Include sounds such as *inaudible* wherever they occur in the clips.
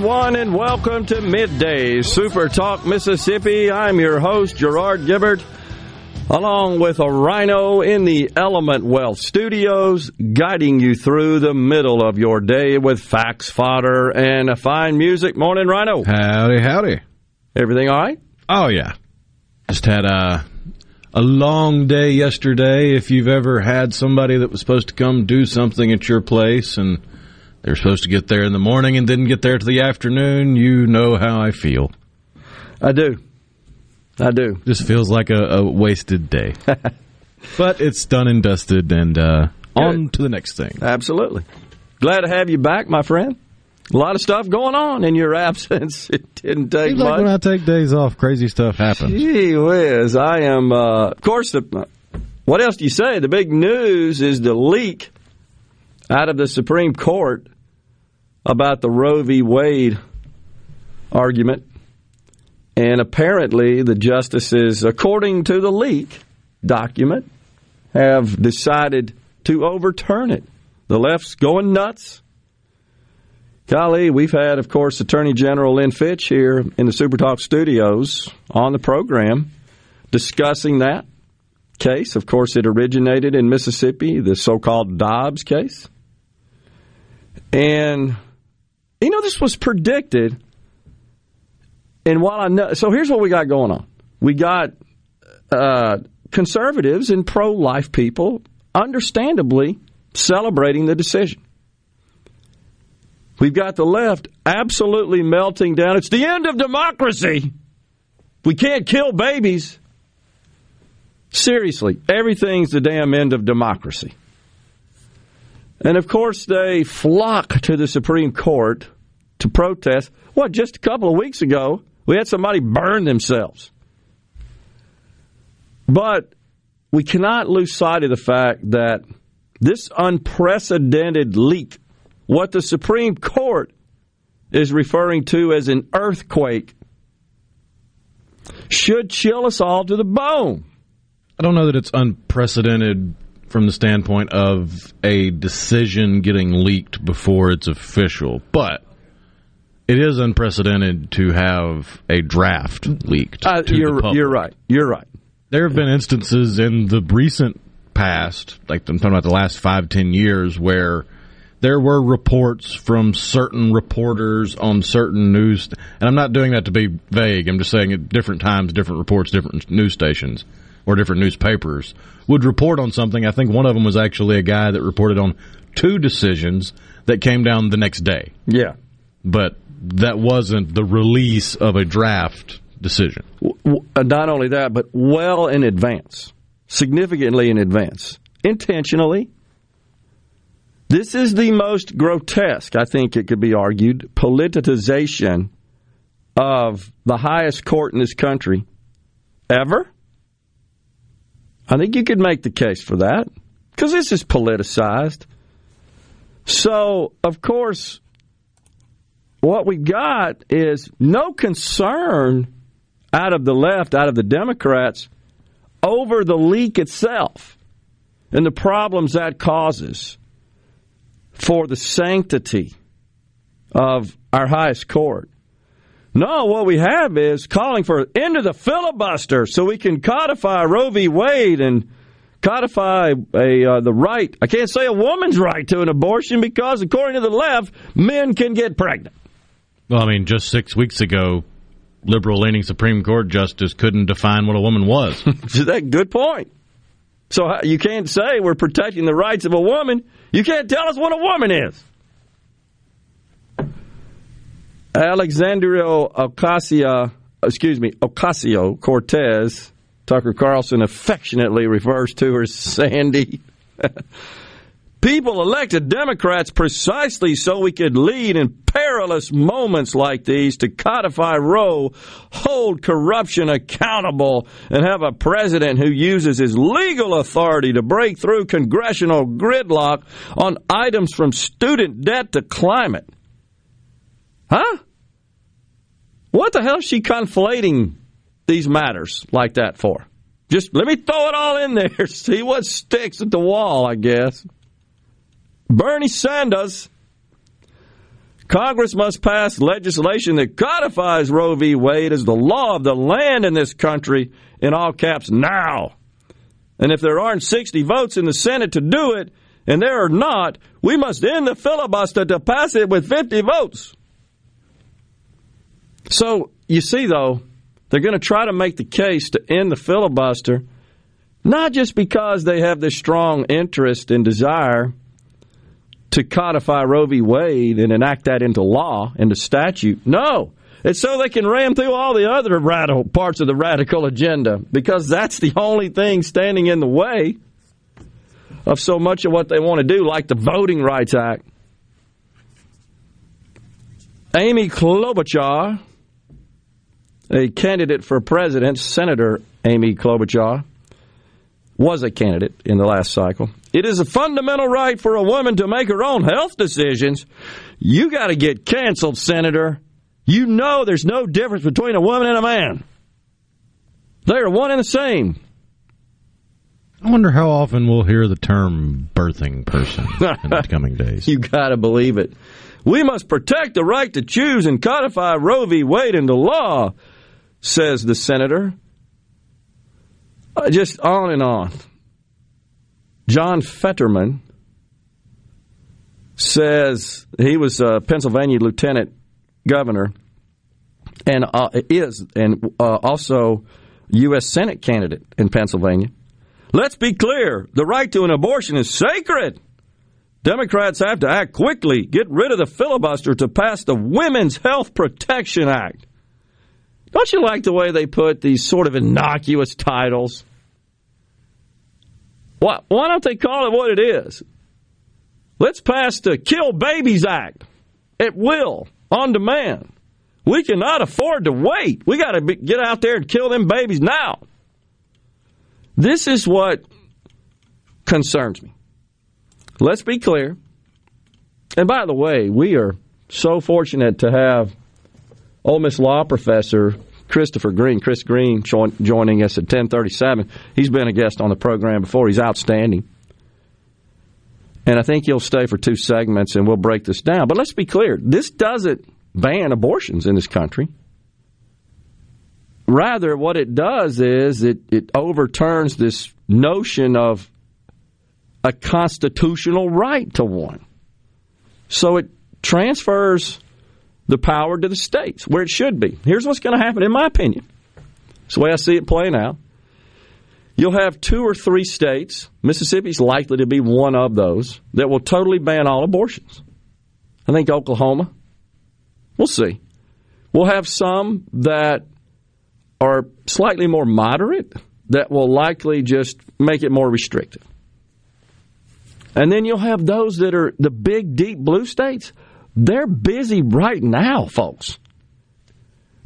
Everyone, and welcome to Midday Super Talk Mississippi. I'm your host, Gerard Gibert, along with a rhino in the Element Wealth Studios, guiding you through the middle of your day with facts, fodder, and a fine music. Morning, Rhino. Howdy, howdy. Everything all right? Oh yeah, just had a a long day yesterday. If you've ever had somebody that was supposed to come do something at your place and they were supposed to get there in the morning and didn't get there to the afternoon, you know how I feel. I do. I do. Just feels like a, a wasted day. *laughs* but it's done and dusted, and uh, on to the next thing. Absolutely. Glad to have you back, my friend. A lot of stuff going on in your *laughs* absence. It didn't take Seems like much. when I take days off, crazy stuff happens. Gee whiz. I am, uh, of course, the, what else do you say? The big news is the leak out of the Supreme Court about the Roe v. Wade argument. And apparently, the justices, according to the leak document, have decided to overturn it. The left's going nuts. Golly, we've had, of course, Attorney General Lynn Fitch here in the SuperTalk studios on the program discussing that case. Of course, it originated in Mississippi, the so called Dobbs case. And, you know, this was predicted. And while I know, so here's what we got going on we got uh, conservatives and pro life people understandably celebrating the decision. We've got the left absolutely melting down. It's the end of democracy. We can't kill babies. Seriously, everything's the damn end of democracy. And of course, they flock to the Supreme Court to protest. What, just a couple of weeks ago, we had somebody burn themselves. But we cannot lose sight of the fact that this unprecedented leak, what the Supreme Court is referring to as an earthquake, should chill us all to the bone. I don't know that it's unprecedented from the standpoint of a decision getting leaked before it's official, but it is unprecedented to have a draft leaked. Uh, you're, you're right. You're right. There have been instances in the recent past, like I'm talking about the last five, ten years, where there were reports from certain reporters on certain news, and I'm not doing that to be vague. I'm just saying at different times, different reports, different news stations or different newspapers would report on something. I think one of them was actually a guy that reported on two decisions that came down the next day, Yeah. but that wasn't the release of a draft decision. Uh, not only that, but well in advance, significantly in advance, intentionally. This is the most grotesque, I think it could be argued, politicization of the highest court in this country ever. I think you could make the case for that because this is politicized. So, of course, what we got is no concern out of the left, out of the Democrats, over the leak itself and the problems that causes for the sanctity of our highest court. No, what we have is calling for end of the filibuster so we can codify Roe v. Wade and codify a uh, the right. I can't say a woman's right to an abortion because, according to the left, men can get pregnant. Well, I mean, just six weeks ago, liberal leaning Supreme Court justice couldn't define what a woman was. *laughs* Is that a good point? So you can't say we're protecting the rights of a woman. You can't tell us what a woman is. Alexandria Ocasio, excuse me, Ocasio Cortez, Tucker Carlson affectionately refers to her as Sandy. *laughs* People elected Democrats precisely so we could lead in perilous moments like these to codify Roe, hold corruption accountable, and have a president who uses his legal authority to break through congressional gridlock on items from student debt to climate. Huh? What the hell is she conflating these matters like that for? Just let me throw it all in there, *laughs* see what sticks at the wall, I guess. Bernie Sanders. Congress must pass legislation that codifies Roe v. Wade as the law of the land in this country, in all caps, now. And if there aren't 60 votes in the Senate to do it, and there are not, we must end the filibuster to pass it with 50 votes. So, you see, though, they're going to try to make the case to end the filibuster, not just because they have this strong interest and desire to codify Roe v. Wade and enact that into law, into statute. No. It's so they can ram through all the other radical parts of the radical agenda because that's the only thing standing in the way of so much of what they want to do, like the Voting Rights Act. Amy Klobuchar, a candidate for president, Senator Amy Klobuchar, was a candidate in the last cycle. It is a fundamental right for a woman to make her own health decisions. You got to get canceled, Senator. You know there's no difference between a woman and a man. They are one and the same. I wonder how often we'll hear the term birthing person in the *laughs* coming days. You got to believe it. We must protect the right to choose and codify Roe v. Wade into law, says the senator. Uh, just on and on. John Fetterman says he was a Pennsylvania lieutenant governor and uh, is and uh, also U.S. Senate candidate in Pennsylvania. Let's be clear: the right to an abortion is sacred. Democrats have to act quickly, get rid of the filibuster to pass the Women's Health Protection Act. Don't you like the way they put these sort of innocuous titles? Why, why don't they call it what it is? Let's pass the Kill Babies Act at will, on demand. We cannot afford to wait. We got to get out there and kill them babies now. This is what concerns me. Let's be clear. And by the way, we are so fortunate to have Ole Miss law professor Christopher Green, Chris Green, join, joining us at 1037. He's been a guest on the program before. He's outstanding. And I think he'll stay for two segments and we'll break this down. But let's be clear this doesn't ban abortions in this country. Rather, what it does is it, it overturns this notion of a constitutional right to one. So it transfers the power to the states where it should be. Here's what's going to happen, in my opinion. It's the way I see it playing out. You'll have two or three states, Mississippi's likely to be one of those, that will totally ban all abortions. I think Oklahoma. We'll see. We'll have some that are slightly more moderate that will likely just make it more restrictive. And then you'll have those that are the big, deep blue states they're busy right now, folks,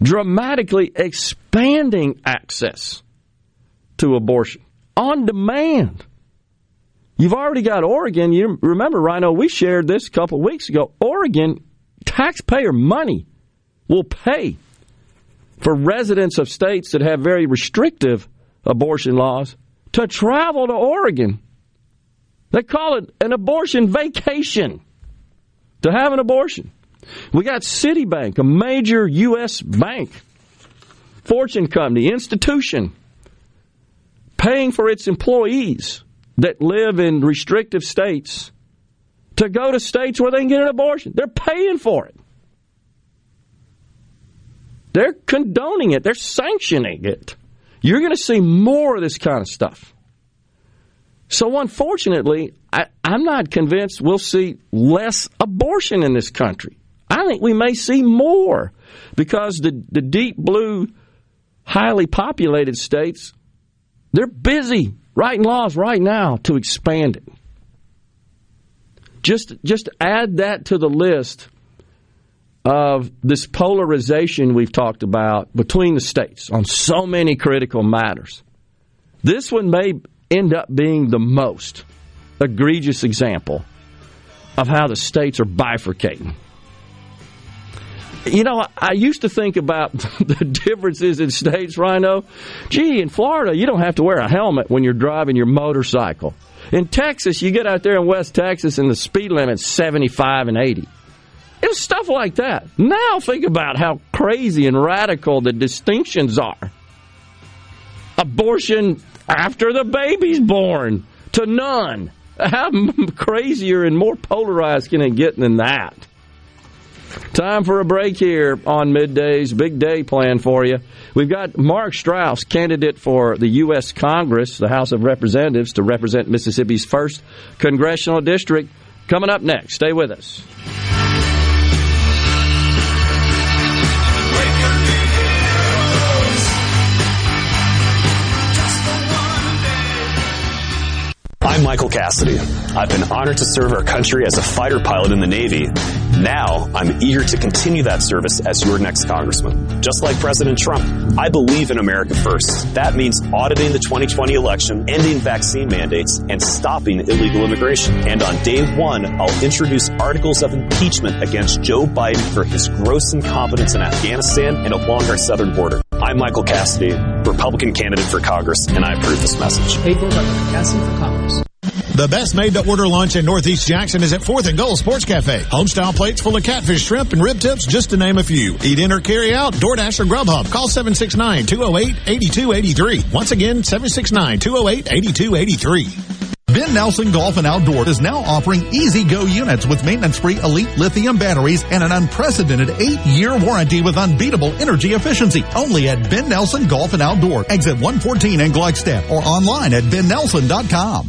dramatically expanding access to abortion on demand. You've already got Oregon. You remember, Rhino, we shared this a couple of weeks ago. Oregon taxpayer money will pay for residents of states that have very restrictive abortion laws to travel to Oregon. They call it an abortion vacation to have an abortion. We got Citibank, a major U.S. bank, fortune company, institution, paying for its employees that live in restrictive states to go to states where they can get an abortion. They're paying for it. They're condoning it. They're sanctioning it. You're going to see more of this kind of stuff. So, unfortunately, I, I'm not convinced we'll see less abortion in this country. I think we may see more because the, the deep blue, highly populated states, they're busy writing laws right now to expand it. Just, just add that to the list of this polarization we've talked about between the states on so many critical matters. This one may end up being the most egregious example of how the states are bifurcating. You know, I used to think about *laughs* the differences in states, Rhino. Gee, in Florida, you don't have to wear a helmet when you're driving your motorcycle. In Texas, you get out there in West Texas and the speed limit's 75 and 80. It was stuff like that. Now think about how crazy and radical the distinctions are. Abortion after the baby's born to none. How crazier and more polarized can it get than that? Time for a break here on middays. Big day plan for you. We've got Mark Strauss, candidate for the U.S. Congress, the House of Representatives, to represent Mississippi's first congressional district, coming up next. Stay with us. I'm Michael Cassidy. I've been honored to serve our country as a fighter pilot in the Navy. Now, I'm eager to continue that service as your next congressman. Just like President Trump, I believe in America first. That means auditing the 2020 election, ending vaccine mandates, and stopping illegal immigration. And on day one, I'll introduce articles of impeachment against Joe Biden for his gross incompetence in Afghanistan and along our southern border. I'm Michael Cassidy, Republican candidate for Congress, and I approve this message. April Cassidy for Congress. The best made to order lunch in Northeast Jackson is at 4th and Gold Sports Cafe. Homestyle plates full of catfish, shrimp, and rib tips, just to name a few. Eat in or carry out, DoorDash or Grubhub. Call 769-208-8283. Once again, 769-208-8283. Ben Nelson Golf and Outdoor is now offering easy go units with maintenance free elite lithium batteries and an unprecedented eight year warranty with unbeatable energy efficiency. Only at Ben Nelson Golf and Outdoor, exit 114 in Gluckstadt or online at bennelson.com.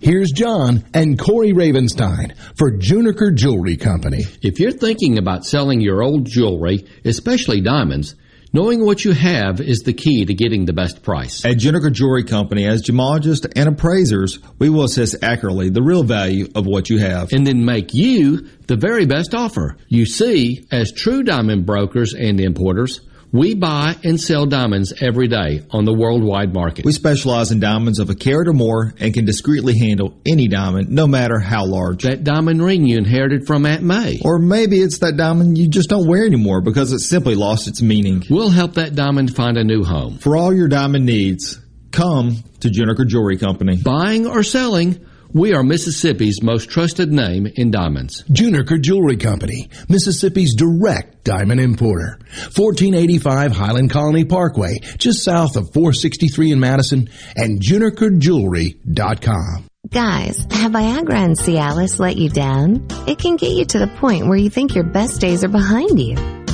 Here's John and Corey Ravenstein for Juniker Jewelry Company. If you're thinking about selling your old jewelry, especially diamonds, knowing what you have is the key to getting the best price. At Juniker Jewelry Company, as gemologists and appraisers, we will assess accurately the real value of what you have. And then make you the very best offer. You see, as true diamond brokers and importers, we buy and sell diamonds every day on the worldwide market. We specialize in diamonds of a carat or more and can discreetly handle any diamond, no matter how large. That diamond ring you inherited from Aunt May. Or maybe it's that diamond you just don't wear anymore because it simply lost its meaning. We'll help that diamond find a new home. For all your diamond needs, come to Juniker Jewelry Company. Buying or selling, we are Mississippi's most trusted name in diamonds. Juniker Jewelry Company, Mississippi's direct diamond importer. 1485 Highland Colony Parkway, just south of 463 in Madison, and junikerjewelry.com. Guys, have Viagra and Cialis let you down? It can get you to the point where you think your best days are behind you.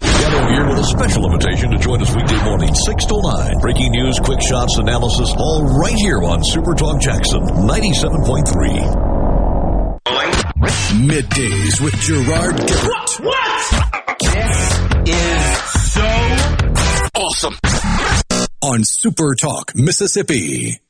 Gather here with a special invitation to join us weekday morning, 6 to 9. Breaking news, quick shots, analysis, all right here on Super Talk Jackson 97.3. Middays with Gerard Gibert. What? This is so awesome. On Super Talk, Mississippi.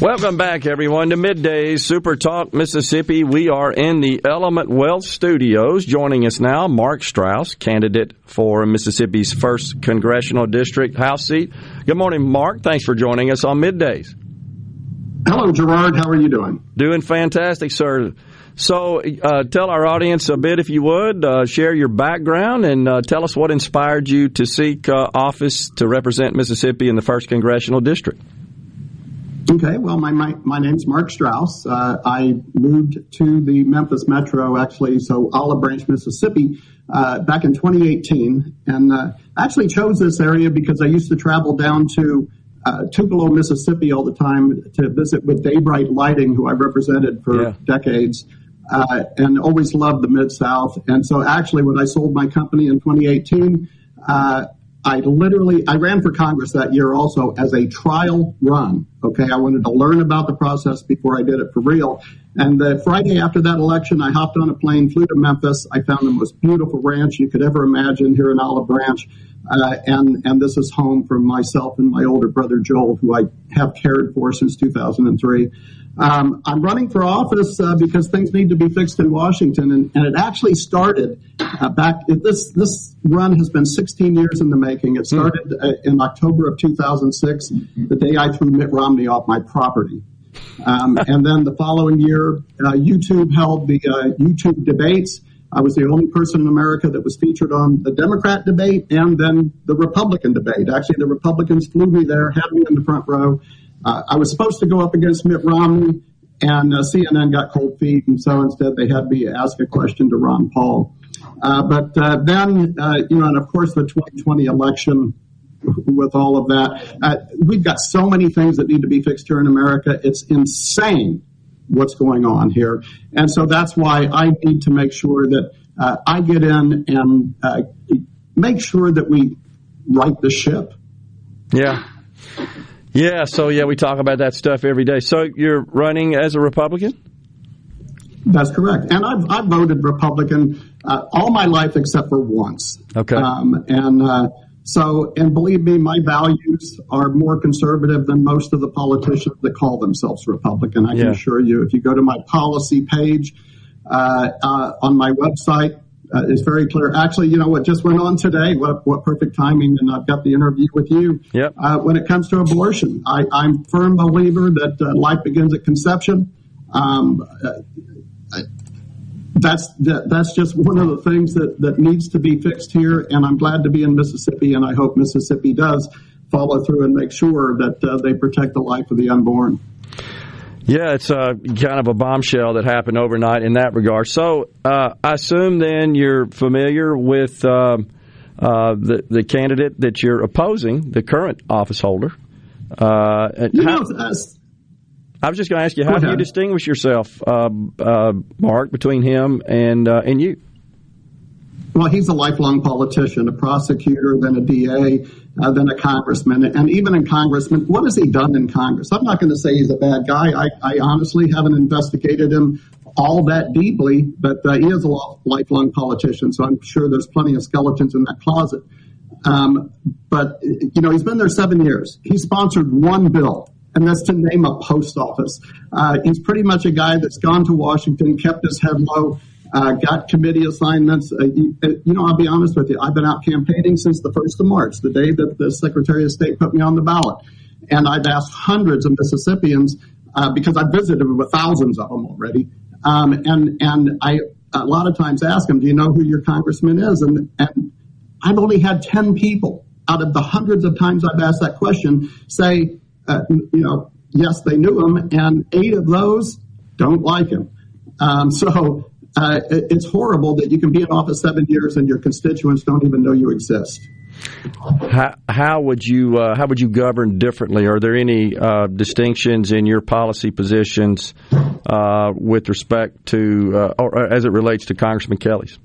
Welcome back, everyone, to Middays Super Talk Mississippi. We are in the Element Wealth Studios. Joining us now, Mark Strauss, candidate for Mississippi's first congressional district House seat. Good morning, Mark. Thanks for joining us on Middays. Hello, Gerard. How are you doing? Doing fantastic, sir. So, uh, tell our audience a bit, if you would, uh, share your background and uh, tell us what inspired you to seek uh, office to represent Mississippi in the first congressional district. Okay, well, my my, my name's Mark Strauss. Uh, I moved to the Memphis Metro, actually, so Olive Branch, Mississippi, uh, back in 2018, and uh, actually chose this area because I used to travel down to uh, Tupelo, Mississippi, all the time to visit with Daybrite Lighting, who I represented for yeah. decades. Uh, and always loved the Mid South. And so, actually, when I sold my company in 2018, uh, I literally I ran for Congress that year also as a trial run. Okay, I wanted to learn about the process before I did it for real. And the Friday after that election, I hopped on a plane, flew to Memphis. I found the most beautiful ranch you could ever imagine here in Olive Branch. Uh, and and this is home for myself and my older brother Joel, who I have cared for since 2003. Um, I'm running for office uh, because things need to be fixed in Washington, and, and it actually started uh, back. This this run has been 16 years in the making. It started uh, in October of 2006, the day I threw Mitt Romney off my property, um, and then the following year, uh, YouTube held the uh, YouTube debates. I was the only person in America that was featured on the Democrat debate and then the Republican debate. Actually, the Republicans flew me there, had me in the front row. Uh, I was supposed to go up against Mitt Romney, and uh, CNN got cold feet, and so instead they had me ask a question to Ron Paul. Uh, but uh, then, you know, and of course the 2020 election with all of that. Uh, we've got so many things that need to be fixed here in America. It's insane what's going on here. And so that's why I need to make sure that uh, I get in and uh, make sure that we right the ship. Yeah. Yeah, so yeah, we talk about that stuff every day. So you're running as a Republican? That's correct. And I've, I've voted Republican uh, all my life except for once. Okay. Um, and uh, so, and believe me, my values are more conservative than most of the politicians that call themselves Republican. I can assure you. If you go to my policy page uh, uh on my website, uh, is very clear. Actually, you know what just went on today? What, what perfect timing! And I've got the interview with you. Yep. Uh, when it comes to abortion, I, am firm believer that uh, life begins at conception. Um, uh, that's that, that's just one of the things that, that needs to be fixed here. And I'm glad to be in Mississippi, and I hope Mississippi does follow through and make sure that uh, they protect the life of the unborn. Yeah, it's a kind of a bombshell that happened overnight in that regard. So uh, I assume then you're familiar with uh, uh, the the candidate that you're opposing, the current office holder. Uh, you how, know, I was just going to ask you, how do you distinguish yourself, uh, uh, Mark, between him and and you? Well, he's a lifelong politician, a prosecutor, then a DA, uh, then a congressman. And even in congressman, what has he done in Congress? I'm not going to say he's a bad guy. I, I honestly haven't investigated him all that deeply, but uh, he is a lifelong politician, so I'm sure there's plenty of skeletons in that closet. Um, but, you know, he's been there seven years. He sponsored one bill and that's to name a post office. Uh, he's pretty much a guy that's gone to Washington, kept his head low, uh, got committee assignments. Uh, you, uh, you, know, I'll be honest with you. I've been out campaigning since the 1st of March, the day that the Secretary of State put me on the ballot. And I've asked hundreds of Mississippians, uh, because I've visited with thousands of them already. Um, and, and I a lot of times ask them, do you know who your congressman is? And, and I've only had 10 people out of the hundreds of times I've asked that question say, you know, yes, they knew him, and eight of those don't like him. Um, so uh, it's horrible that you can be in office seven years and your constituents don't even know you exist. How, how would you uh, how would you govern differently? Are there any uh, distinctions in your policy positions uh, with respect to uh, or as it relates to Congressman Kelly's?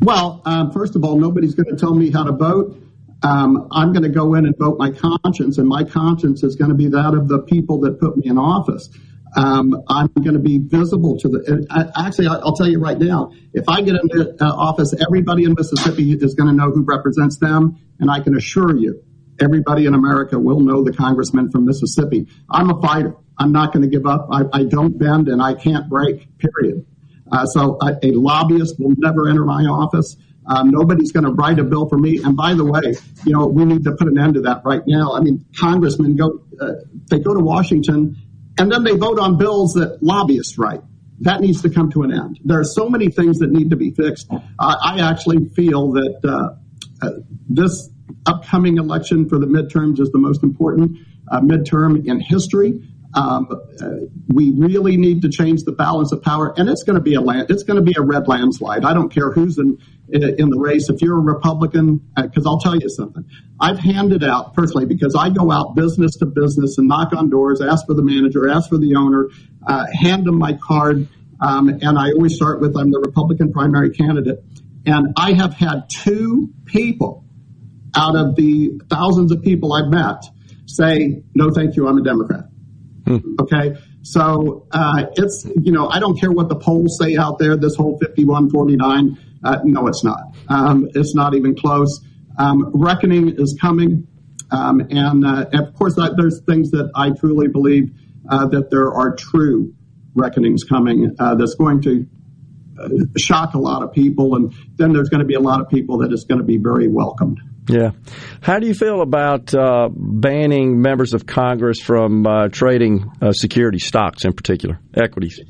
Well, um, first of all, nobody's going to tell me how to vote. Um, I'm going to go in and vote my conscience, and my conscience is going to be that of the people that put me in office. Um, I'm going to be visible to the. I, actually, I'll tell you right now. If I get into uh, office, everybody in Mississippi is going to know who represents them, and I can assure you everybody in America will know the congressman from Mississippi. I'm a fighter. I'm not going to give up. I, I, don't bend and I can't break, period. Uh, so a, a, lobbyist will never enter my office. Um, nobody's going to write a bill for me. And by the way, you know, we need to put an end to that right now. I mean, congressmen go, uh, they go to Washington and then they vote on bills that lobbyists write. That needs to come to an end. There are so many things that need to be fixed. Uh, I actually feel that uh, uh, this upcoming election for the midterms is the most important uh, midterm in history. Um, uh, we really need to change the balance of power, and it's going to be a land, it's going to be a red landslide. I don't care who's in in the race. If you're a Republican, because uh, I'll tell you something, I've handed out personally because I go out business to business and knock on doors, ask for the manager, ask for the owner, uh, hand them my card, um, and I always start with I'm the Republican primary candidate, and I have had two people out of the thousands of people I've met say, no, thank you, I'm a Democrat. Hmm. Okay. So uh, it's, you know, I don't care what the polls say out there, this whole 51 49. Uh, no, it's not. Um, it's not even close. Um, reckoning is coming. Um, and uh, of course, there's things that I truly believe uh, that there are true reckonings coming uh, that's going to uh, shock a lot of people. And then there's going to be a lot of people that is going to be very welcomed. Yeah. How do you feel about uh, banning members of Congress from uh, trading uh, security stocks in particular, equities?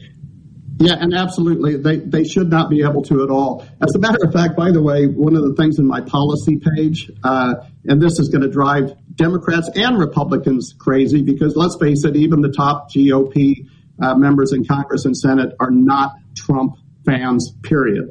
Yeah, and absolutely. They, they should not be able to at all. As a matter of fact, by the way, one of the things in my policy page, uh, and this is going to drive Democrats and Republicans crazy because let's face it, even the top GOP uh, members in Congress and Senate are not Trump fans, period.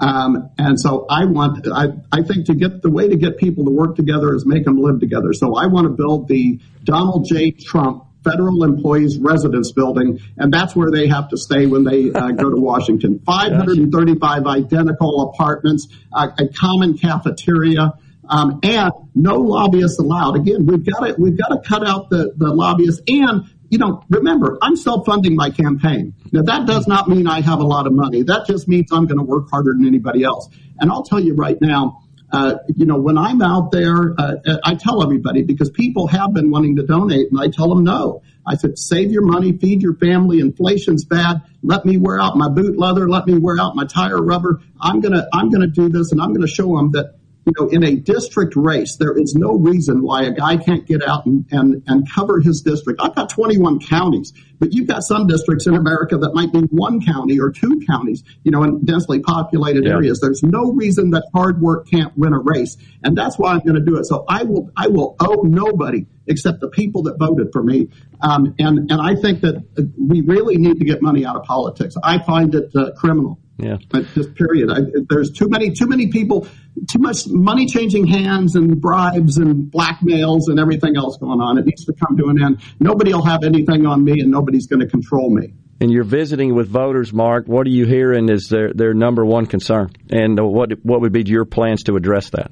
Um, and so I want, I, I think to get the way to get people to work together is make them live together. So I want to build the Donald J. Trump Federal Employees Residence Building, and that's where they have to stay when they uh, go to Washington. *laughs* 535 identical apartments, uh, a common cafeteria. Um, and no lobbyists allowed. Again, we've got to we've got to cut out the, the lobbyists and you know, remember, I'm self-funding my campaign. Now that does not mean I have a lot of money. That just means I'm going to work harder than anybody else. And I'll tell you right now, uh, you know, when I'm out there, uh, I tell everybody because people have been wanting to donate, and I tell them no. I said, save your money, feed your family. Inflation's bad. Let me wear out my boot leather. Let me wear out my tire rubber. I'm gonna, I'm gonna do this, and I'm gonna show them that you know, in a district race, there is no reason why a guy can't get out and, and, and cover his district. I've got 21 counties, but you've got some districts in America that might be one county or two counties, you know, in densely populated yeah. areas. There's no reason that hard work can't win a race. And that's why I'm going to do it. So I will, I will owe nobody except the people that voted for me. Um, and, and I think that we really need to get money out of politics. I find it uh, criminal. Yeah. But just period. I, there's too many too many people, too much money changing hands and bribes and blackmails and everything else going on. It needs to come to an end. Nobody will have anything on me, and nobody's going to control me. And you're visiting with voters, Mark. What are you hearing is their their number one concern, and what what would be your plans to address that?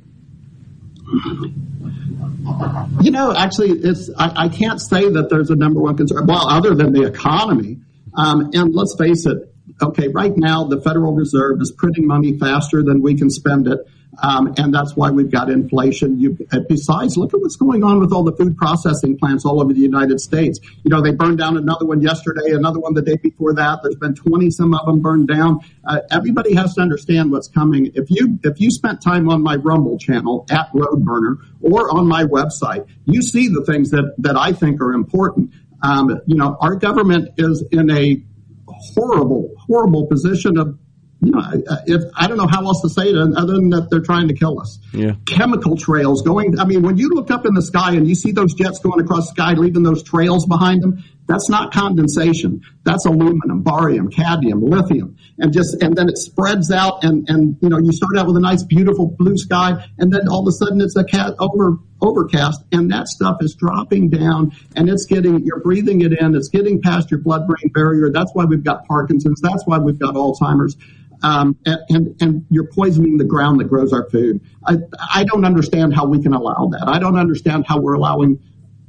You know, actually, it's I, I can't say that there's a number one concern. Well, other than the economy, um, and let's face it, okay, right now the Federal Reserve is printing money faster than we can spend it. Um, and that's why we've got inflation. You, uh, besides, look at what's going on with all the food processing plants all over the United States. You know, they burned down another one yesterday, another one the day before that. There's been 20 some of them burned down. Uh, everybody has to understand what's coming. If you if you spent time on my Rumble channel at Roadburner or on my website, you see the things that that I think are important. Um, you know, our government is in a horrible, horrible position of, you know, if I don't know how else to say it other than that they're trying to kill us. Yeah. Chemical trails going. I mean, when you look up in the sky and you see those jets going across the sky, leaving those trails behind them, that's not condensation. That's aluminum, barium, cadmium, lithium, and just and then it spreads out and and you know you start out with a nice beautiful blue sky, and then all of a sudden it's a cat over overcast, and that stuff is dropping down, and it's getting you're breathing it in, it's getting past your blood-brain barrier. That's why we've got Parkinson's. That's why we've got Alzheimer's. Um, and, and, and you're poisoning the ground that grows our food. I, I don't understand how we can allow that. I don't understand how we're allowing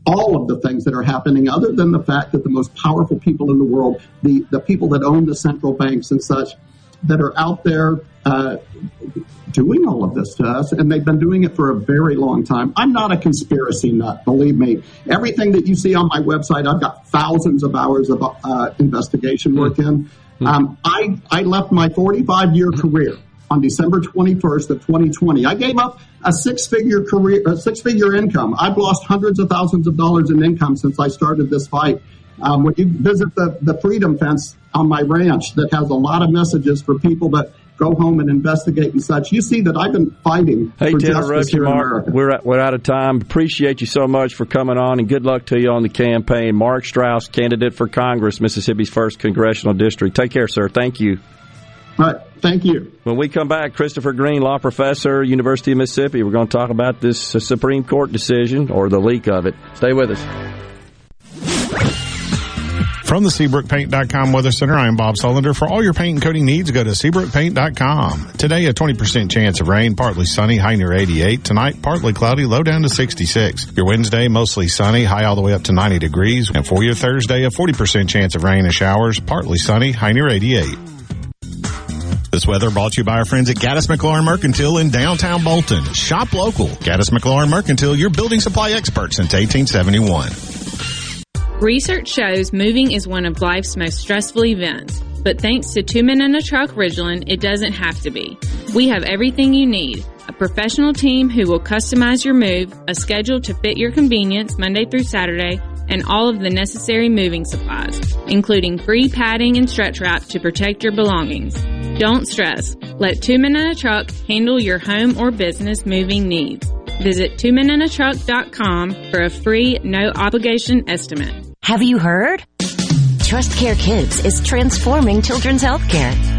all of the things that are happening, other than the fact that the most powerful people in the world, the, the people that own the central banks and such, that are out there uh, doing all of this to us, and they've been doing it for a very long time. I'm not a conspiracy nut, believe me. Everything that you see on my website, I've got thousands of hours of uh, investigation work in. Um, I, I left my 45 year career on December 21st of 2020. I gave up a six figure career, a six figure income. I've lost hundreds of thousands of dollars in income since I started this fight. Um, when you visit the, the Freedom Fence on my ranch that has a lot of messages for people that go home and investigate and such, you see that I've been fighting hey, for justice here you, in America. we're, we're out of time. Appreciate you so much for coming on, and good luck to you on the campaign. Mark Strauss, candidate for Congress, Mississippi's first congressional district. Take care, sir. Thank you. All right. Thank you. When we come back, Christopher Green, law professor, University of Mississippi, we're going to talk about this uh, Supreme Court decision or the leak of it. Stay with us. From the SeabrookPaint.com Weather Center, I'm Bob Sullender. For all your paint and coating needs, go to SeabrookPaint.com. Today, a 20% chance of rain, partly sunny, high near 88. Tonight, partly cloudy, low down to 66. Your Wednesday, mostly sunny, high all the way up to 90 degrees. And for your Thursday, a 40% chance of rain and showers, partly sunny, high near 88. This weather brought to you by our friends at Gaddis McLaurin Mercantile in downtown Bolton. Shop local. Gaddis McLaurin Mercantile, your building supply expert since 1871. Research shows moving is one of life's most stressful events, but thanks to Two Men in a Truck Ridgeland, it doesn't have to be. We have everything you need. A professional team who will customize your move, a schedule to fit your convenience Monday through Saturday, and all of the necessary moving supplies, including free padding and stretch wrap to protect your belongings. Don't stress. Let Two Men in a Truck handle your home or business moving needs. Visit twomeninatruck.com for a free, no obligation estimate. Have you heard? Trust Care Kids is transforming children's healthcare.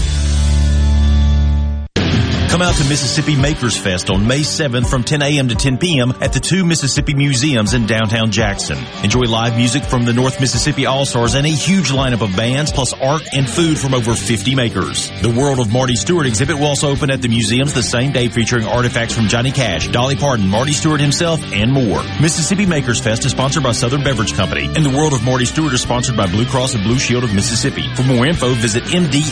Come out to Mississippi Makers Fest on May 7th from 10 a.m. to 10 p.m. at the two Mississippi Museums in downtown Jackson. Enjoy live music from the North Mississippi All-Stars and a huge lineup of bands plus art and food from over 50 makers. The World of Marty Stuart exhibit will also open at the museums the same day featuring artifacts from Johnny Cash, Dolly Parton, Marty Stuart himself, and more. Mississippi Makers Fest is sponsored by Southern Beverage Company and the World of Marty Stuart is sponsored by Blue Cross and Blue Shield of Mississippi. For more info, visit mdah.ms.gov.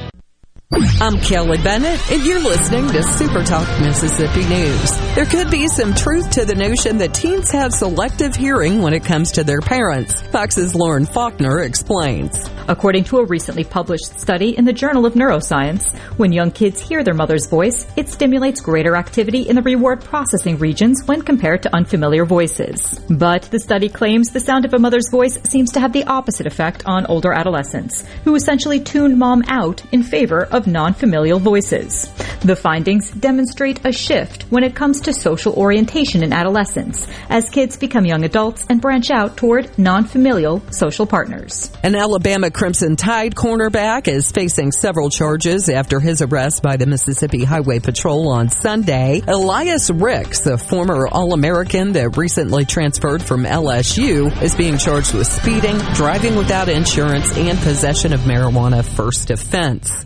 I'm Kelly Bennett, and you're listening to Super Talk Mississippi News. There could be some truth to the notion that teens have selective hearing when it comes to their parents. Fox's Lauren Faulkner explains. According to a recently published study in the Journal of Neuroscience, when young kids hear their mother's voice, it stimulates greater activity in the reward processing regions when compared to unfamiliar voices. But the study claims the sound of a mother's voice seems to have the opposite effect on older adolescents, who essentially tune mom out in favor of non-familial voices. The findings demonstrate a shift when it comes to social orientation in adolescence, as kids become young adults and branch out toward non-familial social partners. An Alabama Crimson Tide cornerback is facing several charges after his arrest by the Mississippi Highway Patrol on Sunday. Elias Ricks, a former All-American that recently transferred from LSU, is being charged with speeding, driving without insurance, and possession of marijuana first offense.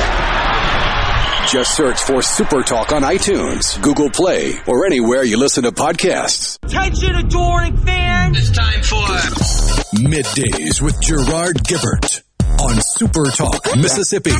Just search for Super Talk on iTunes, Google Play, or anywhere you listen to podcasts. Attention, adoring fans! It's time for Middays with Gerard Gibert on Super Talk Mississippi.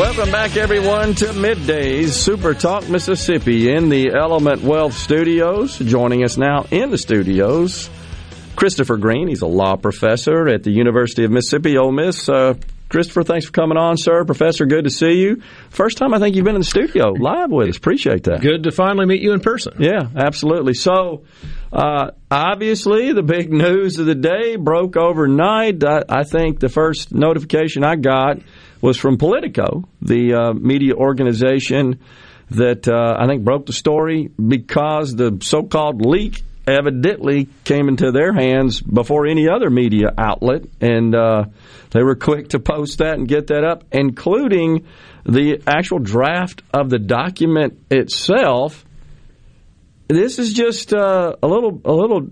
Welcome back, everyone, to Middays Super Talk Mississippi in the Element Wealth Studios. Joining us now in the studios, Christopher Green. He's a law professor at the University of Mississippi, Ole Miss. Uh, Christopher, thanks for coming on, sir. Professor, good to see you. First time I think you've been in the studio live with us. Appreciate that. Good to finally meet you in person. Yeah, absolutely. So, uh, obviously, the big news of the day broke overnight. I, I think the first notification I got was from Politico, the uh, media organization that uh, I think broke the story because the so called leak evidently came into their hands before any other media outlet. And uh, they were quick to post that and get that up, including the actual draft of the document itself this is just uh, a little, a little.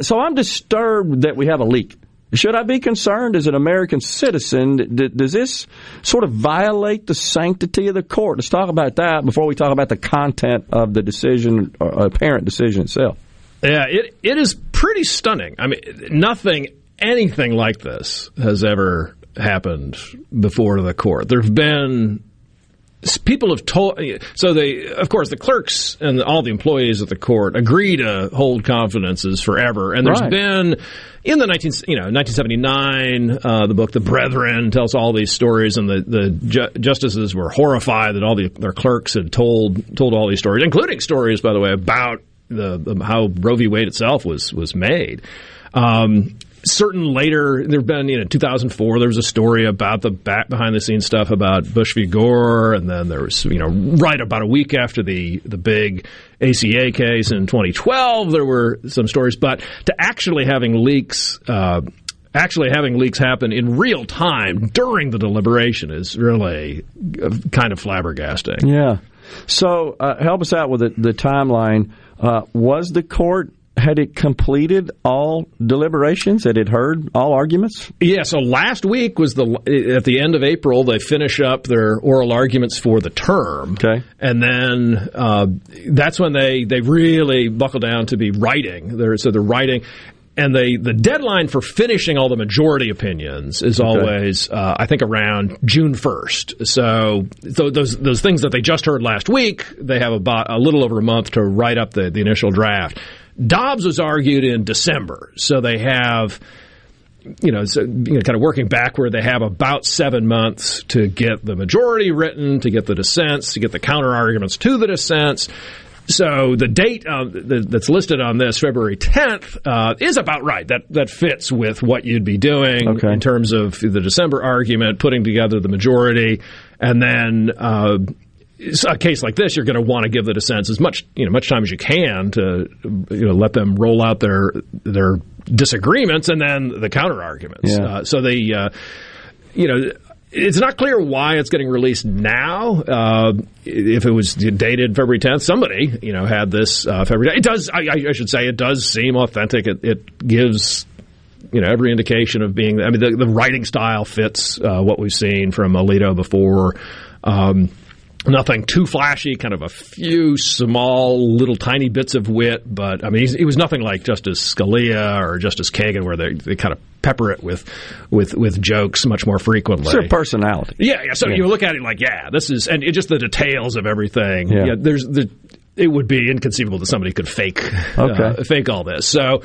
So I'm disturbed that we have a leak. Should I be concerned as an American citizen? Does this sort of violate the sanctity of the court? Let's talk about that before we talk about the content of the decision, or apparent decision itself. Yeah, it it is pretty stunning. I mean, nothing, anything like this has ever happened before the court. There've been people have told so they of course the clerks and all the employees at the court agree to hold confidences forever. And there's Right. been in the 19 you know 1979 uh, the book the brethren tells all these stories and the the ju- justices were horrified that all the, their clerks had told told all these stories including stories by the way about the, the how Roe v. Wade itself was was made. Um, certain later there have been you know 2004 there was a story about the back behind the scenes stuff about Bush v Gore and then there was you know right about a week after the the big ACA case in 2012 there were some stories but to actually having leaks uh, actually having leaks happen in real time during the deliberation is really uh, kind of flabbergasting Yeah. So uh, help us out with the, the timeline. Uh, was the court had it completed all deliberations? Had it heard all arguments? Yeah, so last week was the at the end of April they finish up their oral arguments for the term. Okay, and then uh, that's when they they really buckle down to be writing. They're, so they're writing. And they, the deadline for finishing all the majority opinions is Okay. always, uh, I think, around June first. So, so those those things that they just heard last week, they have about a little over a month to write up the, the initial draft. Dobbs was argued in December, so they have you know, so, you know, kind of working backward, they have about seven months to get the majority written, to get the dissents, to get the counter arguments to the dissents. So the date uh, th- that's listed on this, February 10th, uh, is about right. That that fits with what you'd be doing in terms of the December argument, putting together the majority, and then. Uh, a case like this, you're going to want to give the dissents as much you know much time as you can to you know let them roll out their their disagreements and then the counter arguments. Yeah. Uh, so they, uh, you know. It's not clear why it's getting released now. Uh, if it was dated February 10th, somebody you know had this uh, February. It does. I, I should say it does seem authentic. It, it gives you know every indication of being. I mean, the, the writing style fits uh, what we've seen from Alito before. Um, nothing too flashy, kind of a few small, little tiny bits of wit, but I mean, he's, he was nothing like Justice Scalia or Justice Kagan, where they, they kind of pepper it with with with jokes much more frequently. It's their personality. Yeah, yeah. So Yeah. you look at it like, yeah, this is, and it, just the details of everything. Yeah. Yeah, there's the. It would be inconceivable that somebody could fake Okay. uh, fake all this. So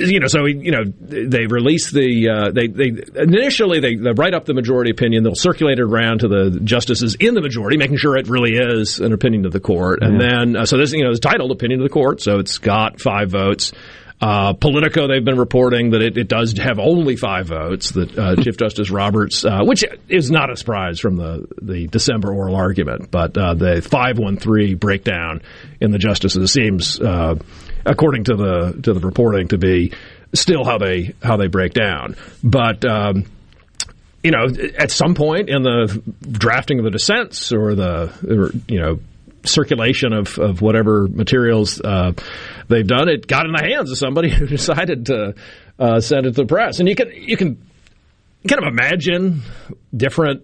you know, so you know, they release the uh, they they initially they, they write up the majority opinion. They'll circulate it around to the justices in the majority, making sure it really is an opinion of the court. And Yeah. then uh, so this you know is titled opinion of the court, so it's got five votes. Uh, Politico, they've been reporting that it, it does have only five votes. That uh, *laughs* Chief Justice Roberts, uh, which is not a surprise from the the December oral argument, but uh, the five one three breakdown in the justices seems, uh, according to the to the reporting, to be still how they how they break down. But um, you know, at some point in the drafting of the dissents or the or, you know circulation of, of whatever materials uh, they've done, it got in the hands of somebody *laughs* who decided to uh, send it to the press. And you can you can kind of imagine different.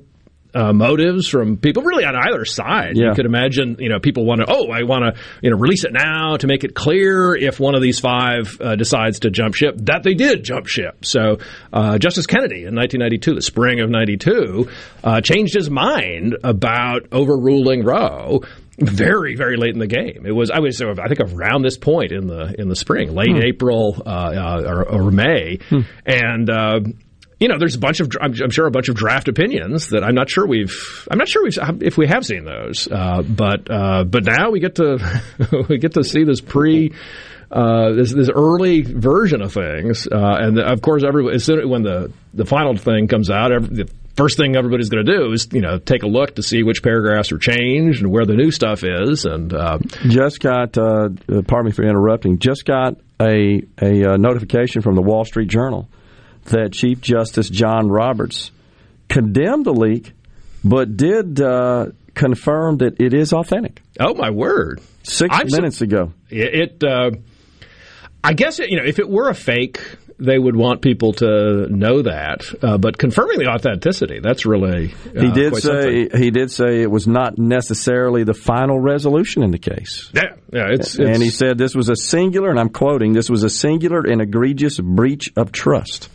Uh, motives from people really on either side. Yeah. You could imagine, you know, people want to, oh, I want to, you know, release it now to make it clear if one of these five uh, decides to jump ship that they did jump ship. So uh, Justice Kennedy in 1992, the spring of 92, uh, changed his mind about overruling Roe very very late in the game. It was I was I think around this point in the in the spring, late Hmm. April uh, uh, or, or May, and. Uh, you know, there's a bunch of, I'm, sure, a bunch of draft opinions that I'm not sure we've, I'm not sure we've, if we have seen those, uh, but, uh, but now we get to, *laughs* we get to see this pre, uh, this, this early version of things, uh, and of course, everybody, as soon when the, the final thing comes out, every, the first thing everybody's going to do is, you know, take a look to see which paragraphs are changed and where the new stuff is, and uh, Just got, uh, uh, pardon me for interrupting, just got a, a uh, notification from the Wall Street Journal that Chief Justice John Roberts condemned the leak, but did uh, confirm that it is authentic. oh my word, 6 I'm minutes ago. It, uh, I guess it, you know if it were a fake, they would want people to know that. Uh, but confirming the authenticity—that's really uh, He did say something. he did say it was not necessarily the final resolution in the case. Yeah, yeah. It's, and it's- he said this was a singular, and I'm quoting, this was a singular and egregious breach of trust.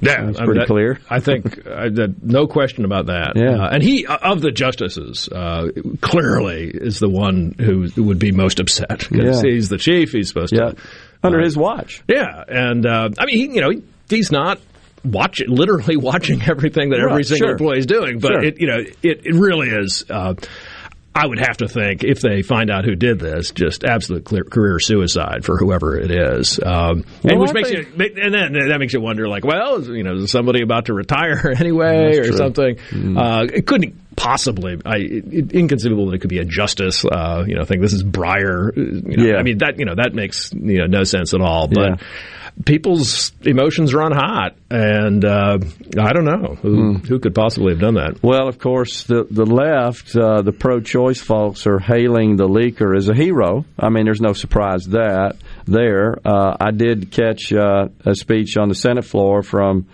Yeah, That's I pretty that- clear. *laughs* I think uh, that no question about that. Yeah. Uh, and he of the justices uh, clearly is the one who would be most upset because Yeah. he's the chief. He's supposed Yeah. to Under uh, his watch. Yeah, and uh, I mean, he, you know, he, he's not watching, literally *laughs* watching everything that every Right, single sure. employee is doing, but Sure. it, you know, it, it really is. Uh, I would have to think if they find out who did this, just absolute clear, career suicide for whoever it is. Um, and which I makes think- you, and then that makes you wonder, like, well, is, you know, is somebody about to retire *laughs* anyway, or true. something? Mm. Uh, it couldn't possibly. I, it, inconceivable that it could be a justice. Uh, you know, think this is Breyer. You know, Yeah. I mean that you know that makes you know no sense at all. But Yeah. People's emotions run hot, and uh, I don't know who Hmm. who could possibly have done that. Well, of course, the the left, uh, the pro-choice folks, are hailing the leaker as a hero. I mean, there's no surprise that there. Uh, I did catch uh, a speech on the Senate floor from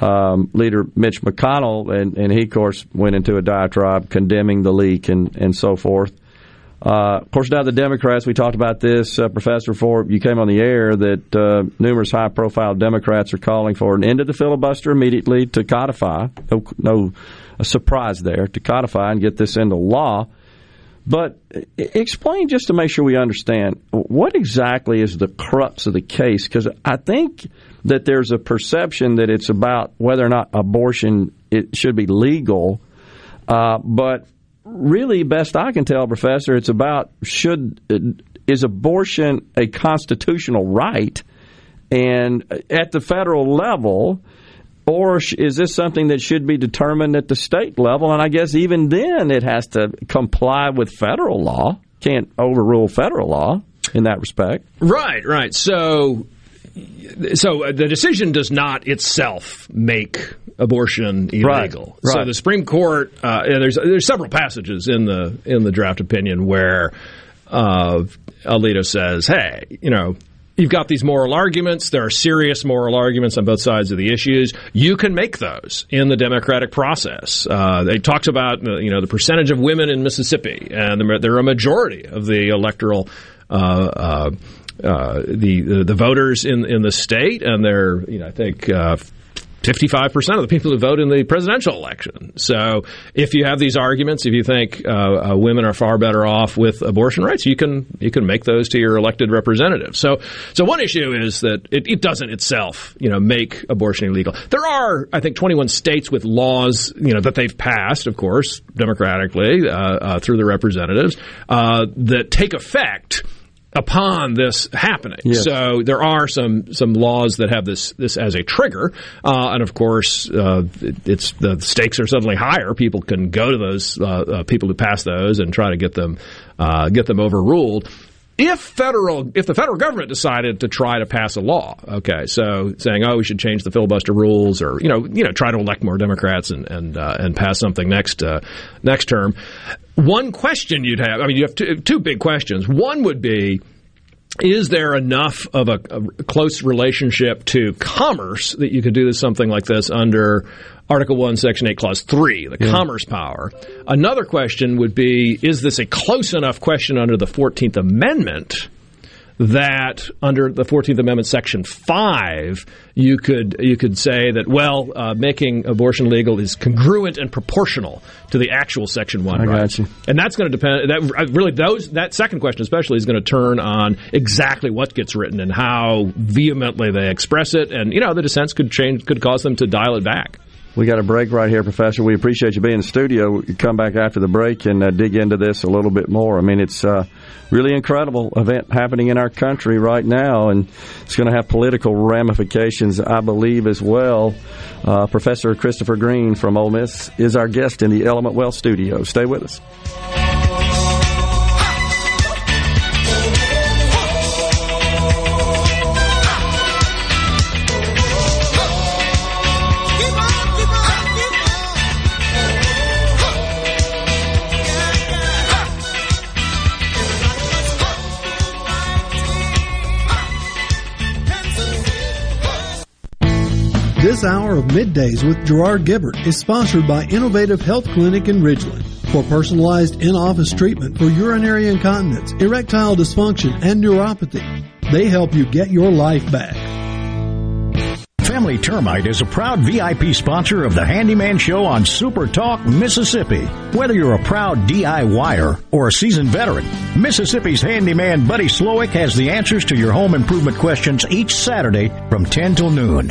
um, Leader Mitch McConnell, and, and he, of course, went into a diatribe condemning the leak and and so forth. Uh, of course, now the Democrats, we talked about this, uh, Professor, before you came on the air, that uh, numerous high profile Democrats are calling for an end of the filibuster immediately to codify. No, no surprise there, to codify and get this into law. But explain just to make sure we understand what exactly is the crux of the case, because I think that there's a perception that it's about whether or not abortion it should be legal, uh, but really, best I can tell, Professor, it's about should is abortion a constitutional right, and at the federal level. Or is this something that should be determined at the state level? And I guess even then it has to comply with federal law. Can't overrule federal law in that respect. Right, right. So, so uh, the decision does not itself make abortion illegal. Right, So the Supreme Court, uh, and there's there's several passages in the in the draft opinion where uh, Alito says, "Hey, you know." You've got these moral arguments. There are serious moral arguments on both sides of the issues. You can make those in the democratic process. Uh, they talks about uh, you know the percentage of women in Mississippi, and they're, they're a majority of the electoral uh, uh, the, the voters in in the state, and they're you know I think. Uh, 55% of the people who vote in the presidential election. So if you have these arguments, if you think uh, uh, women are far better off with abortion rights, you can you can make those to your elected representatives. So so one issue is that it, it doesn't itself, you know, make abortion illegal. There are, I think, 21 states with laws, you know, that they've passed, of course, democratically uh, uh, through the representatives uh, that take effect upon this happening. Yes. So there are some some laws that have this this as a trigger, uh, and of course, uh, it- it's the stakes are suddenly higher. People can go to those uh, uh, people who pass those and try to get them uh, get them overruled. If federal, if the federal government decided to try to pass a law, okay, so saying, oh, we should change the filibuster rules, or you know, you know, try to elect more Democrats and and uh, and pass something next uh, next term. One question you'd have, I mean, you have two, two big questions. One would be, is there enough of a, a close relationship to commerce that you could do something like this under Article 1, Section 8, Clause 3, the commerce power? Another question would be is this a close enough question under the 14th Amendment? That under the Fourteenth Amendment, Section Five, you could you could say that well, uh, making abortion legal is congruent and proportional to the actual Section One I got you. and that's going to depend. That uh, really those that second question especially is going to turn on exactly what gets written and how vehemently they express it, and you know the dissents could change could cause them to dial it back. We got a break right here, Professor. We appreciate you being in the studio. You come back after the break and uh, dig into this a little bit more. I mean, it's a really incredible event happening in our country right now, and it's going to have political ramifications, I believe, as well. Uh, Professor Christopher Green from Ole Miss is our guest in the Element Wealth studio. Stay with us. This hour of Middays with Gerard Gibert is sponsored by Innovative Health Clinic in Ridgeland. For personalized in-office treatment for urinary incontinence, erectile dysfunction, and neuropathy, they help you get your life back. Family Termite is a proud VIP sponsor of the Handyman Show on Super Talk, Mississippi. Whether you're a proud DIYer or a seasoned veteran, Mississippi's handyman Buddy Slowick has the answers to your home improvement questions each Saturday from 10 till noon.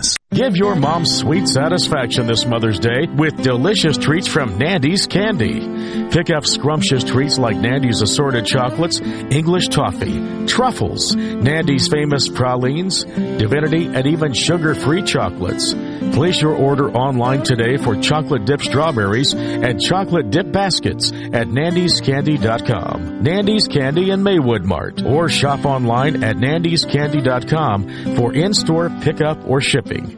business. Give your mom sweet satisfaction this Mother's Day with delicious treats from Nandy's Candy. Pick up scrumptious treats like Nandy's assorted chocolates, English toffee, truffles, Nandy's famous pralines, divinity, and even sugar-free chocolates. Place your order online today for chocolate dip strawberries and chocolate dip baskets at nandyscandy.com. Nandy's Candy in Maywood Mart or shop online at nandyscandy.com for in-store pickup or shipping.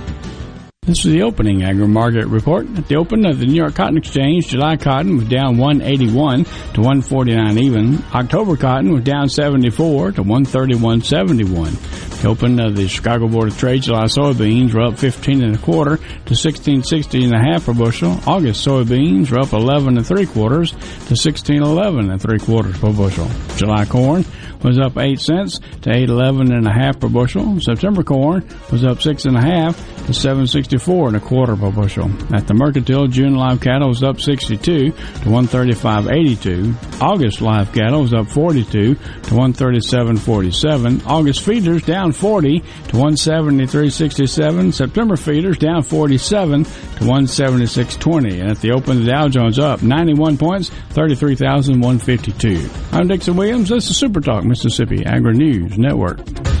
This is the opening agri market report. At the open of the New York Cotton Exchange, July cotton was down 181 to 149 even. October cotton was down 74 to 131.71. The open of the Chicago Board of Trade, July soybeans were up 15 and a quarter to 1660 and a half per bushel. August soybeans were up 11 and three quarters to 1611 and three quarters per bushel. July corn was up 8 cents to 811 and a half per bushel. September corn was up 6 and a half to 764 and a quarter per bushel. At the mercantile, June live cattle was up 62 to 135.82. August live cattle was up 42 to 137.47. August feeders down 40 to 173.67. September feeders down 47 to 176.20. And at the open, the Dow Jones up 91 points, 33,152. I'm Dixon Williams. This is Super Talk Mississippi Agri News Network.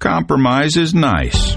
Compromise is nice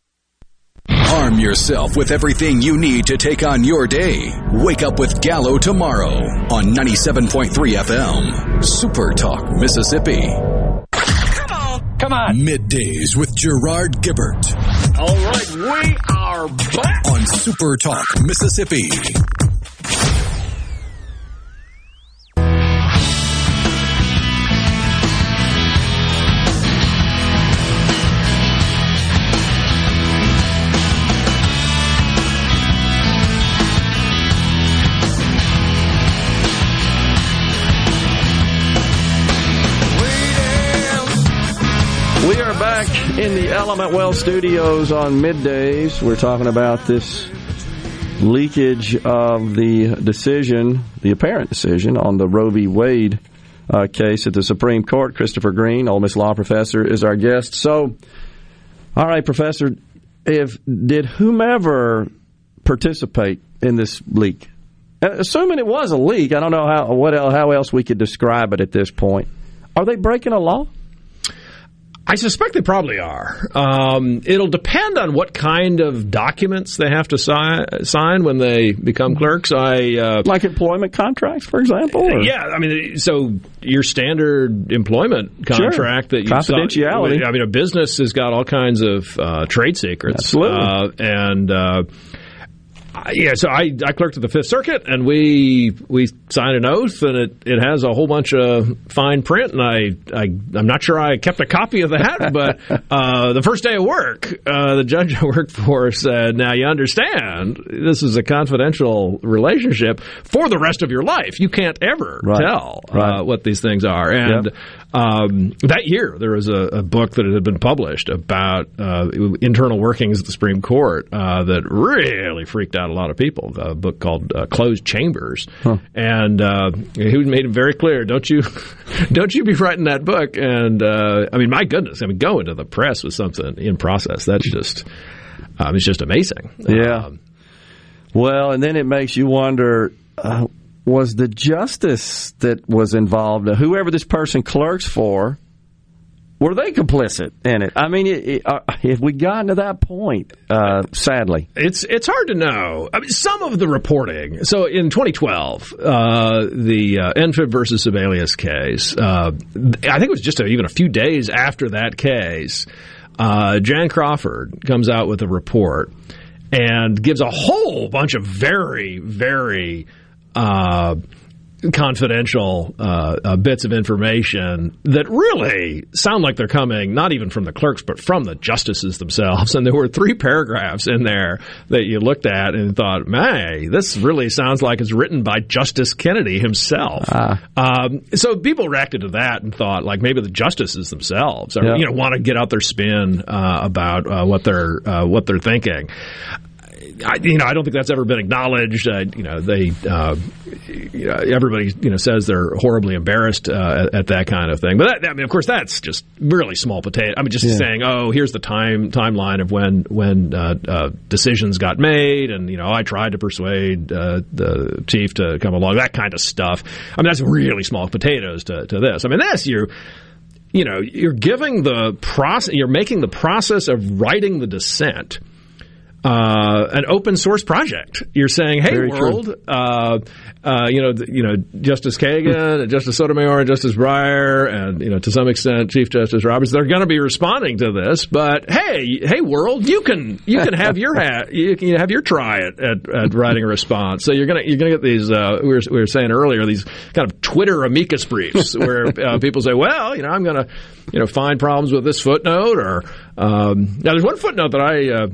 Arm yourself with everything you need to take on your day. Wake up with Gallo tomorrow on 97.3 FM. Super Talk, Mississippi. Come on. Come on. Middays with Gerard Gibert All right, we are back. on Super Talk, Mississippi. Back in the Element Wealth studios on middays. We're talking about this leakage of the decision, the apparent decision on the Roe v. Wade uh, case at the Supreme Court. Christopher Green, Ole Miss law professor, is our guest. So, all right, professor, if did whomever participate in this leak, assuming it was a leak, I don't know how what how else we could describe it at this point. Are they breaking a law? I suspect they probably are. Um, it'll depend on what kind of documents they have to si- sign when they become clerks. I uh, like employment contracts, for example. or- Yeah, I mean, so your standard employment Sure. contract that you Confidentiality. sign- I mean, a business has got all kinds of uh, trade secrets. Absolutely. Uh, and uh, yeah, so I, I clerked at the Fifth Circuit, and we we signed an oath, and it, it has a whole bunch of fine print, and I, I I'm not sure I kept a copy of that, *laughs* but uh, the first day of work, uh, the judge I worked for said, "Now you understand, this is a confidential relationship for the rest of your life. You can't ever Right. tell Right. Uh, what these things are." And Yep. Um, that year, there was a, a book that had been published about uh, internal workings of the Supreme Court uh, that really freaked out a lot of people. A book called uh, "Closed Chambers," and uh, he made it very clear: don't you, *laughs* don't you be writing that book? And uh, I mean, my goodness, I mean, going to the press with something in process that's just, um, it's just amazing. Yeah. well, and then it makes you wonder uh, was the justice that was involved, whoever this person clerks for, were they complicit in it? I mean, it, it, uh, if we gotten to that point, uh, sadly. It's it's hard to know. I mean, some of the reporting. So in 2012, uh, the uh, NFIB versus Sebelius case. Uh, I think it was just a, even a few days after that case. Uh, Jan Crawford comes out with a report and gives a whole bunch of very very. Uh, confidential uh, uh, bits of information that really sound like they're coming not even from the clerks but from the justices themselves. *laughs* And there were three paragraphs in there that you looked at and thought, "Man, this really sounds like it's written by Justice Kennedy himself." Um, so people reacted to that and thought, like maybe the justices themselves, are, Yeah. you know, want to get out their spin uh, about uh, what they're uh, what they're thinking. I, you know, I don't think that's ever been acknowledged. Uh, you know, they, uh, you know, everybody, you know, says they're horribly embarrassed uh, at, at that kind of thing. But that, I mean, of course, that's just really small potato. I mean, just Yeah. saying, oh, here's the time timeline of when when uh, uh, decisions got made, and you know, I tried to persuade uh, the chief to come along. That kind of stuff. I mean, that's really small potatoes to, to this. I mean, that's you you know, you're giving the process, you're making the process of writing the dissent uh, an open source project. You're saying, "Hey, Very world, uh, uh, you know, you know, Justice Kagan, and Justice Sotomayor, and Justice Breyer, and you know, to some extent, Chief Justice Roberts. They're going to be responding to this. But hey, hey, world, you can you can have your hat, *laughs* you can have your try at, at, at writing a response. So you're gonna you're gonna get these. Uh, we, were, we were saying earlier these kind of Twitter amicus briefs *laughs* where uh, people say, well, you know, I'm going to you know find problems with this footnote, or um, now there's one footnote that I.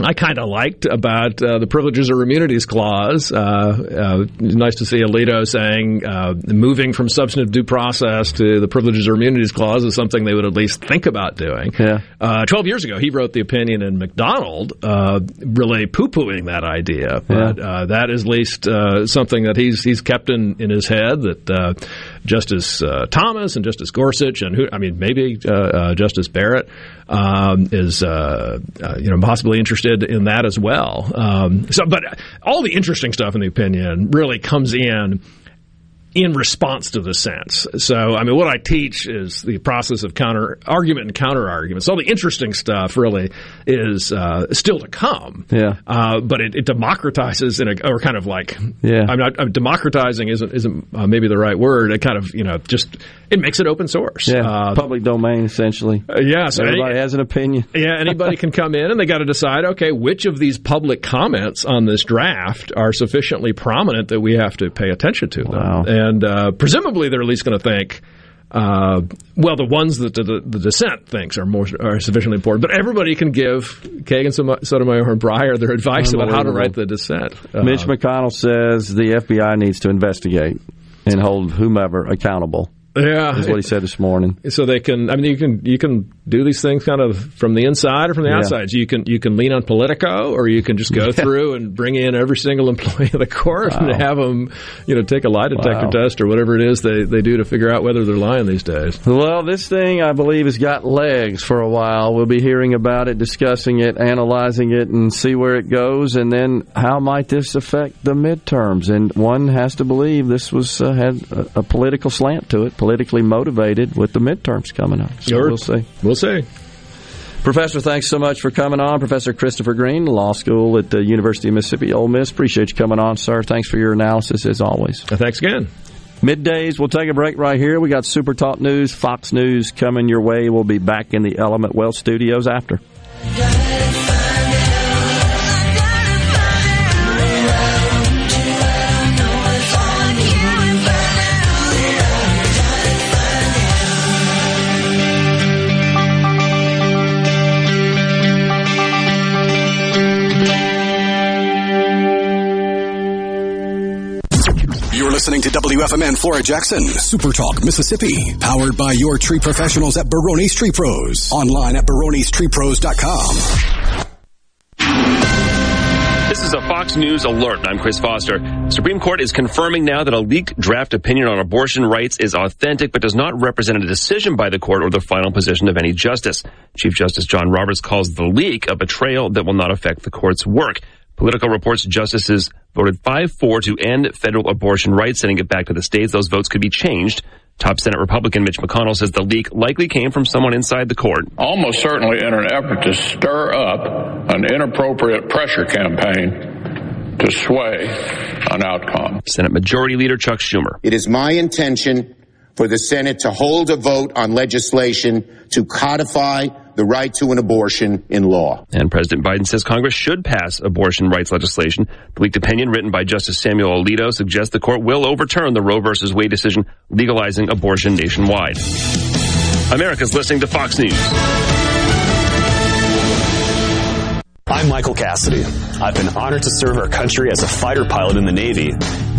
I kind of liked about uh, the privileges or immunities clause. Uh, uh, nice to see Alito saying uh, moving from substantive due process to the privileges or immunities clause is something they would at least think about doing. Yeah. Uh, Twelve years ago, he wrote the opinion in McDonald, uh, really poo-pooing that idea. But uh, that is at least uh, something that he's he's kept in, in his head that uh, Justice uh, Thomas and Justice Gorsuch and who I mean maybe uh, uh, Justice Barrett um, is uh, you know possibly interested in that as well. Um, so, but all the interesting stuff in the opinion really comes in in response to the sense. So, I mean, what I teach is the process of counter argument and counter arguments. All the interesting stuff really is uh, still to come. Yeah. Uh, but it, it democratizes in a, or kind of like, Yeah. I'm not, I'm democratizing isn't, isn't uh, maybe the right word. It kind of, you know, just, it makes it open source. Yeah, Uh, public domain essentially. uh, yeah, so any- everybody has an opinion. *laughs* yeah, anybody can come in and they got to decide, okay, which of these public comments on this draft are sufficiently prominent that we have to pay attention to them. Wow. And uh, presumably they're at least going to think, uh, well, the ones that the, the dissent thinks are more are sufficiently important. But everybody can give Kagan, Sotomayor, and Breyer their advice about how to write the dissent. Uh, Mitch McConnell says the FBI needs to investigate and hold whomever accountable. Yeah, is what he said this morning. so they can. I mean, you can you can do these things kind of from the inside or from the Yeah. outside. So you can you can lean on Politico, or you can just go *laughs* through and bring in every single employee of the court and have them, you know, take a lie detector Wow. test or whatever it is they they do to figure out whether they're lying these days. Well, this thing, I believe, has got legs for a while. We'll be hearing about it, discussing it, analyzing it, and see where it goes. And then, how might this affect the midterms? And one has to believe this was uh, had a, a political slant to it, politically motivated with the midterms coming up. So Sure. we'll see. We'll see. Professor, thanks so much for coming on. Professor Christopher Green, law school at the University of Mississippi Ole Miss. Appreciate you coming on, sir. Thanks for your analysis as always. Thanks again. Middays, we'll take a break right here. We got Super Talk News, Fox News coming your way. We'll be back in the Element Wealth studios after. Listening to WFMN Flora Jackson, Super Talk, Mississippi, powered by your tree professionals at Barone's Tree Pros. Online at baronestreepros.com. This is a Fox News alert. I'm Chris Foster. Supreme Court is confirming now that a leaked draft opinion on abortion rights is authentic but does not represent a decision by the court or the final position of any justice. Chief Justice John Roberts calls the leak a betrayal that will not affect the court's work. Politico reports justices voted 5-4 to end federal abortion rights, sending it back to the states. Those votes could be changed. Top Senate Republican Mitch McConnell says the leak likely came from someone inside the court. almost certainly in an effort to stir up an inappropriate pressure campaign to sway an outcome. Senate Majority Leader Chuck Schumer. It is my intention for the Senate to hold a vote on legislation to codify the right to an abortion in law. And President Biden says Congress should pass abortion rights legislation. The leaked opinion written by Justice Samuel Alito suggests the court will overturn the Roe v. Wade decision legalizing abortion nationwide. America's listening to Fox News. I'm Michael Cassidy. I've been honored to serve our country as a fighter pilot in the Navy.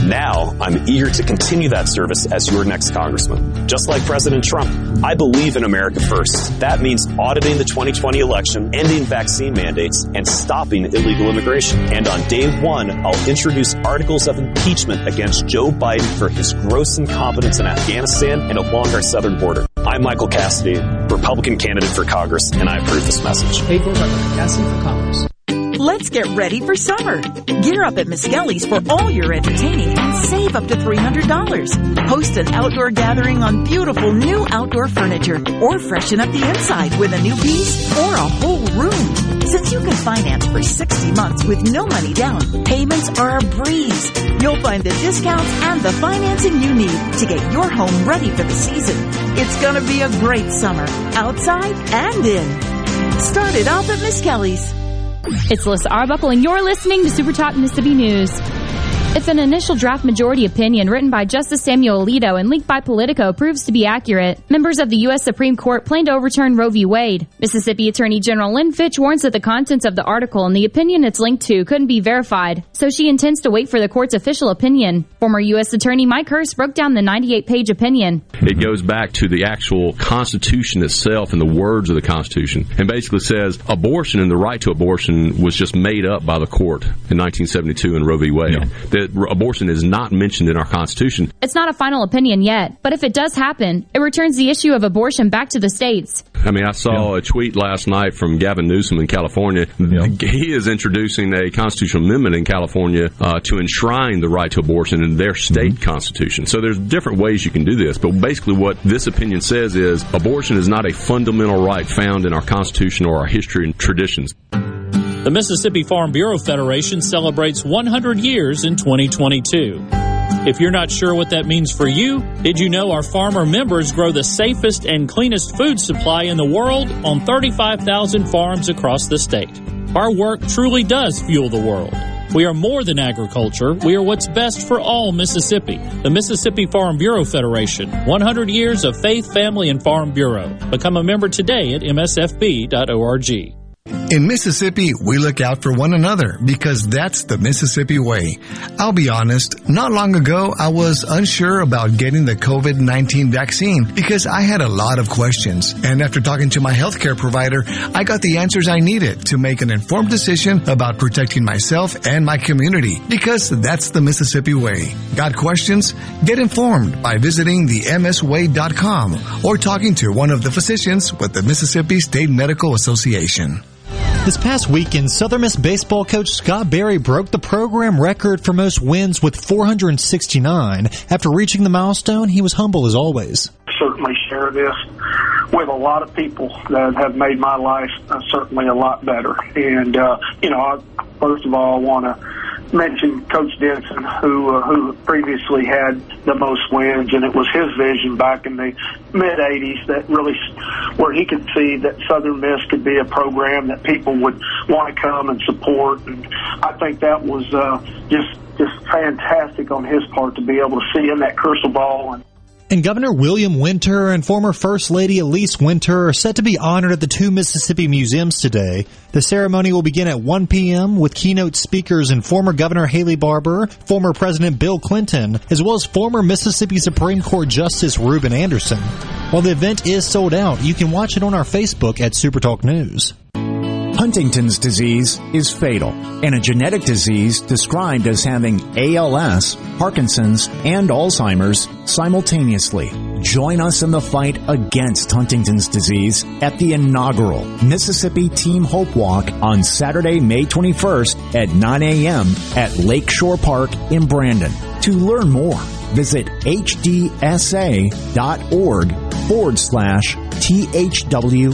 Now, I'm eager to continue that service as your next congressman. Just like President Trump, I believe in America first. That means auditing the 2020 election, ending vaccine mandates, and stopping illegal immigration. And on day one, I'll introduce articles of impeachment against Joe Biden for his gross incompetence in Afghanistan and along our southern border. I'm Michael Cassidy, Republican candidate for Congress, and I approve this message. For by Cassidy for Congress. Let's get ready for summer. Gear up at Miskelly's for all your entertaining and save up to $300. Host an outdoor gathering on beautiful new outdoor furniture or freshen up the inside with a new piece or a whole room. Since you can finance for 60 months with no money down, payments are a breeze. You'll find the discounts and the financing you need to get your home ready for the season. It's gonna be a great summer, outside and in. Start it off at Miskelly's. It's Alyssa Arbuckle, and you're listening to Super Talk Mississippi News. If an initial draft majority opinion written by Justice Samuel Alito and leaked by Politico proves to be accurate, members of the U.S. Supreme Court plan to overturn Roe v. Wade. Mississippi Attorney General Lynn Fitch warns that the contents of the article and the opinion it's linked to couldn't be verified, so she intends to wait for the court's official opinion. Former U.S. Attorney Mike Hurst broke down the 98 page opinion. It goes back to the actual Constitution itself and the words of the Constitution, and basically says abortion and the right to abortion was just made up by the court in 1972 in Roe v. Wade. Yeah. That abortion is not mentioned in our Constitution. It's not a final opinion yet, but if it does happen, it returns the issue of abortion back to the states. I mean, I saw yeah. a tweet last night from Gavin Newsom in California. Yeah. *laughs* He is introducing a constitutional amendment in California uh, to enshrine the right to abortion in their state mm-hmm. constitution. So there's different ways you can do this, but basically what this opinion says is abortion is not a fundamental right found in our Constitution or our history and traditions. The Mississippi Farm Bureau Federation celebrates 100 years in 2022. If you're not sure what that means for you, did you know our farmer members grow the safest and cleanest food supply in the world on 35,000 farms across the state? Our work truly does fuel the world. We are more than agriculture. We are what's best for all Mississippi. The Mississippi Farm Bureau Federation. 100 years of faith, family, and farm bureau. Become a member today at msfb.org. In Mississippi, we look out for one another because that's the Mississippi way. I'll be honest, not long ago, I was unsure about getting the COVID-19 vaccine because I had a lot of questions. And after talking to my healthcare provider, I got the answers I needed to make an informed decision about protecting myself and my community because that's the Mississippi way. Got questions? Get informed by visiting the msway.com or talking to one of the physicians with the Mississippi State Medical Association. This past weekend, Southern Miss baseball coach Scott Berry broke the program record for most wins with 469. After reaching the milestone, he was humble as always. Certainly share this with a lot of people that have made my life uh, certainly a lot better. And, uh, you know, I, first of all, I want to mention Coach Denson, who uh, who previously had the most wins, and it was his vision back in the mid '80s that really where he could see that Southern Miss could be a program that people would want to come and support, and I think that was uh, just just fantastic on his part to be able to see in that crystal ball and and Governor William Winter and former First Lady Elise Winter are set to be honored at the two Mississippi museums today. The ceremony will begin at 1 p.m. with keynote speakers and former Governor Haley Barbour, former President Bill Clinton, as well as former Mississippi Supreme Court Justice Reuben Anderson. While the event is sold out, you can watch it on our Facebook at Supertalk News. Huntington's disease is fatal and a genetic disease described as having ALS, Parkinson's, and Alzheimer's simultaneously. Join us in the fight against Huntington's disease at the inaugural Mississippi Team Hope Walk on Saturday, May 21st at 9 a.m. at Lakeshore Park in Brandon. To learn more, visit hdsa.org forward slash THWMS.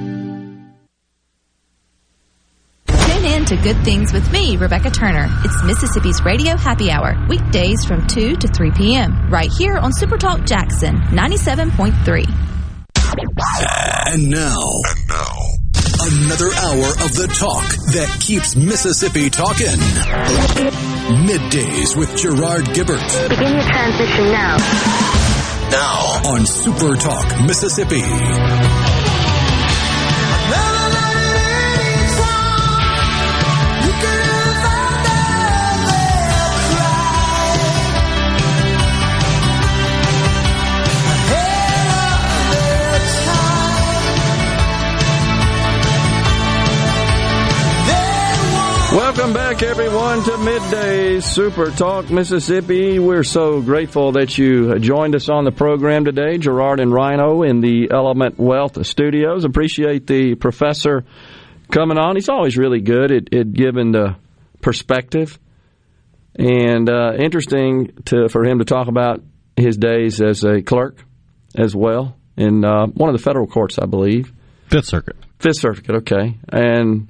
To Good Things with me, Rebecca Turner. It's Mississippi's Radio Happy Hour, weekdays from 2 to 3 p.m., right here on Supertalk Jackson 97.3. And now, and now, another hour of the talk that keeps Mississippi talking. Middays with Gerard Gibert. Begin your transition now. Now on Super Talk Mississippi. Back, everyone, to Midday Super Talk Mississippi. We're so grateful that you joined us on the program today. Gerard and Rhino in the Element Wealth Studios. Appreciate the professor coming on. He's always really good at, at giving the perspective. And uh, interesting to, for him to talk about his days as a clerk as well in uh, one of the federal courts, I believe. Fifth Circuit. Fifth Circuit, okay. And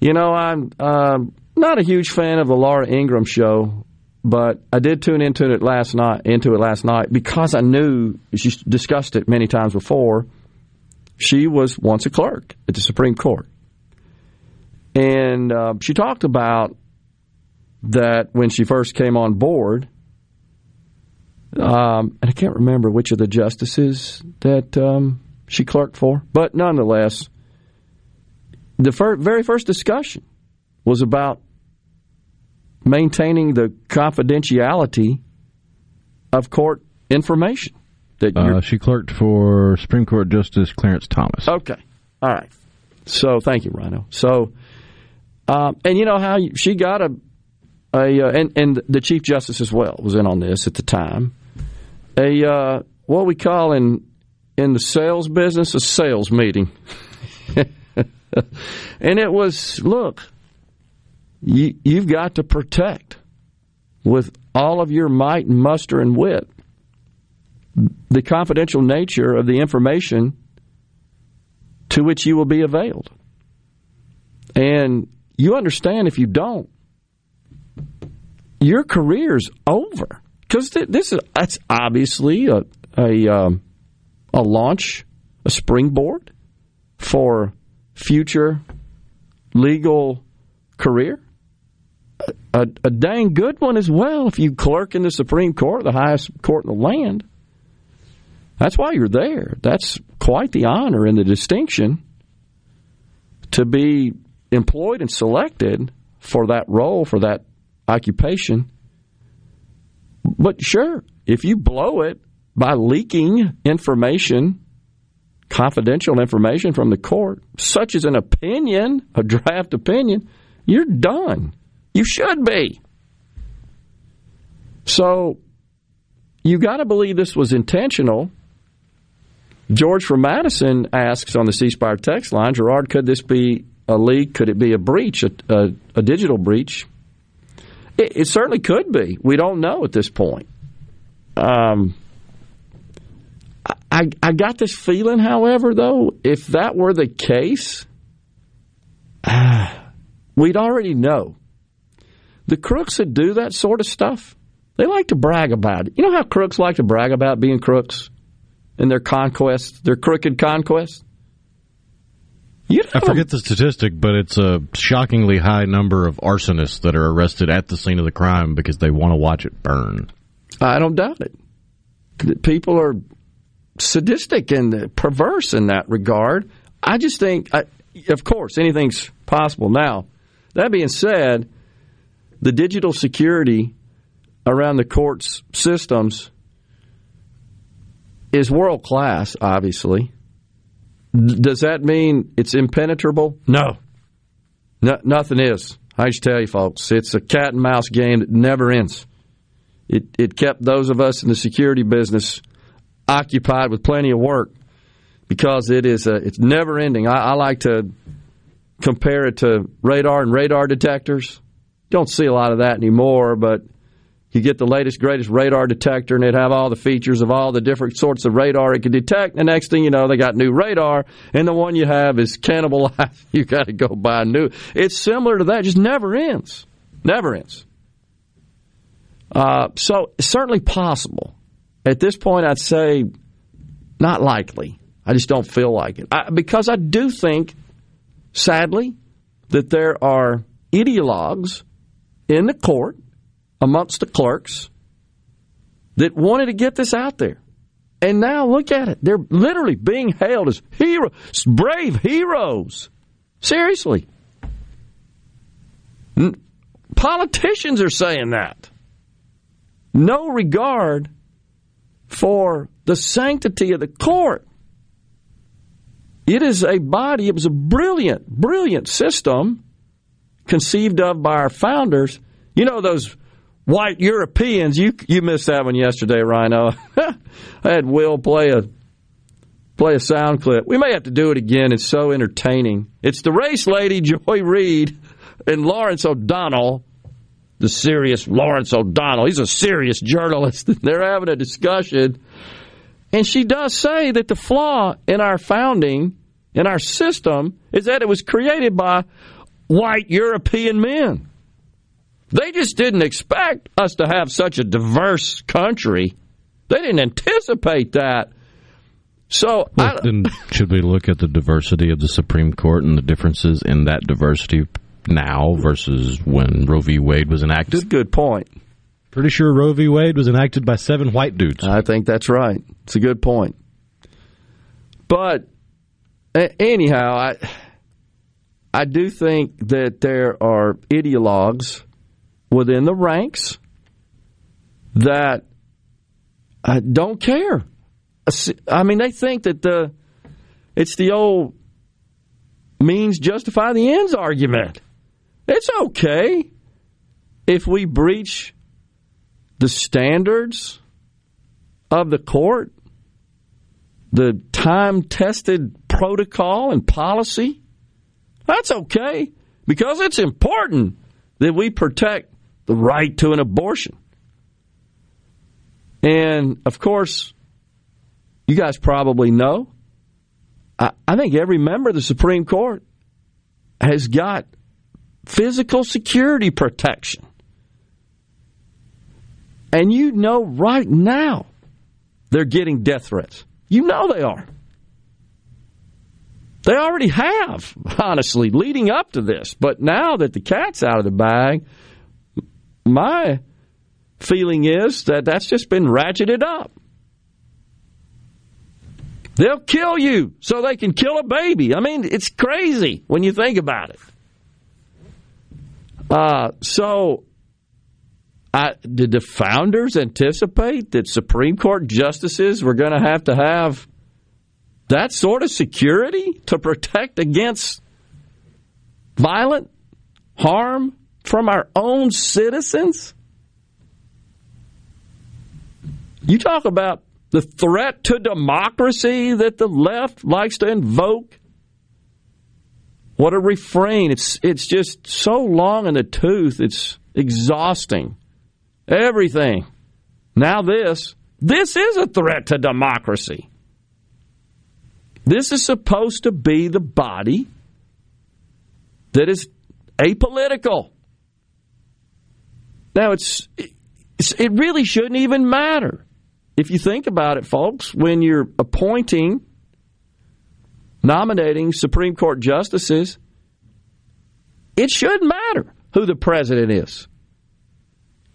you know, I'm uh, not a huge fan of the Laura Ingraham show, but I did tune into it last night. Into it last night because I knew she discussed it many times before. She was once a clerk at the Supreme Court, and uh, she talked about that when she first came on board. Um, and I can't remember which of the justices that um, she clerked for, but nonetheless the fir- very first discussion was about maintaining the confidentiality of court information. That uh, she clerked for Supreme Court Justice Clarence Thomas. Okay, all right. So thank you, Rhino. So, um, and you know how she got a, a uh, and and the Chief Justice as well was in on this at the time. A uh, what we call in in the sales business a sales meeting. *laughs* and it was look, you, you've got to protect with all of your might and muster and wit the confidential nature of the information to which you will be availed. And you understand if you don't, your career's over because this is that's obviously a a um, a launch, a springboard for future legal career. A, a, dang good one as well if you clerk in the Supreme Court, the highest court in the land. That's why you're there. That's quite the honor and the distinction to be employed and selected for that role, for that occupation. But sure, if you blow it by leaking information confidential information from the court, such as an opinion, a draft opinion, you're done. You should be. So you got to believe this was intentional. George from Madison asks on the C Spire text line, Gerard, could this be a leak? Could it be a breach, a, a, a digital breach? It, it, certainly could be. We don't know at this point. Um, I, I got this feeling, however, though, if that were the case, uh, *sighs* we'd already know. The crooks that do that sort of stuff, they like to brag about it. You know how crooks like to brag about being crooks and their conquests, their crooked conquests? You know, I forget the statistic, but it's a shockingly high number of arsonists that are arrested at the scene of the crime because they want to watch it burn. I don't doubt it. People are sadistic and perverse in that regard. I just think, I, of course, anything's possible. Now, that being said, the digital security around the court's systems is world class, obviously. Does that mean it's impenetrable? No. no. Nothing is. I just tell you, folks, it's a cat and mouse game that never ends. It, it kept those of us in the security business occupied with plenty of work because it is a, it's never ending. I, I like to compare it to radar and radar detectors. Don't see a lot of that anymore, but you get the latest, greatest radar detector, and it have all the features of all the different sorts of radar it can detect. The next thing you know, they got new radar, and the one you have is cannibalized. *laughs* You got to go buy new. It's similar to that; just never ends, never ends. Uh, so certainly possible. At this point, I'd say not likely. I just don't feel like it I, because I do think, sadly, that there are ideologues in the court amongst the clerks that wanted to get this out there. And now look at it. They're literally being hailed as heroes, brave heroes. Seriously. Politicians are saying that. No regard for the sanctity of the court. It is a body, it was a brilliant, brilliant system conceived of by our founders. You know, those white Europeans. You you missed that one yesterday, Rhino. *laughs* I had Will play a play a sound clip. We may have to do it again. It's so entertaining. It's the race lady Joy Reid and Lawrence O'Donnell, the serious Lawrence O'Donnell. He's a serious journalist. *laughs* They're having a discussion, and she does say that the flaw in our founding, in our system, is that it was created by white European men. They just didn't expect us to have such a diverse country. They didn't anticipate that. So, well, then should we look at the diversity of the Supreme Court and the differences in that diversity now versus when Roe v. Wade was enacted? That's a good point. Pretty sure Roe v. Wade was enacted by seven white dudes. I think that's right. It's a good point. But anyhow, I I do think that there are ideologues within the ranks that uh, don't care. I mean, they think that the it's the old means justify the ends argument. It's okay if we breach the standards of the court, the time tested protocol and policy. That's okay because it's important that we protect the right to an abortion. And of course, you guys probably know, I, I think every member of the Supreme Court has got physical security protection. And you know right now they're getting death threats. You know they are. They already have, honestly, leading up to this. But now that the cat's out of the bag, my feeling is that that's just been ratcheted up. They'll kill you so they can kill a baby. I mean, it's crazy when you think about it. Uh, so, I, did the founders anticipate that Supreme Court justices were going to have to have that sort of security to protect against violent harm from our own citizens? You talk about the threat to democracy that the left likes to invoke. What a refrain. It's it's just so long in the tooth, it's exhausting. Everything. Now this. This is a threat to democracy. This is supposed to be the body that is apolitical. Now, it's, it's, it really shouldn't even matter. If you think about it, folks, when you're appointing, nominating Supreme Court justices, it shouldn't matter who the president is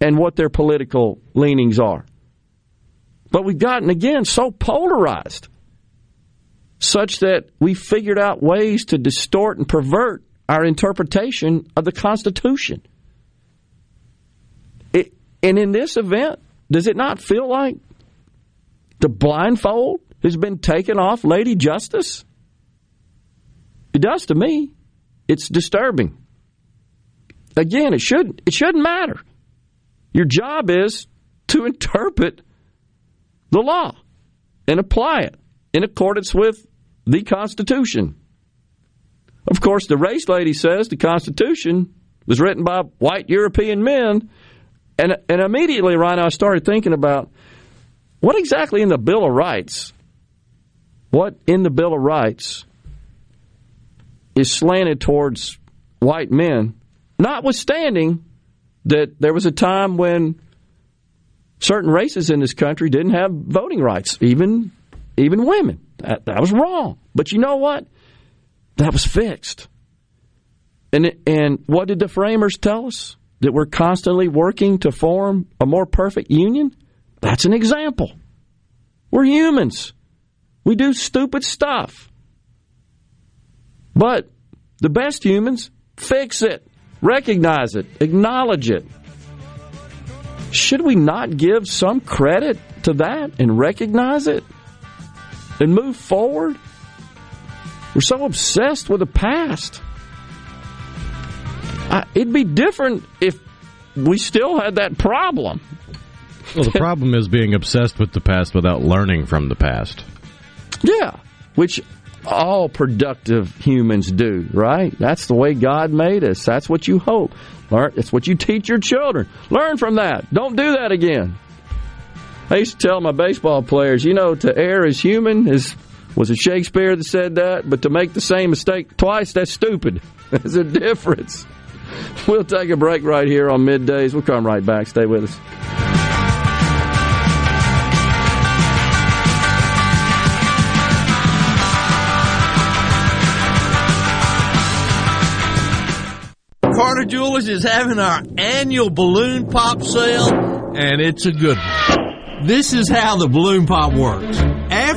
and what their political leanings are. But we've gotten, again, so polarized such that we figured out ways to distort and pervert our interpretation of the Constitution. It, and in this event, does it not feel like the blindfold has been taken off Lady Justice? It does to me. It's disturbing. Again, it should it shouldn't matter. Your job is to *laughs* interpret the law and apply it in accordance with the Constitution. Of course, the race lady says the Constitution was written by white European men, and and immediately, Ryan, I started thinking about what exactly in the Bill of Rights, what in the Bill of Rights is slanted towards white men, notwithstanding that there was a time when certain races in this country didn't have voting rights, even even women. That, that was wrong. But you know what? That was fixed. And and what did the framers tell us? That we're constantly working to form a more perfect union? That's an example. We're humans. We do stupid stuff. But the best humans fix it, recognize it, acknowledge it. Should we not give some credit to that and recognize it and move forward? We're so obsessed with the past. I, it'd be different if we still had that problem. Well, the problem is being obsessed with the past without learning from the past. Yeah, which all productive humans do, right? That's the way God made us. That's what you hope. Learn. It's what you teach your children. Learn from that. Don't do that again. I used to tell my baseball players, you know, to err is human is was it Shakespeare that said that? But to make the same mistake twice, that's stupid. *laughs* There's a difference. We'll take a break right here on middays. We'll come right back. Stay with us. Carter Jewelers is having our annual balloon pop sale, and it's a good one. This is how the balloon pop works.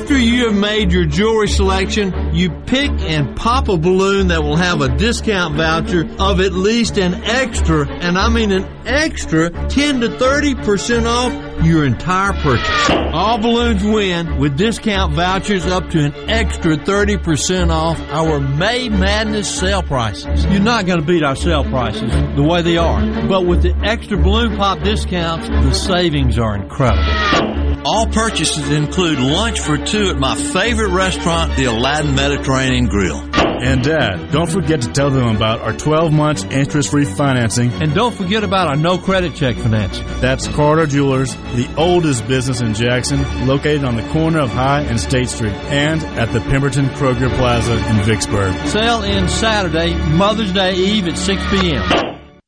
After you have made your jewelry selection, you pick and pop a balloon that will have a discount voucher of at least an extra, and I mean an extra 10 to 30% off your entire purchase. All balloons win with discount vouchers up to an extra 30% off our May Madness sale prices. You're not going to beat our sale prices the way they are, but with the extra balloon pop discounts, the savings are incredible. All purchases include lunch for two at my favorite restaurant, the Aladdin Mediterranean Grill. And Dad, don't forget to tell them about our 12 months interest free financing. And don't forget about our no credit check financing. That's Carter Jewelers, the oldest business in Jackson, located on the corner of High and State Street, and at the Pemberton Kroger Plaza in Vicksburg. Sale ends Saturday, Mother's Day Eve at 6 p.m.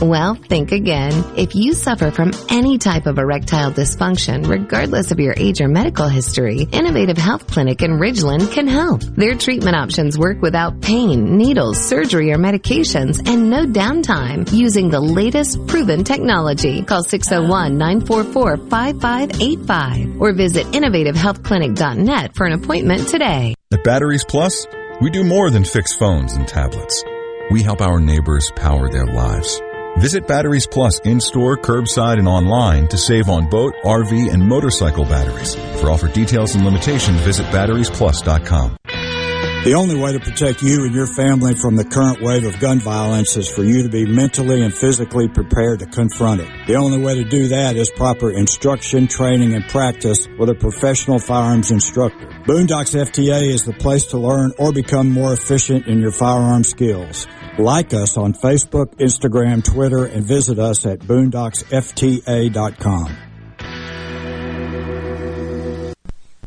Well, think again. If you suffer from any type of erectile dysfunction, regardless of your age or medical history, Innovative Health Clinic in Ridgeland can help. Their treatment options work without pain, needles, surgery, or medications, and no downtime using the latest proven technology. Call 601-944-5585 or visit innovativehealthclinic.net for an appointment today. At Batteries Plus, we do more than fix phones and tablets. We help our neighbors power their lives. Visit Batteries Plus in-store, curbside, and online to save on boat, RV, and motorcycle batteries. For offer details and limitations, visit batteriesplus.com. The only way to protect you and your family from the current wave of gun violence is for you to be mentally and physically prepared to confront it. The only way to do that is proper instruction, training, and practice with a professional firearms instructor. Boondocks FTA is the place to learn or become more efficient in your firearm skills. Like us on Facebook, Instagram, Twitter, and visit us at boondocksfta.com.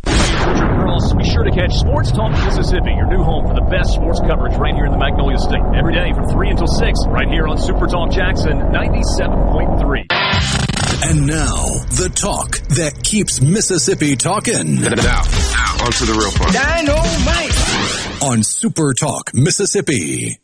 Girls, be sure to catch Sports Talk Mississippi, your new home for the best sports coverage right here in the Magnolia State. Every day from 3 until 6, right here on Super Talk Jackson 97.3. And now, the talk that keeps Mississippi talking. Now, now on to the real part. Dynamite! On Super Talk Mississippi.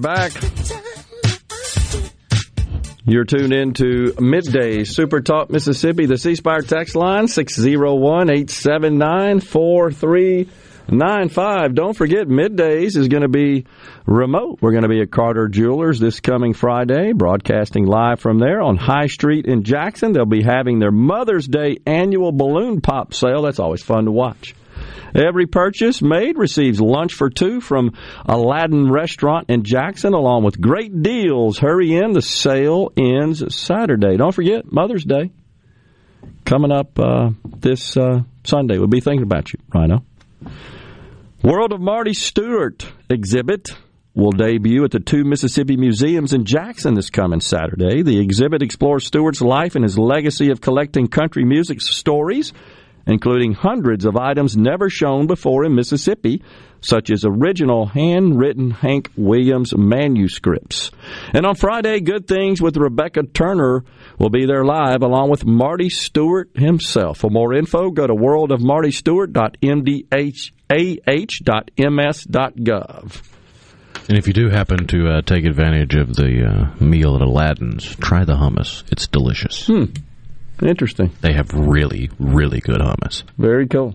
Back. You're tuned in to Midday Super Talk Mississippi. The C Spire text line 601 879 4395. Don't forget, Middays is going to be remote. We're going to be at Carter Jewelers this coming Friday, broadcasting live from there on High Street in Jackson. They'll be having their Mother's Day annual balloon pop sale. That's always fun to watch. Every purchase made receives lunch for two from Aladdin Restaurant in Jackson, along with great deals. Hurry in, the sale ends Saturday. Don't forget, Mother's Day coming up uh, this uh, Sunday. We'll be thinking about you, Rhino. World of Marty Stuart exhibit will debut at the two Mississippi Museums in Jackson this coming Saturday. The exhibit explores Stuart's life and his legacy of collecting country music stories including hundreds of items never shown before in Mississippi, such as original handwritten Hank Williams manuscripts. And on Friday, Good Things with Rebecca Turner will be there live along with Marty Stuart himself. For more info, go to worldofmartystuart.mdah.ms.gov. And if you do happen to uh, take advantage of the uh, meal at Aladdin's, try the hummus. It's delicious. Hmm. Interesting. They have really, really good hummus. Very cool.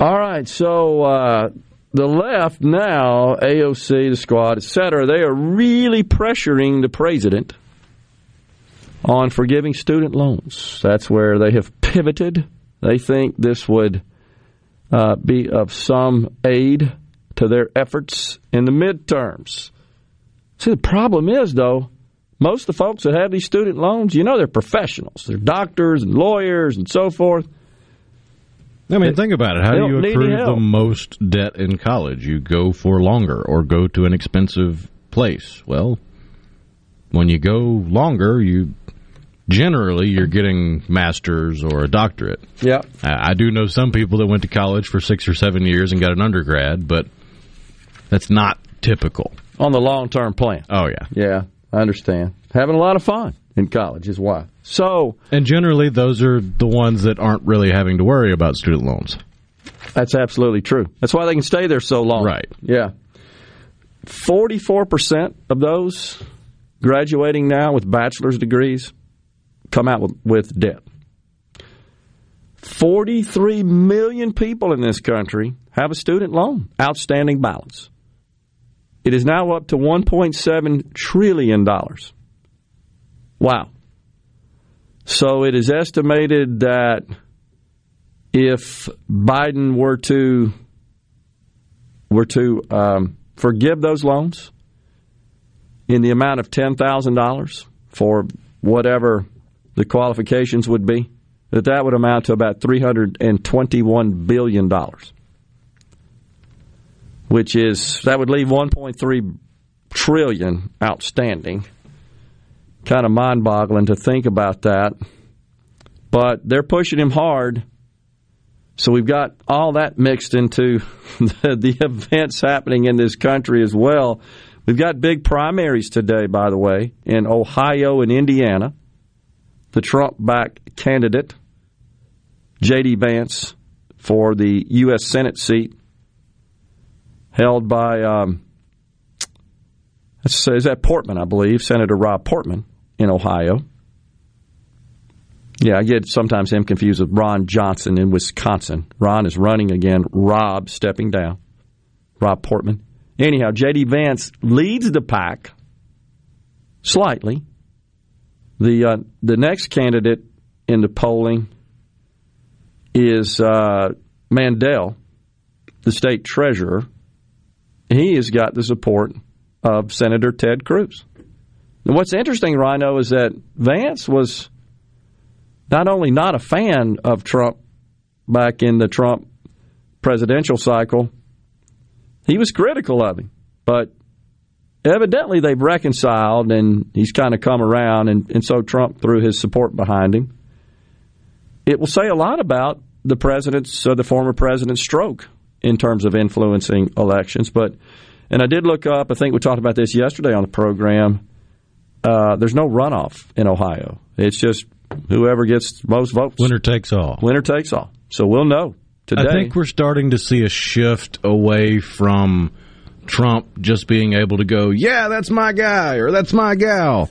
All right, so uh, the left now, AOC, the squad, etc., they are really pressuring the president on forgiving student loans. That's where they have pivoted. They think this would uh, be of some aid to their efforts in the midterms. See, the problem is, though, most of the folks that have these student loans, you know, they're professionals. They're doctors and lawyers and so forth. I mean, think about it. How do you accrue the most debt in college? You go for longer or go to an expensive place. Well, when you go longer, you generally you're getting masters or a doctorate. Yeah. I do know some people that went to college for 6 or 7 years and got an undergrad, but that's not typical on the long-term plan. Oh yeah. Yeah, I understand. Having a lot of fun in college is why. So, and generally those are the ones that aren't really having to worry about student loans. That's absolutely true. That's why they can stay there so long. Right. Yeah. 44% of those graduating now with bachelor's degrees come out with, with debt. 43 million people in this country have a student loan outstanding balance. It is now up to 1.7 trillion dollars. Wow. So it is estimated that if Biden were to were to um, forgive those loans in the amount of ten thousand dollars for whatever the qualifications would be, that that would amount to about three hundred and twenty-one billion dollars, which is that would leave one point three trillion outstanding kind of mind boggling to think about that. But they're pushing him hard. So we've got all that mixed into *laughs* the, the, events happening in this country as well. We've got big primaries today, by the way, in Ohio and Indiana. The Trump backed candidate, J.D. Vance, for the U.S. Senate seat, held by, um, is that Portman, I believe, Senator Rob Portman in Ohio. Yeah, I get sometimes him confused with Ron Johnson in Wisconsin. Ron is running again. Rob stepping down. Rob Portman anyhow, J.D. Vance leads the pack slightly. The uh, the next candidate in the polling is uh, Mandel, the state treasurer. He has got the support of Senator Ted Cruz. And what's interesting, Rhino, is that Vance was not only not a fan of Trump back in the Trump presidential cycle, he was critical of him. But evidently they've reconciled and he's kind of come around, and, and so Trump threw his support behind him. It will say a lot about the president's, uh, the former president's stroke in terms of influencing elections. But, and I did look up, I think we talked about this yesterday on the program. Uh, there's no runoff in Ohio. It's just whoever gets most votes. Winner takes all. Winner takes all. So we'll know today. I think we're starting to see a shift away from Trump just being able to go, yeah, that's my guy or that's my gal,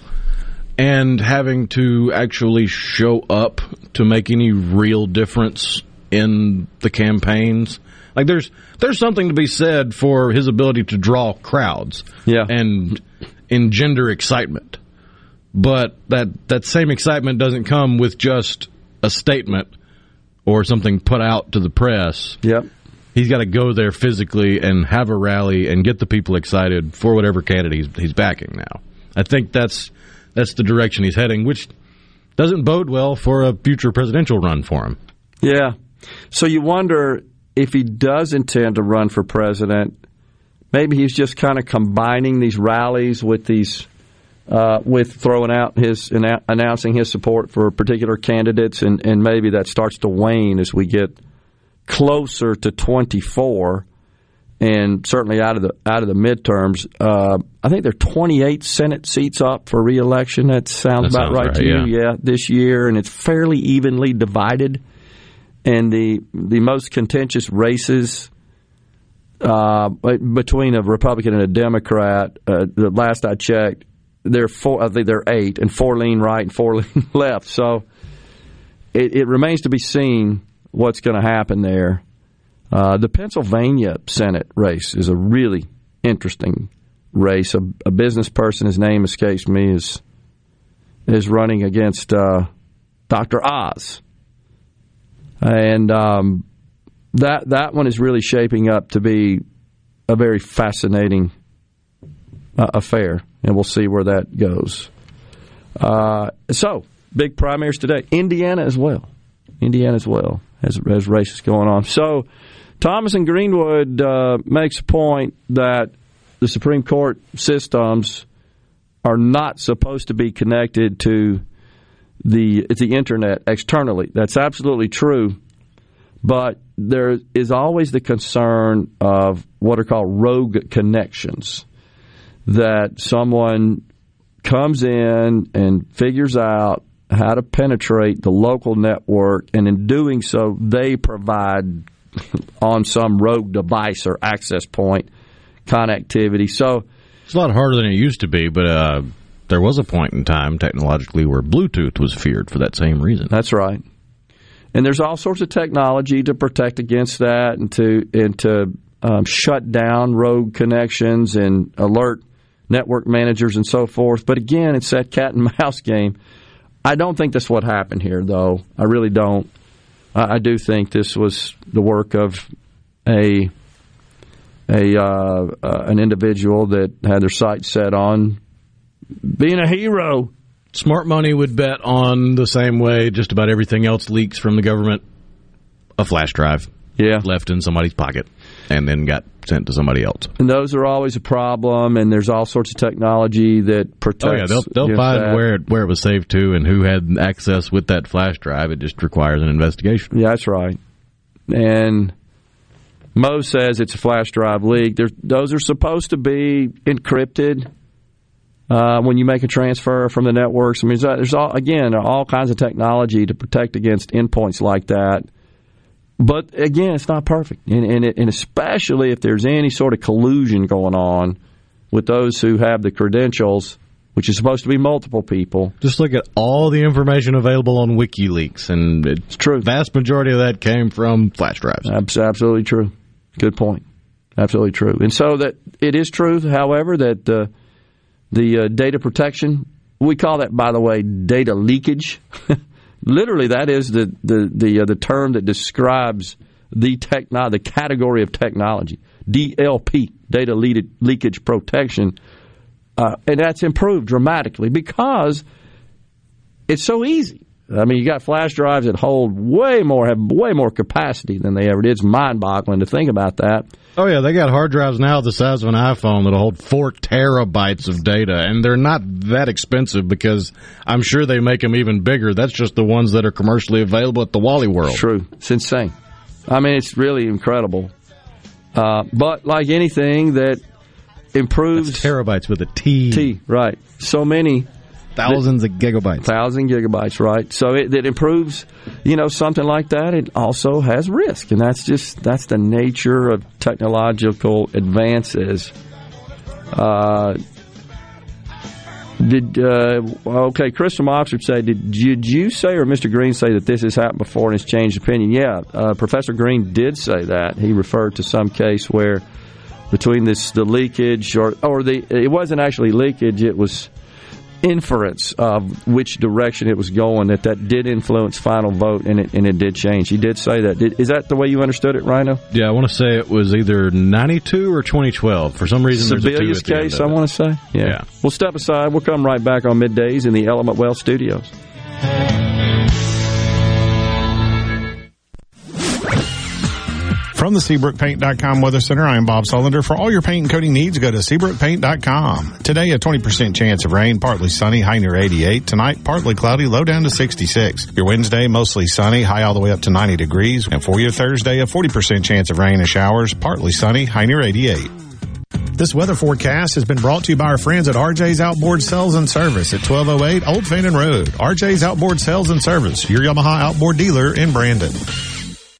and having to actually show up to make any real difference in the campaigns. Like there's there's something to be said for his ability to draw crowds, yeah, and engender excitement. But that that same excitement doesn't come with just a statement or something put out to the press. Yep. He's got to go there physically and have a rally and get the people excited for whatever candidate he's, he's backing now. I think that's that's the direction he's heading, which doesn't bode well for a future presidential run for him. Yeah. So you wonder if he does intend to run for president, maybe he's just kind of combining these rallies with these uh, with throwing out his announcing his support for particular candidates, and, and maybe that starts to wane as we get closer to 24, and certainly out of the out of the midterms. Uh, I think there are 28 Senate seats up for reelection. That sounds that about sounds right, right, to yeah. you, yeah, this year, and it's fairly evenly divided. And the the most contentious races uh, between a Republican and a Democrat, uh, the last I checked, there are four. I think they're eight, and four lean right and four *laughs* lean left. So it, it remains to be seen what's going to happen there. Uh, the Pennsylvania Senate race is a really interesting race. A, a, business person, his name escapes me, is is running against uh, Dr. Oz, and um, that that one is really shaping up to be a very fascinating uh, affair, and we'll see where that goes. Uh, so, big primaries today. Indiana as well. Indiana as well has, has races going on. So, Thomas and Greenwood uh, makes a point that the Supreme Court systems are not supposed to be connected to the the internet externally. That's absolutely true, but there is always the concern of what are called rogue connections. That someone comes in and figures out how to penetrate the local network, and in doing so, they provide on some rogue device or access point connectivity. So it's a lot harder than it used to be, but uh, there was a point in time technologically where Bluetooth was feared for that same reason. That's right. And there's all sorts of technology to protect against that and to and to um, shut down rogue connections and alert network managers and so forth. But again, it's that cat and *laughs* mouse game. I don't think that's what happened here, though. I really don't. I, I do think this was the work of a a uh, uh, an individual that had their sights set on being a hero. Smart money would bet on the same way just about everything else leaks from the government. A flash drive, yeah, left in somebody's pocket, and then got sent to somebody else. And those are always a problem. And there's all sorts of technology that protects. Oh yeah, they'll, they'll find that. where it, where it was saved to and who had access with that flash drive. It just requires an investigation. Yeah, that's right. And Mo says it's a flash drive leak. There's, those are supposed to be encrypted. Uh, when you make a transfer from the networks, I mean, there's all, again all kinds of technology to protect against endpoints like that. But again, it's not perfect, and and, it, and, especially if there's any sort of collusion going on with those who have the credentials, which is supposed to be multiple people. Just look at all the information available on WikiLeaks, and it's true. Vast majority of that came from flash drives. Absolutely true. Good point. absolutely true. And so that it is true, however, that uh, the uh, data protection we call that, by the way, data leakage. *laughs* Literally, that is the the the, uh, the term that describes the techno- the category of technology. DLP, data leakage protection, uh, and that's improved dramatically because it's so easy. I mean, you got flash drives that hold way more, have way more capacity than they ever did. It's mind-boggling to think about that. Oh yeah, they got hard drives now the size of an iPhone that'll hold four terabytes of data, and they're not that expensive because I'm sure they make them even bigger. That's just the ones that are commercially available at the Wally World. True, it's insane. I mean, it's really incredible. Uh, but like anything that improves That's terabytes with a T. T, right? So many thousands of gigabytes. Thousand gigabytes, right? So it, it improves, you know, something like that. It also has risk, and that's just that's the nature of technological advances. Uh, did uh, okay? Chris from Oxford say, did, did you say or Mr. Green say that this has happened before and has changed opinion? Yeah, uh, Professor Green did say that. He referred to some case where between this the leakage or or the it wasn't actually leakage; it was inference of which direction it was going that that did influence final vote and it, and it did change. He did say that. Did, is that the way you understood it, Rhino? Yeah, I want to say it was either 92 or 2012. For some reason, Sebelius case, I want to say. Yeah. yeah. We'll step aside. We'll come right back on middays in the Element Wealth studios. From the SeabrookPaint.com Weather Center, I am Bob Sullender. For all your paint and coating needs, go to SeabrookPaint.com. Today, a 20% chance of rain, partly sunny, high near 88. Tonight, partly cloudy, low down to 66. Your Wednesday, mostly sunny, high all the way up to 90 degrees. And for your Thursday, a 40% chance of rain and showers, partly sunny, high near 88. This weather forecast has been brought to you by our friends at RJ's Outboard Sales and Service at 1208 Old Fannin Road. RJ's Outboard Sales and Service, your Yamaha outboard dealer in Brandon.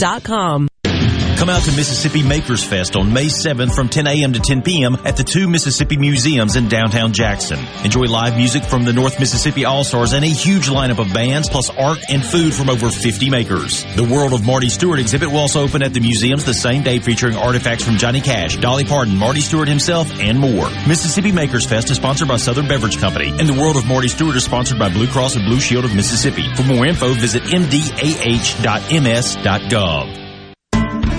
com. Come out to Mississippi Makers Fest on May 7th from 10 a.m. to 10 p.m. at the two Mississippi Museums in downtown Jackson. Enjoy live music from the North Mississippi All-Stars and a huge lineup of bands plus art and food from over 50 makers. The World of Marty Stuart exhibit will also open at the museums the same day featuring artifacts from Johnny Cash, Dolly Parton, Marty Stuart himself, and more. Mississippi Makers Fest is sponsored by Southern Beverage Company and the World of Marty Stuart is sponsored by Blue Cross and Blue Shield of Mississippi. For more info, visit mdah.ms.gov.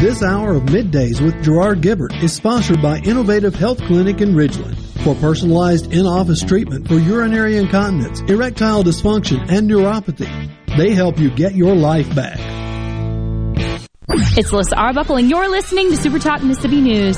This hour of middays with Gerard Gibert is sponsored by Innovative Health Clinic in Ridgeland. For personalized in-office treatment for urinary incontinence, erectile dysfunction, and neuropathy, they help you get your life back. It's Liz Arbuckle, and you're listening to Super Talk Mississippi News.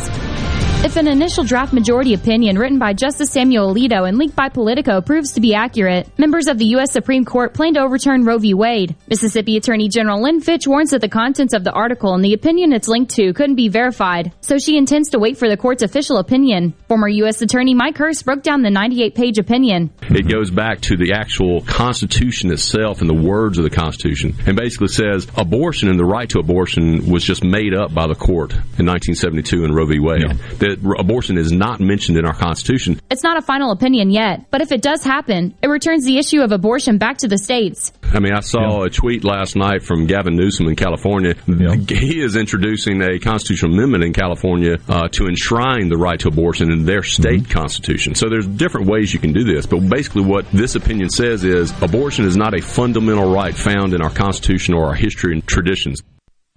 If an initial draft majority opinion written by Justice Samuel Alito and leaked by Politico proves to be accurate, members of the U.S. Supreme Court plan to overturn Roe v. Wade. Mississippi Attorney General Lynn Fitch warns that the contents of the article and the opinion it's linked to couldn't be verified, so she intends to wait for the court's official opinion. Former U.S. Attorney Mike Hurst broke down the 98 page opinion. It goes back to the actual Constitution itself and the words of the Constitution, and basically says abortion and the right to abortion was just made up by the court in 1972 in Roe v. Wade. Yeah. That abortion is not mentioned in our Constitution. It's not a final opinion yet, but if it does happen, it returns the issue of abortion back to the states. I mean, I saw yeah. a tweet last night from Gavin Newsom in California. Yeah. *laughs* He is introducing a constitutional amendment in California uh, to enshrine the right to abortion in their state mm-hmm. constitution. So there's different ways you can do this, but basically what this opinion says is abortion is not a fundamental right found in our Constitution or our history and traditions.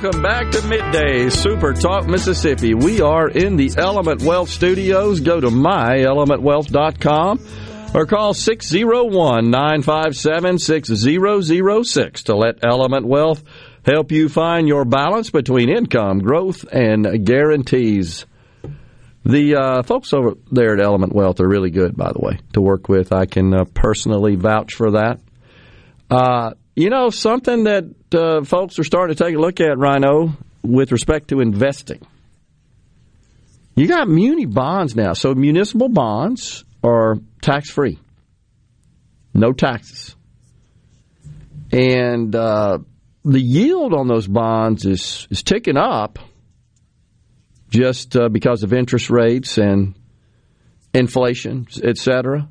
Welcome back to Midday Super Talk Mississippi. We are in the Element Wealth Studios. Go to myelementwealth.com or call 601 957 6006 to let Element Wealth help you find your balance between income, growth, and guarantees. The uh, folks over there at Element Wealth are really good, by the way, to work with. I can uh, personally vouch for that. Uh, you know, something that uh, folks are starting to take a look at, Rhino, with respect to investing. You got muni bonds now. So municipal bonds are tax free, no taxes. And uh, the yield on those bonds is, is ticking up just uh, because of interest rates and inflation, et cetera,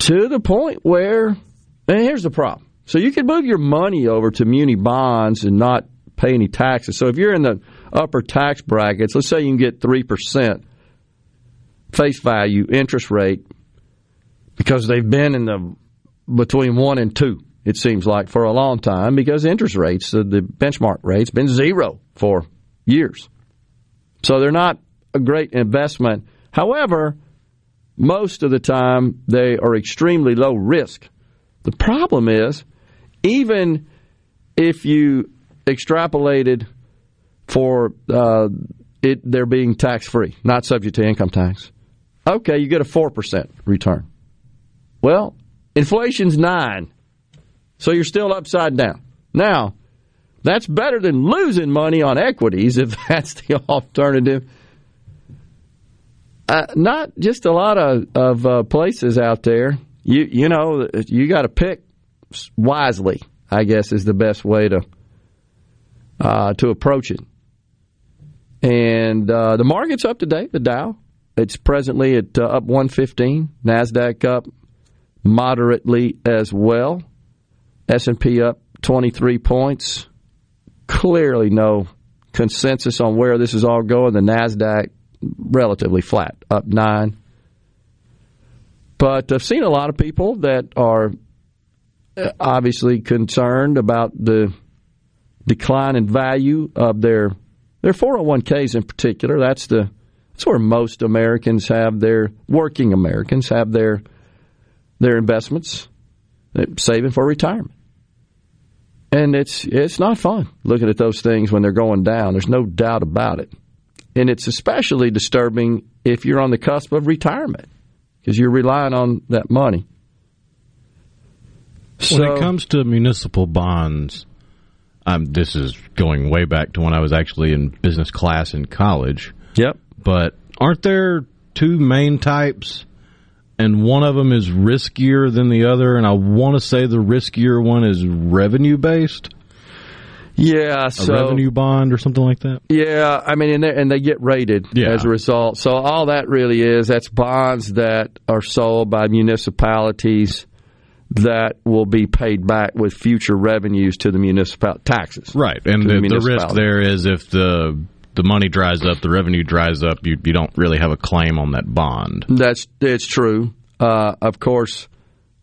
to the point where and here's the problem. So you can move your money over to muni bonds and not pay any taxes. So if you're in the upper tax brackets, let's say you can get 3% face value interest rate because they've been in the between 1 and 2 it seems like for a long time because interest rates the, benchmark rates been zero for years. So they're not a great investment. However, most of the time they are extremely low risk. The problem is, even if you extrapolated for uh, it, they're being tax free, not subject to income tax, okay, you get a 4% return. Well, inflation's 9 so you're still upside down. Now, that's better than losing money on equities if *laughs* that's the alternative. Uh, not just a lot of, of uh, places out there you you know you got to pick wisely. I guess is the best way to uh, to approach it. And uh, the market's up today, the Dow. It's presently at uh, up 115. Nasdaq up moderately as well. S&P up 23 points. Clearly no consensus on where this is all going. The Nasdaq relatively flat, up 9. But I've seen a lot of people that are uh, obviously concerned about the decline in value of their their 401ks in particular. That's the that's where most Americans have their working Americans have their their investments, saving for retirement. And it's it's not fun looking at those things when they're going down. There's no doubt about it. And it's especially disturbing if you're on the cusp of retirement because you're relying on that money. So, when it comes to municipal bonds, um, this is going way back to when I was actually in business class in college. Yep. But aren't there two main types? And one of them is riskier than the other, and I want to say the riskier one is revenue based. Yeah, so, a revenue bond or something like that. Yeah, I mean, and they, and they get rated yeah. as a result. So all that really is that's bonds that are sold by municipalities that will be paid back with future revenues to the municipal taxes. Right, and the, the, the risk there is if the the money dries up, the revenue dries up, you you don't really have a claim on that bond. That's it's true. Uh, of course,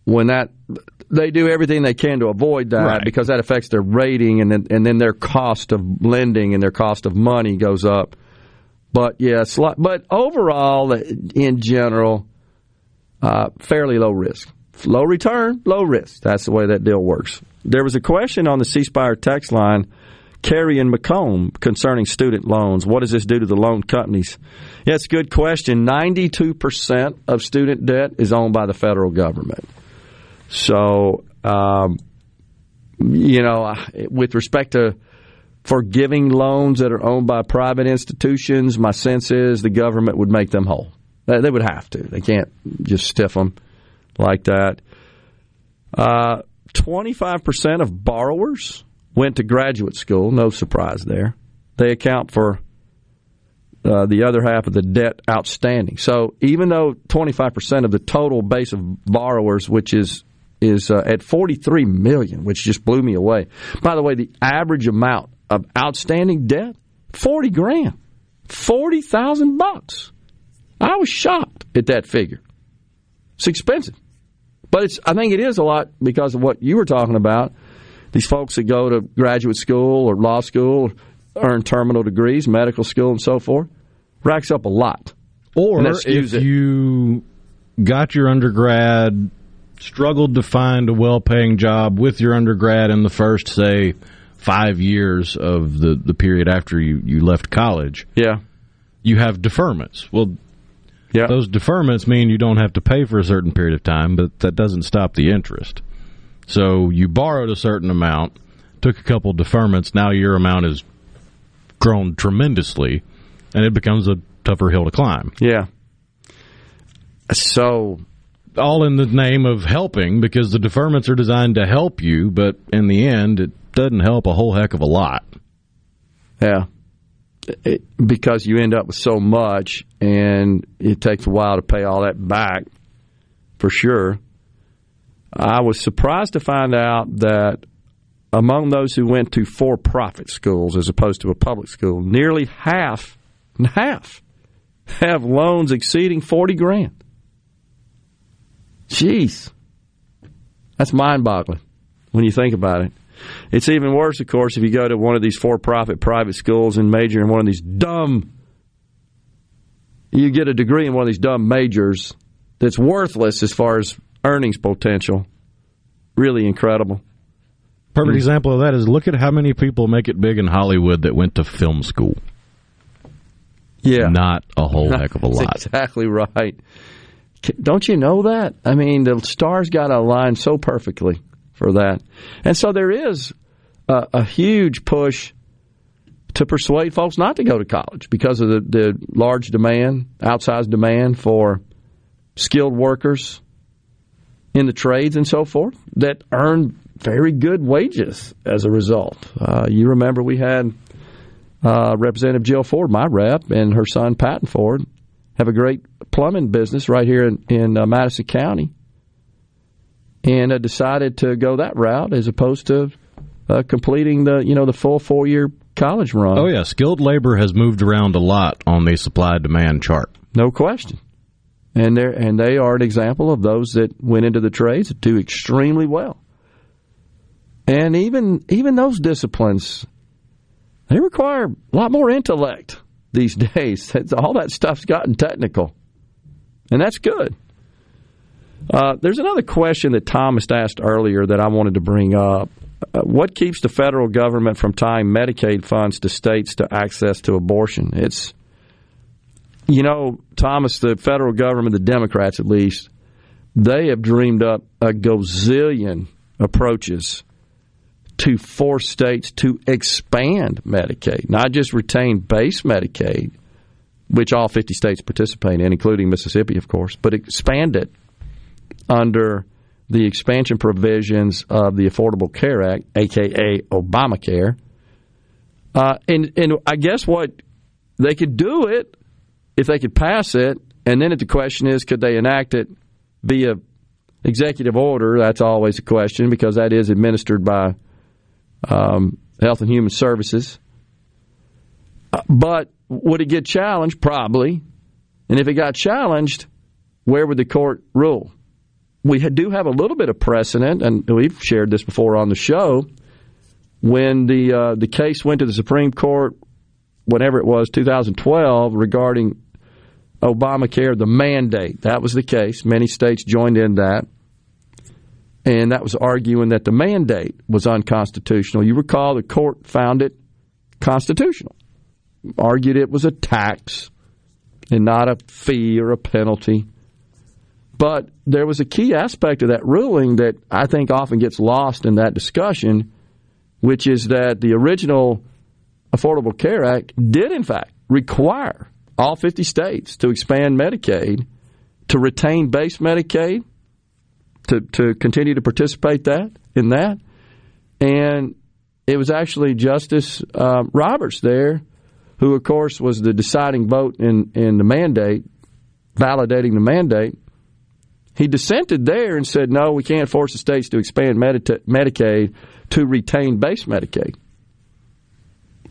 when that they do everything they can to avoid that right. because that affects their rating and then, and then their cost of lending and their cost of money goes up. But yes, but overall, in general, uh, fairly low risk. Low return, low risk. That's the way that deal works. There was a question on the C Spire text line, Carrie and McComb, concerning student loans. What does this do to the loan companies? A good question. 92% of student debt is owned by the federal government. So, um, you know, with respect to forgiving loans that are owned by private institutions, my sense is the government would make them whole. They would have to. They can't just stiff them like that. Uh, 25% of borrowers went to graduate school. No surprise there. They account for uh, the other half of the debt outstanding. So even though 25% of the total base of borrowers, which is is uh, at 43 million, which just blew me away. By the way, the average amount of outstanding debt 40 grand, 40,000 bucks. I was shocked at that figure. It's expensive. But it's, I think it is a lot because of what you were talking about. These folks that go to graduate school or law school, earn terminal degrees, medical school, and so forth, racks up a lot. Or if it. you got your undergrad, struggled to find a well paying job with your undergrad in the first, say, five years of the, the period after you, you left college. Yeah. You have deferments. Well, yeah. Those deferments mean you don't have to pay for a certain period of time, but that doesn't stop the interest. So you borrowed a certain amount, took a couple deferments, now your amount has grown tremendously, and it becomes a tougher hill to climb. Yeah. So all in the name of helping because the deferments are designed to help you, but in the end, it doesn't help a whole heck of a lot. Yeah it, because you end up with so much, and it takes a while to pay all that back, for sure. I was surprised to find out that among those who went to for-profit schools as opposed to a public school, nearly half, and half, have loans exceeding forty grand. Jeez, that's mind-boggling when you think about it. It's even worse, of course, if you go to one of these for profit private schools and major in one of these dumb, you get a degree in one of these dumb majors that's worthless as far as earnings potential. Really incredible. Perfect mm. example of that is look at how many people make it big in Hollywood that went to film school. Yeah. Not a whole *laughs* heck of a lot. exactly right. Don't you know that? I mean, the stars got to align so perfectly for that. And so there is a, a huge push to persuade folks not to go to college because of the, the large demand, outsized demand for skilled workers in the trades and so forth that earn very good wages as a result. Uh, you remember we had uh, Representative Jill Ford, my rep, and her son Patton Ford have a great plumbing business right here in, in uh, Madison County, and uh, decided to go that route as opposed to uh, completing the you know the full four year college run. Oh yeah, skilled labor has moved around a lot on the supply demand chart. No question. And they and they are an example of those that went into the trades that do extremely well. And even even those disciplines, they require a lot more intellect these *laughs* days. All that stuff's gotten technical, and that's good. Uh, there's another question that Thomas asked earlier that I wanted to bring up. Uh, what keeps the federal government from tying Medicaid funds to states to access to abortion? It's, you know, Thomas, the federal government, the Democrats at least, they have dreamed up a gazillion approaches to force states to expand Medicaid, not just retain base Medicaid, which all 50 states participate in, including Mississippi, of course, but expand it under the expansion provisions of the Affordable Care Act, aka Obamacare. Uh, and and I guess what they could do it if they could pass it, and then the question is, could they enact it via executive order? That's always a question because that is administered by um, Health and Human Services. But would it get challenged? Probably. And if it got challenged, where would the court rule? we do have a little bit of precedent, and we've shared this before on the show. When the uh, the case went to the Supreme Court, whenever it was, 2012, regarding Obamacare, the mandate, that was the case. Many states joined in that, and that was arguing that the mandate was unconstitutional. You recall the court found it constitutional, argued it was a tax and not a fee or a penalty. But there was a key aspect of that ruling that I think often gets lost in that discussion, which is that the original Affordable Care Act did, in fact, require all 50 states to expand Medicaid, to retain base Medicaid, to, to continue to participate that in that. And it was actually Justice uh, Roberts there, who, of course, was the deciding vote in, in the mandate, validating the mandate he dissented there and said, no, we can't force the states to expand Medita- Medicaid to retain base Medicaid.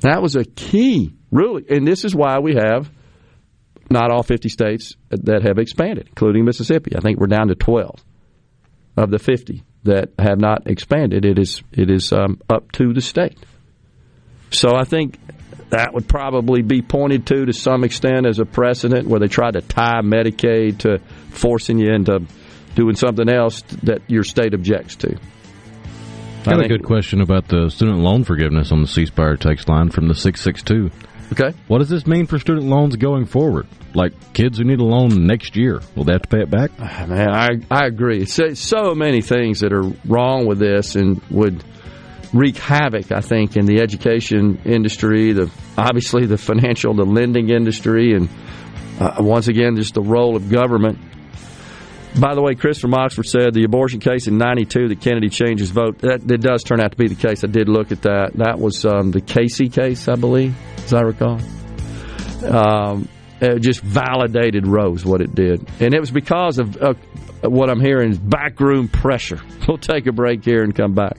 That was a key ruling. And this is why we have not all 50 states that have expanded, including Mississippi. I think we're down to 12 of the 50 that have not expanded. It is, it is um, up to the state. So I think that would probably be pointed to to some extent as a precedent where they try to tie Medicaid to forcing you into doing something else that your state objects to. I got a good question about the student loan forgiveness on the C Spire text line from the 662. Okay. What does this mean for student loans going forward? Like kids who need a loan next year, will they have to pay it back? Ah, man, I, I agree. So, so many things that are wrong with this and would wreak havoc, I think, in the education industry, the obviously the financial, the lending industry, and uh, once again, just the role of government. By the way, Chris from Oxford said the abortion case in '92 that Kennedy changed his vote. That, that, does turn out to be the case. I did look at that. That was um, the Casey case, I believe, as I recall. Um, it just validated Rose what it did, and it was because of uh, what I'm hearing is backroom pressure. *laughs* We'll take a break here and come back.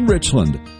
in Richland.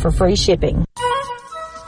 for free shipping.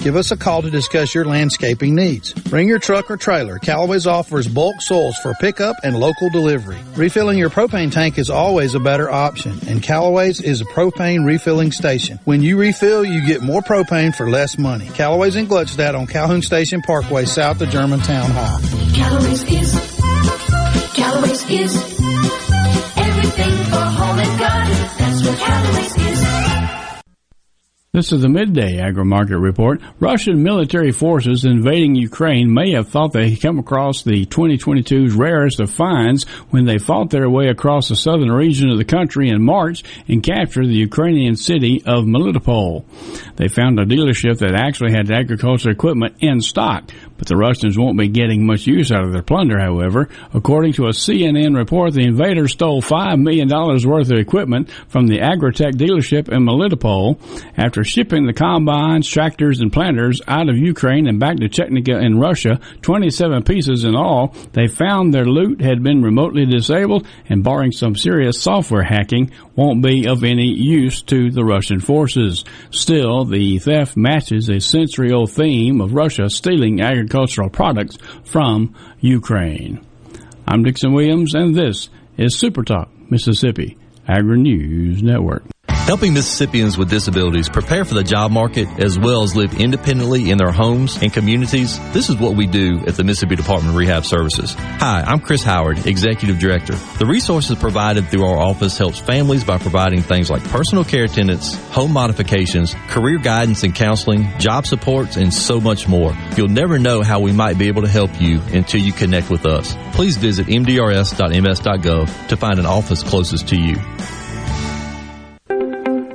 Give us a call to discuss your landscaping needs. Bring your truck or trailer. Callaway's offers bulk soils for pickup and local delivery. Refilling your propane tank is always a better option, and Callaway's is a propane refilling station. When you refill, you get more propane for less money. Callaway's in Gluckstadt on Calhoun Station Parkway, south of Germantown Hall. Callaway's is, Callaway's is everything for home and garden. That's what Callaway's is. This is the midday agri market report. Russian military forces invading Ukraine may have thought they had come across the 2022's rarest of finds when they fought their way across the southern region of the country in March and captured the Ukrainian city of Melitopol. They found a dealership that actually had agricultural equipment in stock, but the Russians won't be getting much use out of their plunder, however. According to a CNN report, the invaders stole $5 million worth of equipment from the Agritech dealership in Melitopol after shipping the combines, tractors, and planters out of Ukraine and back to Chechnya in Russia, 27 pieces in all, they found their loot had been remotely disabled and barring some serious software hacking, won't be of any use to the Russian forces. Still, the theft matches a century-old theme of Russia stealing agricultural products from Ukraine. I'm Dixon Williams, and this is Super Talk, Mississippi Agri News Network helping Mississippians with disabilities prepare for the job market as well as live independently in their homes and communities. This is what we do at the Mississippi Department of Rehab Services. Hi, I'm Chris Howard, Executive Director. The resources provided through our office helps families by providing things like personal care attendance, home modifications, career guidance and counseling, job supports, and so much more. You'll never know how we might be able to help you until you connect with us. Please visit mdrs.ms.gov to find an office closest to you.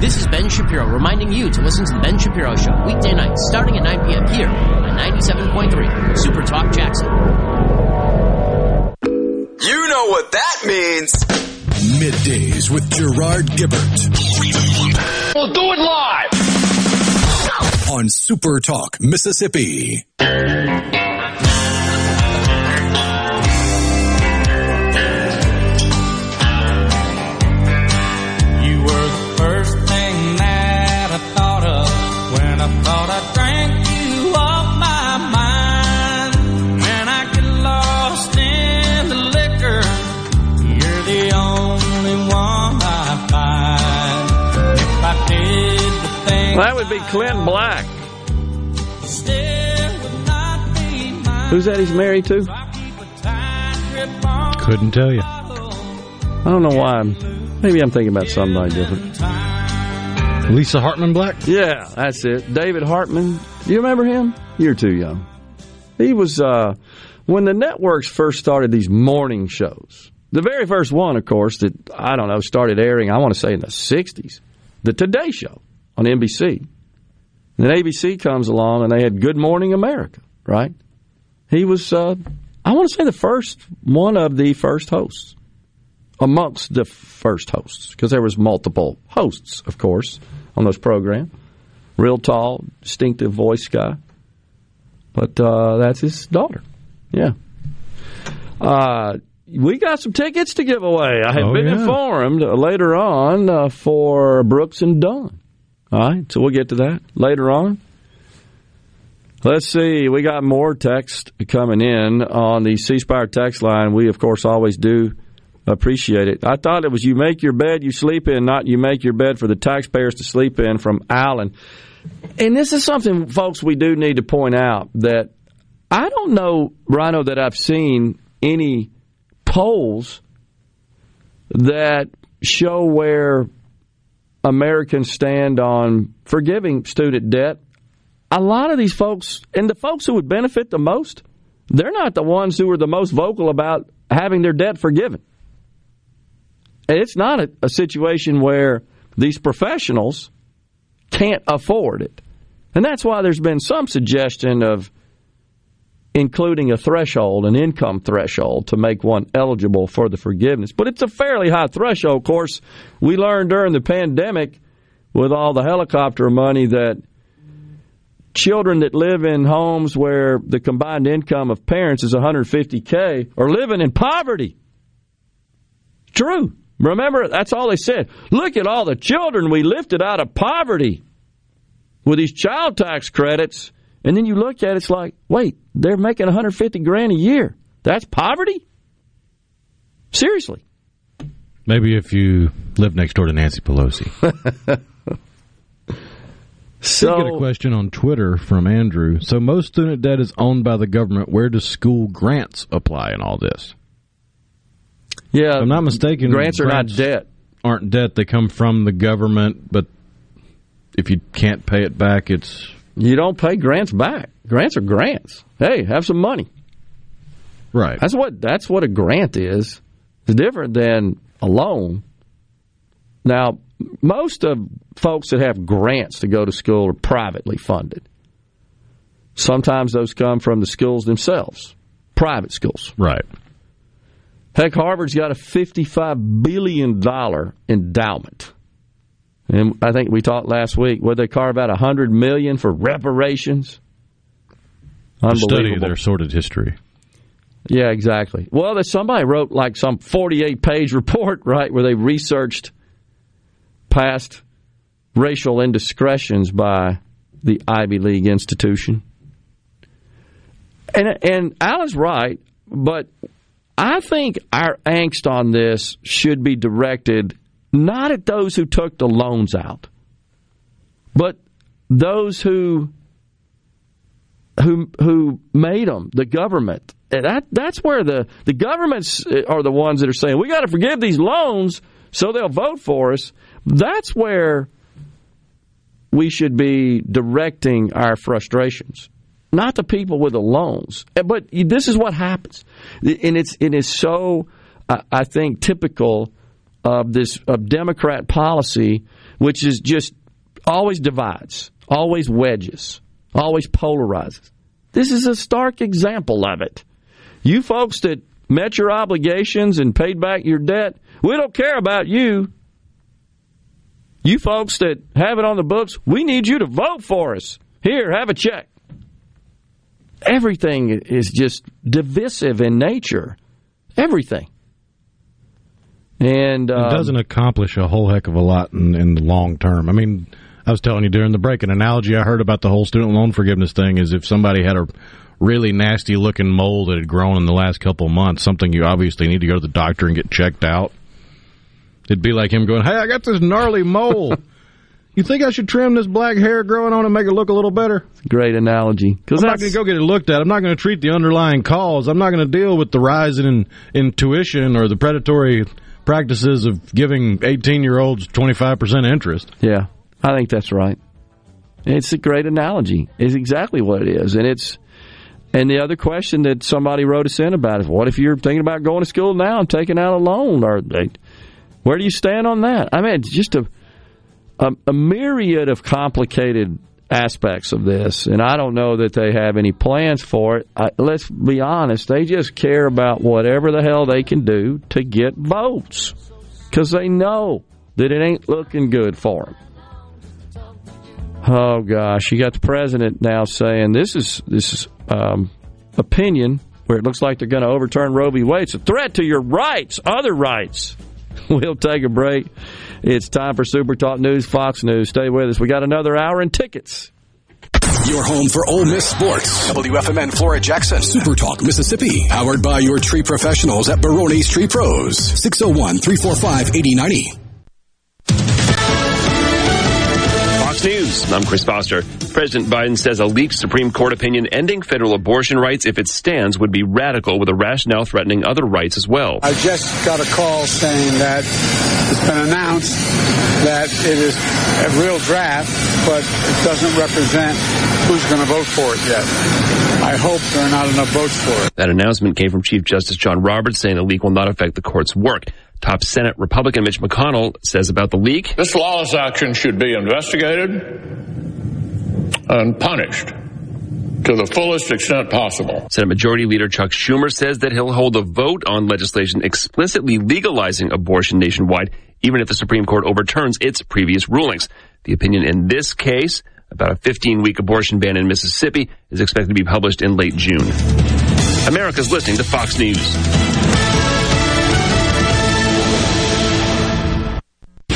This is Ben Shapiro reminding you to listen to The Ben Shapiro Show weekday nights starting at 9 p.m. here on 97.3 Super Talk Jackson. You know what that means. Middays with Gerard Gibert. We'll do it live on Super Talk, Mississippi. That would be Clint Black. Who's that he's married to? Couldn't tell you. I don't know why. Maybe I'm thinking about somebody different. Lisa Hartman Black? Yeah, that's it. David Hartman. Do you remember him? You're too young. He was, uh, when the networks first started these morning shows, the very first one, of course, that, I don't know, started airing, I want to say in the 60s, the Today Show on NBC. And then ABC comes along and they had Good Morning America, right? He was, uh, I want to say, the first one of the first hosts amongst the first hosts because there was multiple hosts, of course, on those programs. Real tall, distinctive voice guy. But uh, that's his daughter. Yeah. Uh, we got some tickets to give away. I have oh, been yeah. informed later on uh, for Brooks and Dunn. All right, so we'll get to that later on. Let's see, we got more text coming in on the C Spire text line. We, of course, always do Appreciate it. I thought it was you make your bed, you sleep in, not you make your bed for the taxpayers to sleep in from Alan. And this is something, folks, we do need to point out that I don't know, Rhino, that I've seen any polls that show where Americans stand on forgiving student debt. A lot of these folks, and the folks who would benefit the most, they're not the ones who are the most vocal about having their debt forgiven. And It's not a, a situation where these professionals can't afford it. And that's why there's been some suggestion of including a threshold, an income threshold, to make one eligible for the forgiveness. But it's a fairly high threshold. Of course, we learned during the pandemic with all the helicopter money that children that live in homes where the combined income of parents is 150K are living in poverty. True. Remember, that's all they said. Look at all the children we lifted out of poverty with these child tax credits. And then you look at it, it's like, wait, they're making 150 grand a year. That's poverty? Seriously. Maybe if you live next door to Nancy Pelosi. *laughs* so, I get a question on Twitter from Andrew. So most student debt is owned by the government. Where do school grants apply in all this? Yeah, if I'm not mistaken. Grants are grants not debt. Aren't debt. They come from the government, but if you can't pay it back, it's you don't pay grants back. Grants are grants. Hey, have some money. Right. That's what that's what a grant is. It's different than a loan. Now, most of folks that have grants to go to school are privately funded. Sometimes those come from the schools themselves, private schools. Right. Heck, Harvard's got a $55 billion endowment. And I think we talked last week, would they carve out a 100 million for reparations? Study their sordid history. Yeah, exactly. Well, there's somebody wrote like some 48 page *laughs* report, right, where they researched past racial indiscretions by the Ivy League institution. And and Alan's right, but I think our angst on this should be directed not at those who took the loans out, but those who who who made them, the government. And that that's where the the governments are the ones that are saying we got to forgive these loans so they'll vote for us. That's where we should be directing our frustrations not the people with the loans. But this is what happens, and it's it is so I think typical of this of Democrat policy, which is just always divides, always wedges, always polarizes. This is a stark example of it. You folks that met your obligations and paid back your debt, we don't care about you. You folks that have it on the books, we need you to vote for us. Here, have a check everything is just divisive in nature. Everything. And um, it doesn't accomplish a whole heck of a lot in, in the long term. I mean, I was telling you during the break, an analogy I heard about the whole student loan forgiveness thing is if somebody had a really nasty looking mole that had grown in the last couple of months, something you obviously need to go to the doctor and get checked out. It'd be like him going, "Hey, I got this gnarly mole. *laughs* You think I should trim this black hair growing on and make it look a little better? Great analogy. Because I'm not going to go get it looked at. I'm not going to treat the underlying cause. I'm not going to deal with the rise in, in tuition or the predatory practices of giving 18 year olds 25% interest. Yeah, I think that's right. It's a great analogy. It's exactly what it is. And it's. And the other question that somebody wrote us in about is, what if you're thinking about going to school now and taking out a loan? Or where do you stand on that? I mean, it's just a a, a myriad of complicated aspects of this, and I don't know that they have any plans for it. I, let's be honest, they just care about whatever the hell they can do to get votes because they know that it ain't looking good for them. Oh gosh, you got the president now saying this is this is um, opinion where it looks like they're going to overturn Roe v. Wade. It's a threat to your rights, other rights. *laughs* We'll take a break. It's time for Super Talk News, Fox News. Stay with us. We got another hour in tickets. Your home for Ole Miss sports. WFMN Flora Jackson. Super Talk Mississippi. Powered by your tree professionals at Barone's Tree Pros. 601 345 8090. News. I'm Chris Foster. President Biden says a leaked Supreme Court opinion ending federal abortion rights, if it stands, would be radical with a rationale threatening other rights as well. I just got a call saying that it's been announced that it is a real draft, but it doesn't represent who's going to vote for it yet. I hope there are not enough votes for it. That announcement came from Chief Justice John Roberts saying the leak will not affect the court's work. Top Senate Republican Mitch McConnell says about the leak. This lawless action should be investigated and punished to the fullest extent possible. Senate Majority Leader Chuck Schumer says that he'll hold a vote on legislation explicitly legalizing abortion nationwide, even if the Supreme Court overturns its previous rulings. The opinion in this case about a 15 week abortion ban in Mississippi is expected to be published in late June. America's listening to Fox News.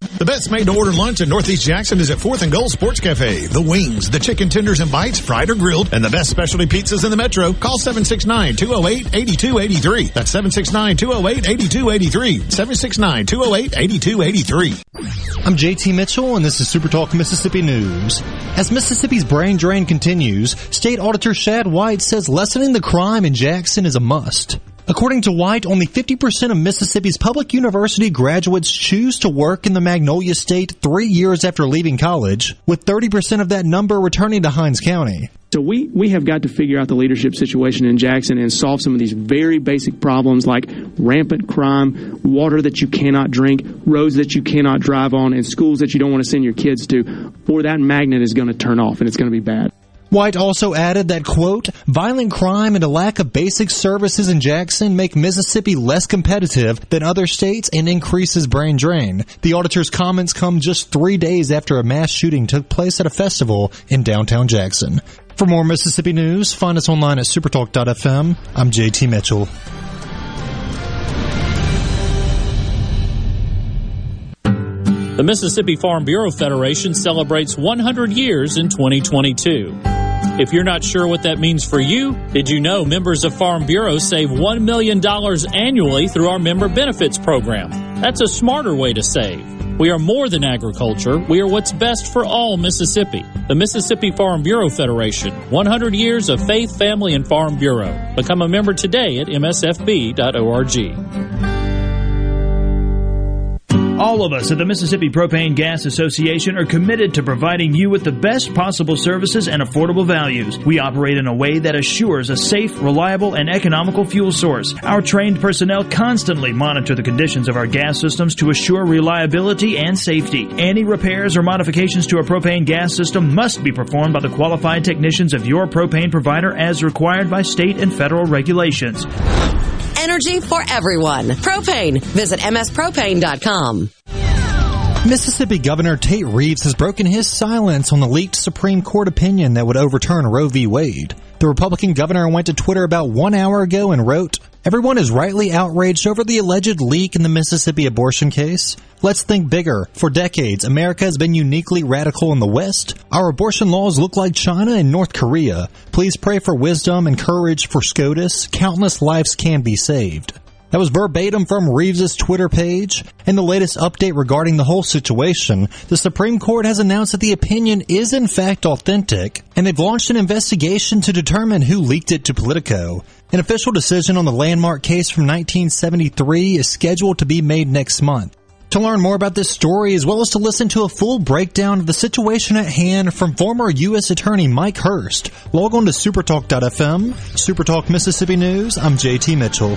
The best made to order lunch in Northeast Jackson is at 4th and Gold Sports Cafe. The wings, the chicken tenders and bites, fried or grilled, and the best specialty pizzas in the metro. Call 769-208-8283. That's 769-208-8283. 769-208-8283. I'm JT Mitchell and this is Super Talk Mississippi News. As Mississippi's brain drain continues, State Auditor Shad White says lessening the crime in Jackson is a must. According to White, only 50% of Mississippi's public university graduates choose to work in the Magnolia State three years after leaving college, with 30% of that number returning to Hinds County. So we, we have got to figure out the leadership situation in Jackson and solve some of these very basic problems like rampant crime, water that you cannot drink, roads that you cannot drive on, and schools that you don't want to send your kids to, or that magnet is going to turn off and it's going to be bad. White also added that, quote, violent crime and a lack of basic services in Jackson make Mississippi less competitive than other states and increases brain drain. The auditor's comments come just three days after a mass shooting took place at a festival in downtown Jackson. For more Mississippi news, find us online at supertalk.fm. I'm JT Mitchell. The Mississippi Farm Bureau Federation celebrates 100 years in 2022. If you're not sure what that means for you, did you know members of Farm Bureau save $1 million annually through our member benefits program? That's a smarter way to save. We are more than agriculture. We are what's best for all Mississippi. The Mississippi Farm Bureau Federation. 100 years of faith, family, and Farm Bureau. Become a member today at msfb.org. All of us at the Mississippi Propane Gas Association are committed to providing you with the best possible services and affordable values. We operate in a way that assures a safe, reliable, and economical fuel source. Our trained personnel constantly monitor the conditions of our gas systems to assure reliability and safety. Any repairs or modifications to a propane gas system must be performed by the qualified technicians of your propane provider as required by state and federal regulations energy for everyone. Propane. Visit mspropane.com. Mississippi Governor Tate Reeves has broken his silence on the leaked Supreme Court opinion that would overturn Roe v. Wade. The Republican governor went to Twitter about one hour ago and wrote, Everyone is rightly outraged over the alleged leak in the Mississippi abortion case. Let's think bigger. For decades, America has been uniquely radical in the West. Our abortion laws look like China and North Korea. Please pray for wisdom and courage for SCOTUS. Countless lives can be saved. That was verbatim from Reeves' Twitter page. In the latest update regarding the whole situation, the Supreme Court has announced that the opinion is in fact authentic, and they've launched an investigation to determine who leaked it to Politico. An official decision on the landmark case from 1973 is scheduled to be made next month. To learn more about this story, as well as to listen to a full breakdown of the situation at hand from former U.S. Attorney Mike Hurst, log on to supertalk.fm. Supertalk Mississippi News, I'm JT Mitchell.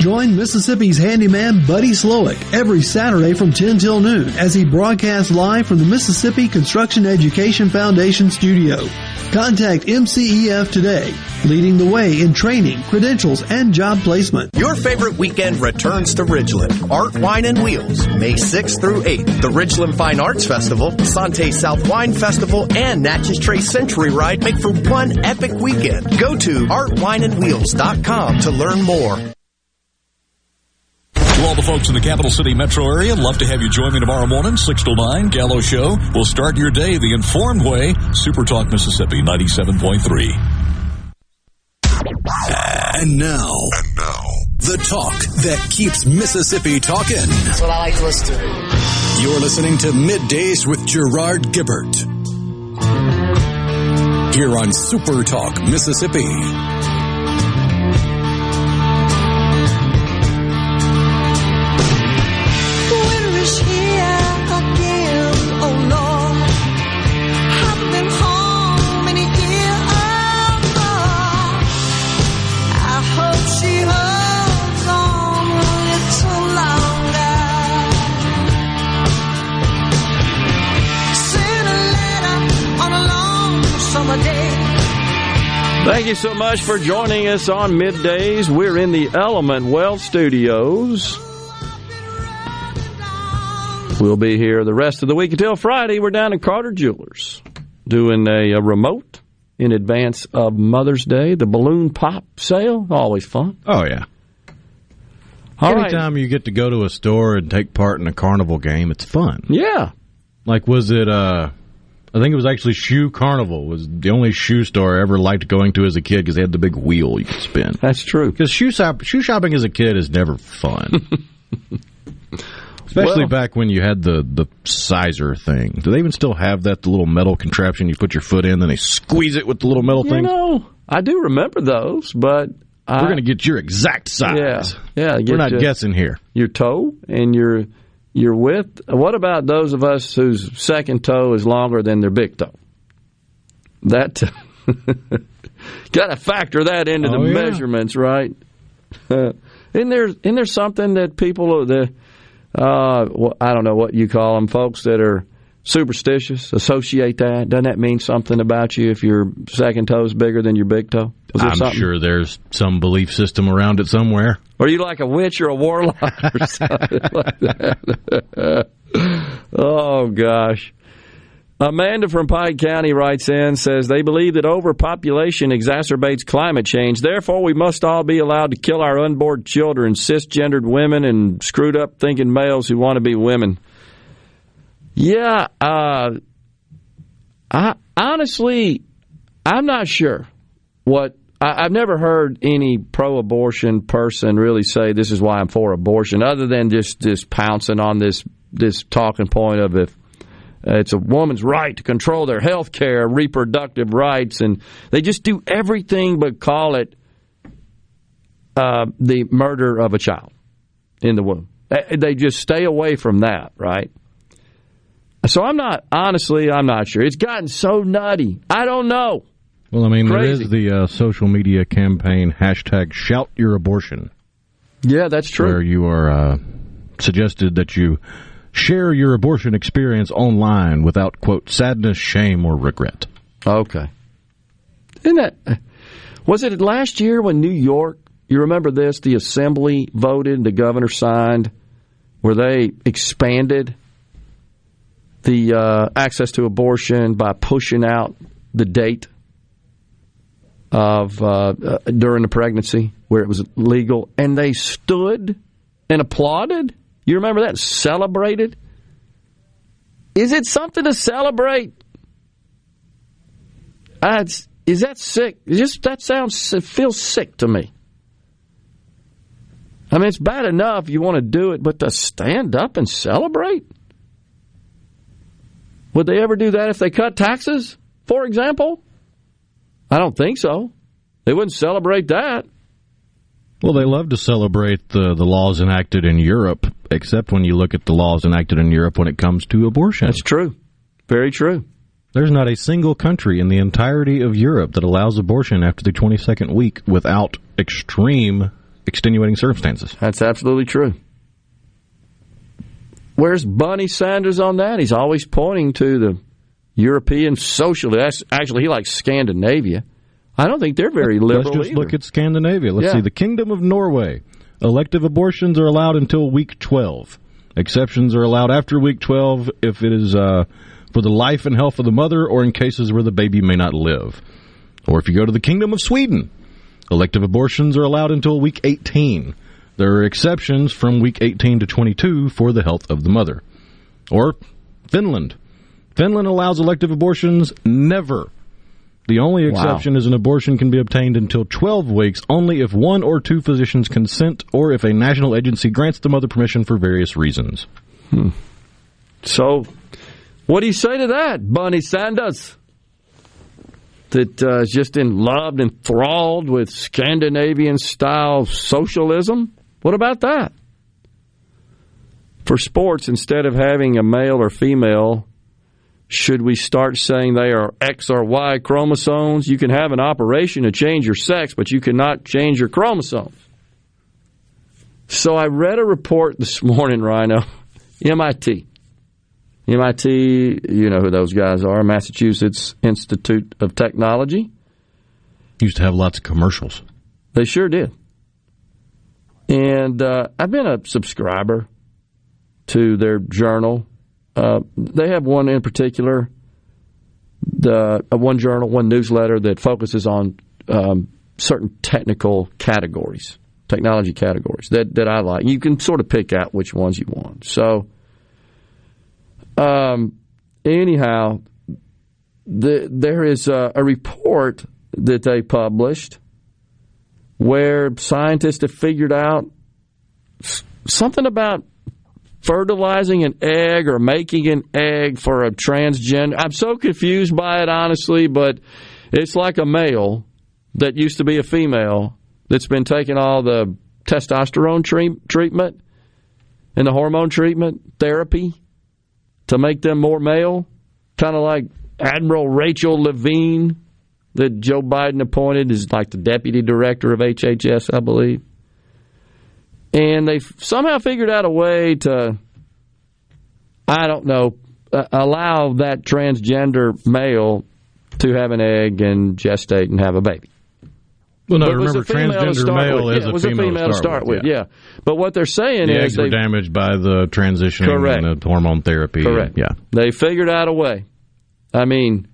Join Mississippi's handyman Buddy Slowick every Saturday from 10 till noon as he broadcasts live from the Mississippi Construction Education Foundation studio. Contact MCEF today, leading the way in training, credentials, and job placement. Your favorite weekend returns to Ridgeland. Art, Wine, and Wheels, May 6th through 8th. The Ridgeland Fine Arts Festival, Sante South Wine Festival, and Natchez Trace Century Ride make for one epic weekend. Go to artwineandwheels.com to learn more. To all the folks in the capital city metro area, love to have you join me tomorrow morning, 6 to 9, Gallo Show. We'll start your day the informed way. Super Talk Mississippi 97.3. And now, and now, the talk that keeps Mississippi talking. That's what I like to listen to. You're listening to Middays with Gerard Gibert. Here on Super Talk Mississippi. You so much for joining us on middays. We're in the Element Wealth Studios. We'll be here the rest of the week until Friday. We're down at Carter Jewelers doing a, a remote in advance of Mother's Day. The balloon pop sale, always fun. Oh yeah. All Anytime right. you get to go to a store and take part in a carnival game, it's fun. Yeah. Like was it uh I think it was actually Shoe Carnival was the only shoe store I ever liked going to as a kid because they had the big wheel you could spin. That's true. Because shoe shop, shoe shopping as a kid is never fun. *laughs* Especially well, back when you had the the sizer thing. Do they even still have that the little metal contraption you put your foot in, then they squeeze it with the little metal you thing? know, I do remember those, but we're going to get your exact size. Yeah, yeah. We're not guessing here. Your toe and your your width. What about those of us whose second toe is longer than their big toe? That *laughs* got to factor that into oh, the yeah. measurements, right? Uh, *laughs* isn't there isn't there something that people the uh, well, I don't know what you call them, folks that are superstitious associate that? Doesn't that mean something about you if your second toe is bigger than your big toe? I'm something? sure there's some belief system around it somewhere. Are you like a witch or a warlock or *laughs* something like that? *laughs* oh gosh. Amanda from Pike County writes in says they believe that overpopulation exacerbates climate change. Therefore, we must all be allowed to kill our unborn children, cisgendered women, and screwed up thinking males who want to be women. Yeah, uh, I honestly, I'm not sure what. I, I've never heard any pro-abortion person really say this is why I'm for abortion, other than just just pouncing on this this talking point of if it's a woman's right to control their health care, reproductive rights, and they just do everything but call it uh, the murder of a child in the womb. They just stay away from that, right? So I'm not honestly, I'm not sure. It's gotten so nutty. I don't know. Well, I mean, Crazy. there is the uh, social media campaign hashtag Shout Your Abortion. Yeah, that's true. Where you are uh, suggested that you share your abortion experience online without quote sadness, shame, or regret. Okay. Isn't that was it last year when New York? You remember this? The assembly voted, the governor signed, where they expanded the uh, access to abortion by pushing out the date of uh, uh, during the pregnancy. where it was legal, and they stood and applauded. You remember that? Celebrated. Is it something to celebrate? Uh, is that sick? Just that sounds it feels sick to me. I mean, it's bad enough you want to do it, but to stand up and celebrate? Would they ever do that if they cut taxes, for example? I don't think so. They wouldn't celebrate that. Well, they love to celebrate the, the laws enacted in Europe, except when you look at the laws enacted in Europe when it comes to abortion. That's true. Very true. There's not a single country in the entirety of Europe that allows abortion after the 22nd week without extreme extenuating circumstances. That's absolutely true. Where's Bernie Sanders on that? He's always pointing to the European socialists. Actually, he likes Scandinavia. I don't think they're very liberal. Let's just either. look at Scandinavia. Let's Yeah. see. The Kingdom of Norway. Elective abortions are allowed until week 12. Exceptions are allowed after week 12 if it is uh, for the life and health of the mother or in cases where the baby may not live. Or if you go to the Kingdom of Sweden, elective abortions are allowed until week 18. There are exceptions from week 18 to 22 for the health of the mother. Or Finland. Finland allows elective abortions never. The only Wow. exception is an abortion can be obtained until 12 weeks only if one or two physicians consent or if a national agency grants the mother permission for various reasons. So, what do you say to that, Bonnie Sanders? That uh, is just in love, and enthralled with Scandinavian style socialism? What about that? For sports, instead of having a male or female, should we start saying they are X or Y chromosomes? You can have an operation to change your sex, but you cannot change your chromosomes. So I read a report this morning, Rhino, MIT. MIT, you know who those guys are, Massachusetts Institute of Technology. Used to have lots of commercials. They sure did. And uh, I've been a subscriber to their journal. Uh, they have one in particular, the uh, one journal, one newsletter that focuses on um, certain technical categories, technology categories that, that I like. You can sort of pick out which ones you want. So, um, anyhow, the, there is a, a report that they published where scientists have figured out something about fertilizing an egg or making an egg for a transgender. I'm so confused by it, honestly, but it's like a male that used to be a female that's been taking all the testosterone tre- treatment and the hormone treatment therapy to make them more male, kind of like Admiral Rachel Levine that Joe Biden appointed as like the deputy director of HHS, I believe. And they somehow figured out a way to, I don't know, uh, allow that transgender male to have an egg and gestate and have a baby. Well, no, But remember, a female to transgender start male with. is Yeah, a female, a female to start with. Yeah. But what they're saying The is eggs were damaged by the transitioning and the hormone therapy. Correct. Yeah. They figured out a way. I mean,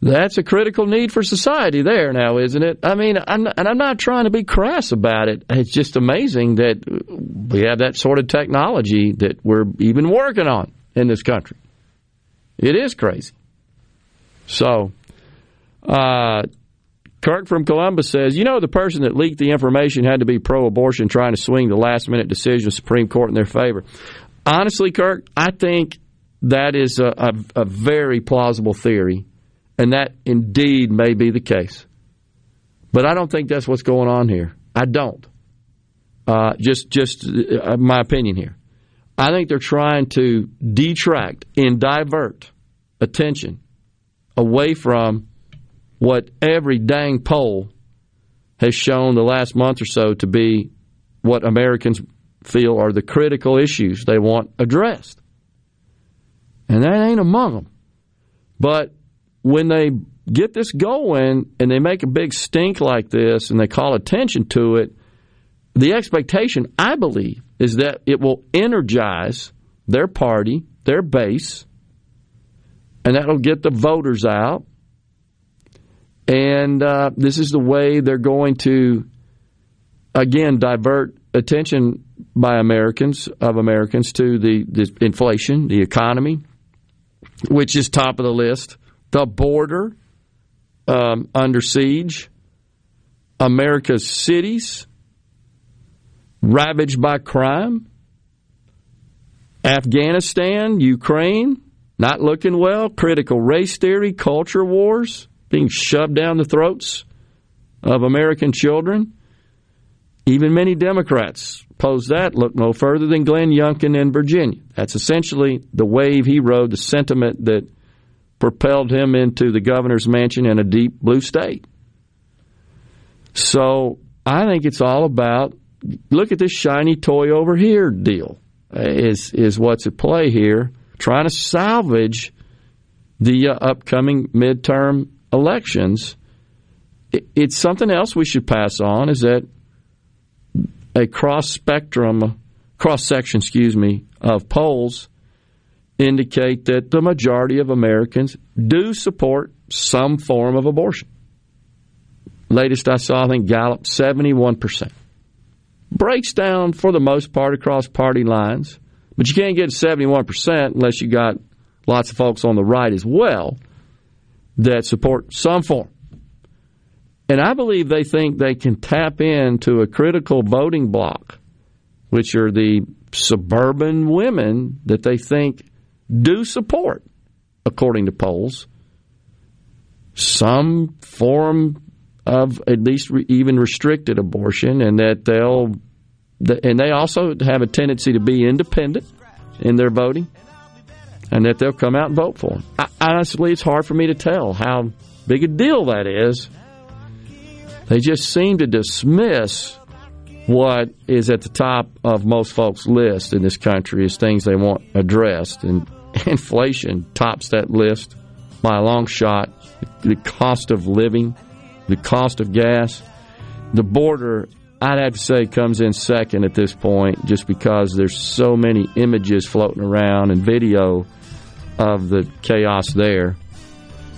that's a critical need for society there now, isn't it? I mean, I'm, and I'm not trying to be crass about it. It's just amazing that we have that sort of technology that we're even working on in this country. It is crazy. So, uh, Kirk from Columbus says, you know, the person that leaked the information had to be pro abortion trying to swing the last minute decision of the Supreme Court in their favor. Honestly, Kirk, I think that is a, a, a very plausible theory, and that indeed may be the case. But I don't think that's what's going on here. I don't. Uh, just, just uh, my opinion here. I think they're trying to detract and divert attention away from what every dang poll has shown the last month or so to be what Americans feel are the critical issues they want addressed. And that ain't among them. But when they get this going and they make a big stink like this and they call attention to it, the expectation, I believe, is that it will energize their party, their base, and that'll get the voters out. And uh, this is the way they're going to again divert attention by Americans of Americans to the, the inflation, the economy, which is top of the list, the border um, under siege, America's cities ravaged by crime, Afghanistan, Ukraine, not looking well, critical race theory, culture wars being shoved down the throats of American children. Even many Democrats pose that look no further than Glenn Youngkin in Virginia. That's essentially the wave he rode, the sentiment that propelled him into the governor's mansion in a deep blue state. So I think it's all about look at this shiny toy over here deal is is what's at play here, trying to salvage the uh, upcoming midterm elections. It, it's something else we should pass on is that a cross spectrum, cross section, excuse me, of polls indicate that the majority of Americans do support some form of abortion. Latest I saw, I think Gallup, 71%. Breaks down for the most part across party lines, but you can't get 71% unless you got lots of folks on the right as well that support some form. And I believe they think they can tap into a critical voting bloc, which are the suburban women that they think do support, according to polls, some form of at least re- even restricted abortion, and that they'll, and they also have a tendency to be independent in their voting, and that they'll come out and vote for them. I, honestly, it's hard for me to tell how big a deal that is. They just seem to dismiss what is at the top of most folks' list in this country as things they want addressed, and inflation tops that list by a long shot. The cost of living, the cost of gas, the border, I'd have to say, comes in second at this point just because there's so many images floating around and video of the chaos there.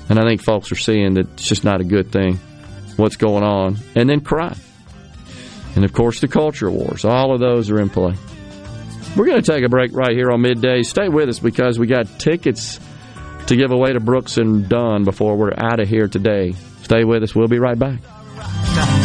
And I think folks are seeing that it's just not a good thing what's going on. And then crime. And of course, the culture wars. All of those are in play. We're going to take a break right here on midday. Stay with us because we got tickets to give away to Brooks and Dunn before we're out of here today. Stay with us. We'll be right back.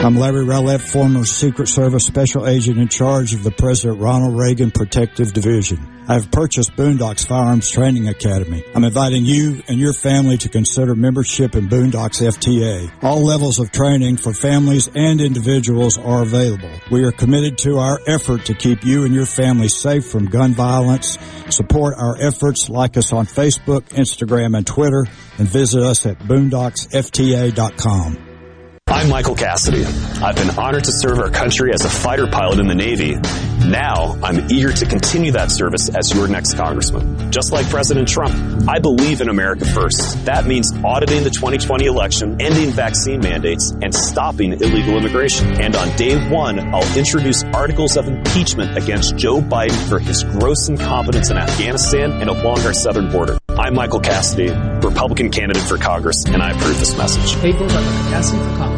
I'm Larry Rowlett, former Secret Service Special Agent in charge of the President Ronald Reagan Protective Division. I have purchased Boondocks Firearms Training Academy. I'm inviting you and your family to consider membership in Boondocks FTA. All levels of training for families and individuals are available. We are committed to our effort to keep you and your family safe from gun violence. Support our efforts. Like us on Facebook, Instagram, and Twitter, and visit us at boondocksfta.com. I'm Michael Cassidy. I've been honored to serve our country as a fighter pilot in the Navy. Now, I'm eager to continue that service as your next congressman. Just like President Trump, I believe in America first. That means auditing the 2020 election, ending vaccine mandates, and stopping illegal immigration. And on day one, I'll introduce articles of impeachment against Joe Biden for his gross incompetence in Afghanistan and along our southern border. I'm Michael Cassidy, Republican candidate for Congress, and I approve this message. People Cassidy for Congress.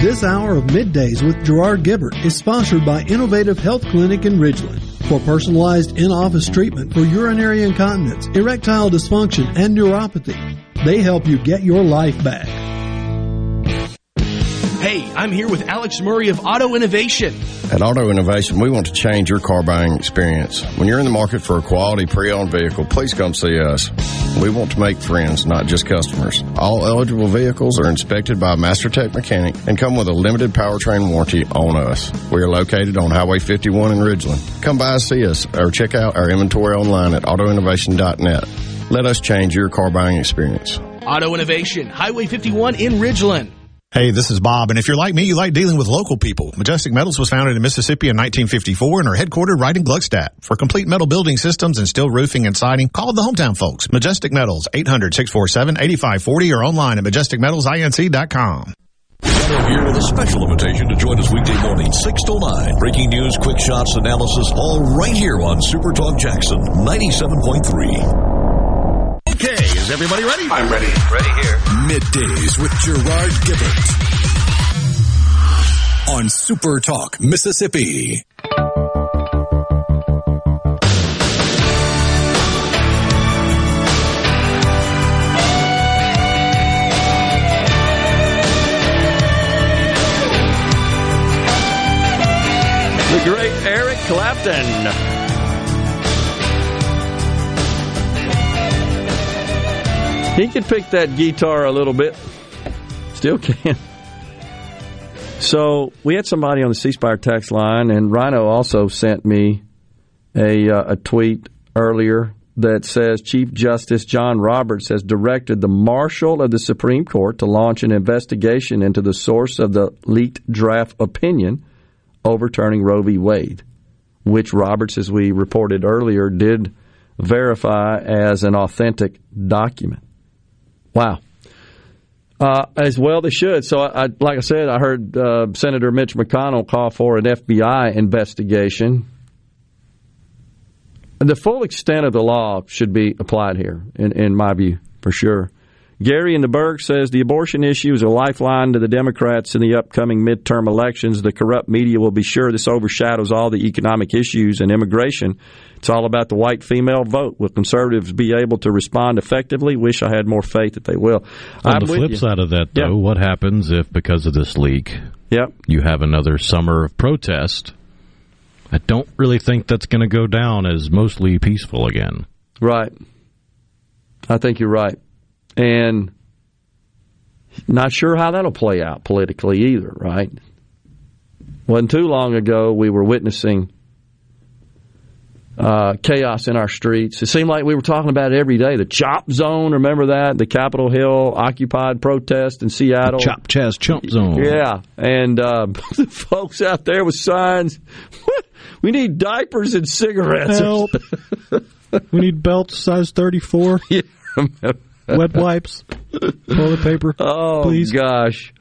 This hour of Middays with Gerard Gibert is sponsored by Innovative Health Clinic in Ridgeland. For personalized in-office treatment for urinary incontinence, erectile dysfunction, and neuropathy, They help you get your life back. Hey, I'm here with Alex Murray of Auto Innovation. At Auto Innovation, we want to change your car buying experience. When you're in the market for a quality pre-owned vehicle, please come see us. We want to make friends, not just customers. All eligible vehicles are inspected by a Master Tech mechanic and come with a limited powertrain warranty on us. We are located on Highway 51 in Ridgeland. Come by and see us or check out our inventory online at autoinnovation.net. Let us change your car buying experience. Auto Innovation, Highway 51 in Ridgeland. Hey, this is Bob, and if you're like me, you like dealing with local people. Majestic Metals was founded in Mississippi in 1954 and are headquartered right in Gluckstadt. For complete metal building systems and steel roofing and siding, call the hometown folks. Majestic Metals, 800-647-8540 or online at majesticmetalsinc.com. Here with a special invitation to join us weekday morning, 6 to 9. Breaking news, quick shots, analysis, all right here on Super Talk Jackson 97.3. Okay, is everybody ready? I'm ready. Ready here. Middays with Gerard Gibert on Super Talk, Mississippi. The great Eric Clapton. He could pick that guitar a little bit. Still can. So we had somebody on the C Spire text line, and Rhino also sent me a, uh, a tweet earlier that says Chief Justice John Roberts has directed the Marshal of the Supreme Court to launch an investigation into the source of the leaked draft opinion overturning Roe v. Wade, which Roberts, as we reported earlier, did verify as an authentic document. Wow. Uh, as well, they should. So, I, I, like I said, I heard uh, Senator Mitch McConnell call for an FBI investigation. The full extent of the law should be applied here, in, in my view, for sure. Gary in the Berg says the abortion issue is a lifeline to the Democrats in the upcoming midterm elections. The corrupt media will be sure this overshadows all the economic issues and immigration. It's all about the white female vote. Will conservatives be able to respond effectively? Wish I had more faith that they will. On I'm the flip you. side of that, though, Yeah. what happens if, because of this leak, Yep. you have another summer of protest? I don't really think that's going to go down as mostly peaceful again. Right. I think you're right. And not sure how that'll play out politically either, right? Wasn't too long ago we were witnessing uh, chaos in our streets. It seemed like we were talking about it every day. The chop zone, remember that? The Capitol Hill occupied protest in Seattle. Chop Chaz Chump Zone. Yeah, and uh, *laughs* the folks out there with signs. *laughs* we need diapers and cigarettes. Help. *laughs* we need belts size 34. Yeah. Wet wipes. Toilet paper. *laughs* Oh please. gosh.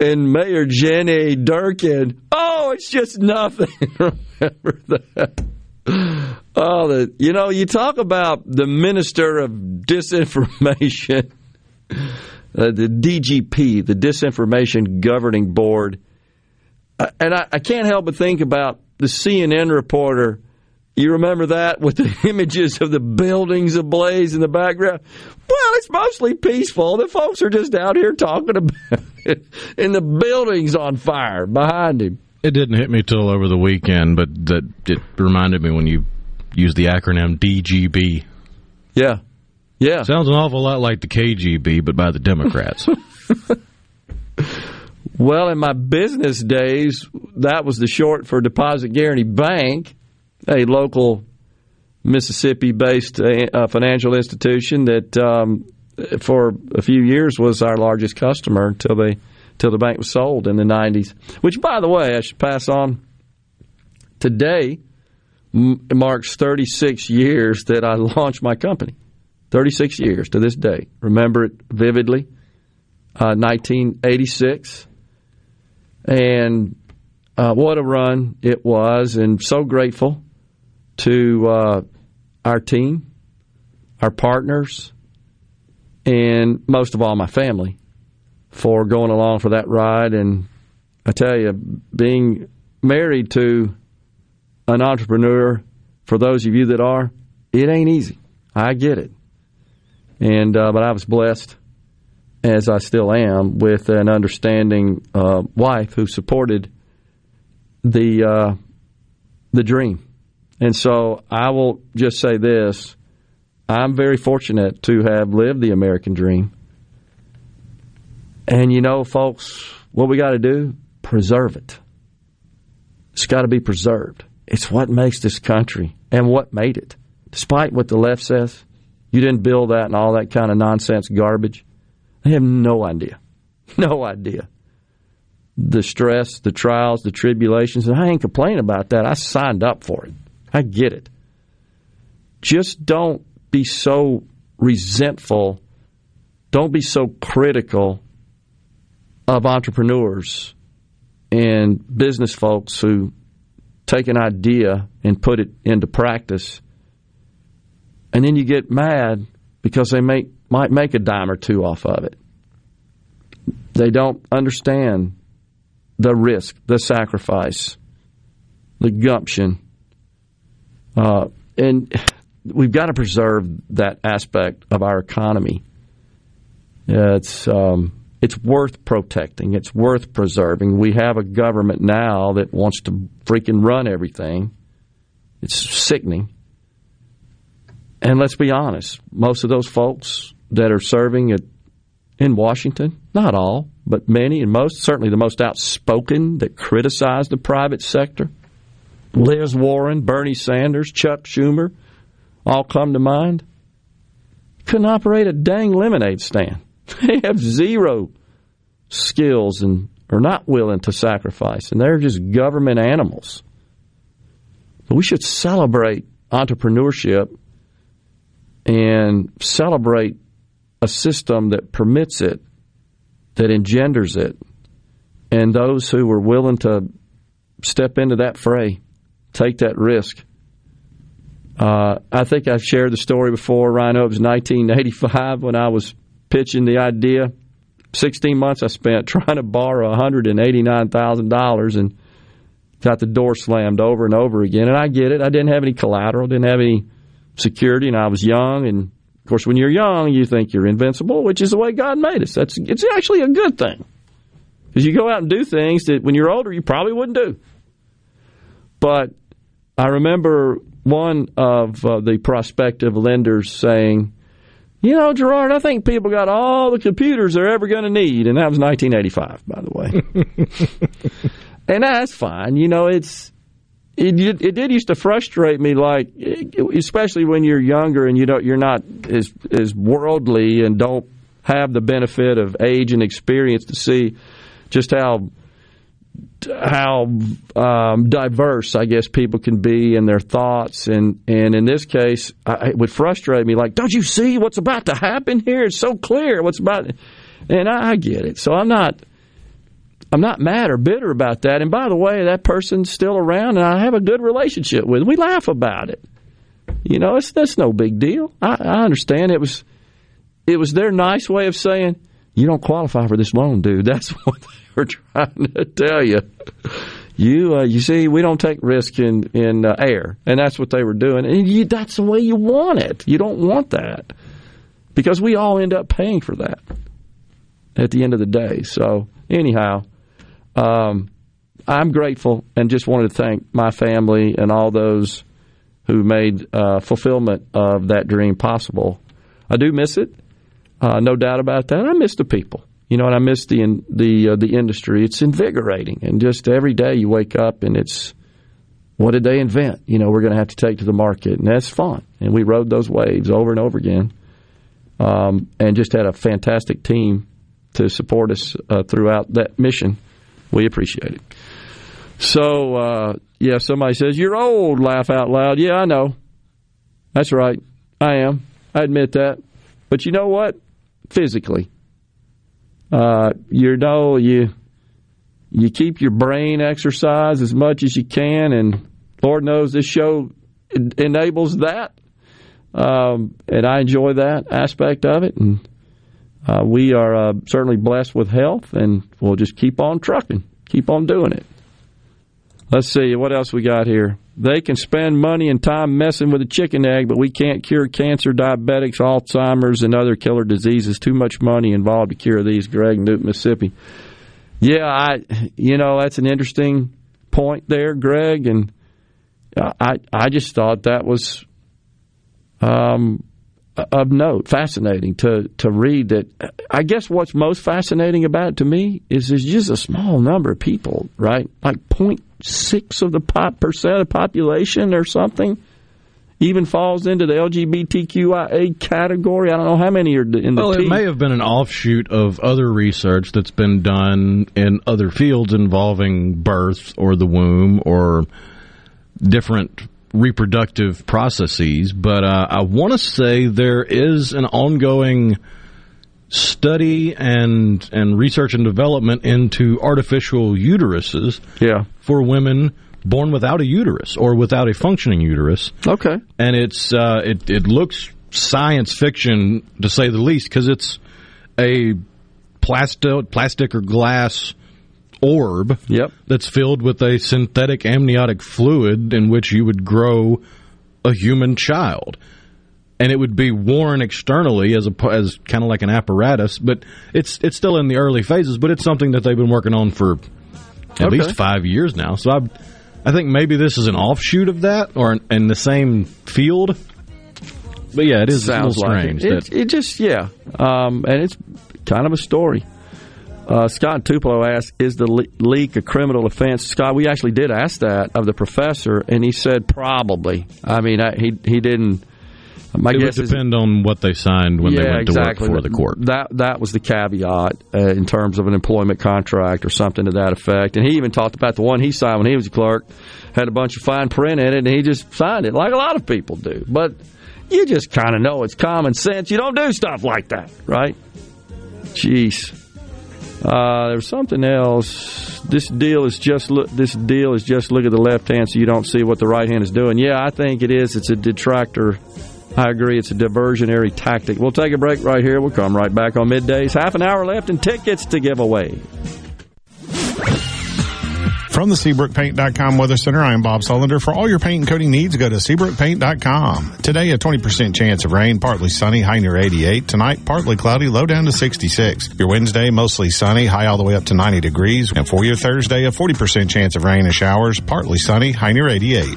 And Mayor Jenny Durkan. Oh, it's just nothing. *laughs* Remember that? Oh, the you know you talk about the minister of disinformation, *laughs* uh, the DGB, the Disinformation Governing Board, Uh, and I, I can't help but think about the CNN reporter. You remember that with the *laughs* images of the buildings ablaze in the background? Well, it's mostly peaceful. The folks are just out here talking about it, *laughs* and the building's on fire behind him. It didn't hit me till over the weekend, but that it reminded me when you used the acronym DGB. Yeah. Yeah. Sounds an awful lot like the KGB, but by the Democrats. *laughs* Well, in my business days, that was the short for Deposit Guarantee Bank, a local Mississippi based uh, financial institution that um, for a few years was our largest customer until they till the bank was sold in the 90s. Which, by the way, I should pass on. Today marks 36 years that I launched my company. 36 years to this day. Remember it vividly. Uh, 1986. And uh, what a run it was, and so grateful to uh, our team, our partners, and most of all, my family for going along for that ride. And I tell you, being married to an entrepreneur, for those of you that are, it ain't easy. I get it. And uh, but I was blessed as I still am, with an understanding uh, wife who supported the uh, the dream. And so I will just say this: I'm very fortunate to have lived the American dream. And you know, folks, what we got to do? Preserve it. It's got to be preserved. It's what makes this country and what made it. Despite what the left says, you didn't build that and all that kind of nonsense garbage. They have no idea. *laughs* No idea. The stress, the trials, the tribulations, and I ain't complaining about that. I signed up for it. I get it. Just don't be so resentful. Don't be so critical of entrepreneurs and business folks who take an idea and put it into practice. And then you get mad because they make, might make a dime or two off of it. They don't understand the risk, the sacrifice, the gumption. Uh, and we've got to preserve that aspect of our economy. It's um, it's worth protecting. It's worth preserving. We have a government now that wants to freaking run everything. It's sickening. And let's be honest, most of those folks that are serving at, in Washington, not all, but many and most, certainly the most outspoken that criticize the private sector, Liz Warren, Bernie Sanders, Chuck Schumer, all come to mind, couldn't operate a dang lemonade stand. *laughs* They have zero skills and are not willing to sacrifice, and they're just government animals. But we should celebrate entrepreneurship and celebrate a system that permits it, that engenders it, and those who are willing to step into that fray, take that risk. Uh, I think I've shared the story before, Rhino. It was 1985 when I was pitching the idea. 16 months I spent *laughs* trying to borrow $189,000 and got the door slammed over and over again. And I get it. I didn't have any collateral, didn't have any security, and I was young. And of course, when you're young, you think you're invincible, which is the way God made us. That's it's actually a good thing because you go out and do things that when you're older you probably wouldn't do. But I remember one of uh, the prospective lenders saying, you know, Gerard, I think people got all the computers they're ever going to need. And that was 1985, by the way. *laughs* and that's fine. You know, it's. It, it did used to frustrate me, like especially when you're younger and you don't you're not as as worldly and don't have the benefit of age and experience to see just how how um, diverse I guess people can be in their thoughts, and and in this case, I, it would frustrate me. Like, don't you see what's about to happen here? It's so clear what's about, and I, I get it. So I'm not. I'm not mad or bitter about that. And by the way, that person's still around, and I have a good relationship with. Them. We laugh about it. You know, it's that's no big deal. I, I understand it was it was their nice way of saying you don't qualify for this loan, dude. *laughs* That's what they were trying to tell you. You, uh, you see, we don't take risk in in uh, air, and that's what they were doing. And you, that's the way you want it. You don't want that because we all end up paying for that at the end of the day. So, anyhow, um, I'm grateful and just wanted to thank my family and all those who made uh, fulfillment of that dream possible. I do miss it, uh, no doubt about that. I miss the people. You know, and I miss the the uh, the industry. It's invigorating, and just every day you wake up and it's what did they invent? You know, we're going to have to take to the market, and that's fun. And we rode those waves over and over again, um, and just had a fantastic team to support us uh, throughout that mission. We appreciate it. So, uh, yeah, somebody says you're old. Laugh out loud. Yeah, I know. That's right. I am. I admit that. But you know what? Physically, uh, you know, you you keep your brain exercise as much as you can, and Lord knows this show enables that. Um, and I enjoy that aspect of it. And uh, we are uh, certainly blessed with health, and we'll just keep on trucking, keep on doing it. Let's see what else we got here. They can spend money and time messing with a chicken egg, but we can't cure cancer, diabetics, Alzheimer's, and other killer diseases. Too much money involved to cure these. Greg Newton, Mississippi. Yeah, I, you know, that's an interesting point there, Greg, and I, I just thought that was um, of note, fascinating to to read. That I guess what's most fascinating about it to me is there's just a small number of people, right? Like 0.6 of the pop percent of population or something even falls into the LGBTQIA category. I don't know how many are in the. Well, T. it may have been an offshoot of other research that's been done in other fields involving birth or the womb or different reproductive processes. But uh, I want to say there is an ongoing study and and research and development into artificial uteruses. Yeah. For women born without a uterus or without a functioning uterus. Okay. And it's uh, it it looks science fiction to say the least because it's a plastic plastic or glass orb yep. that's filled with a synthetic amniotic fluid in which you would grow a human child. And it would be worn externally as a as kind of like an apparatus, but it's it's still in the early phases. But it's something that they've been working on for at okay. least five years now. So I I think maybe this is an offshoot of that, or in the same field. But yeah, it is Sounds strange. Like it. It, it. just yeah, um, and it's kind of a story. Uh, Scott Tupelo asked, "Is the le- leak a criminal offense?" Scott, we actually did ask that of the professor, and he said probably. I mean, I, he he didn't. My it guess would depend is, on what they signed when yeah, they went exactly. to work for the court. That that was the caveat uh, in terms of an employment contract or something to that effect. And he even talked about the one he signed when he was a clerk had a bunch of fine print in it, and he just signed it like a lot of people do. But you just kind of know it's common sense. You don't do stuff like that, right? Jeez. Uh, there's something else. This deal is just look. This deal is just look at the left hand, so you don't see what the right hand is doing. Yeah, I think it is. It's a detractor. I agree. It's a diversionary tactic. We'll take a break right here. We'll come right back on middays. Half an hour left and tickets to give away. From the SeabrookPaint.com Weather Center, I am Bob Sullender. For all your paint and coating needs, go to SeabrookPaint.com. Today, a 20% chance of rain, partly sunny, high near 88. Tonight, partly cloudy, low down to 66. Your Wednesday, mostly sunny, high all the way up to 90 degrees. And for your Thursday, a 40% chance of rain and showers, partly sunny, high near 88.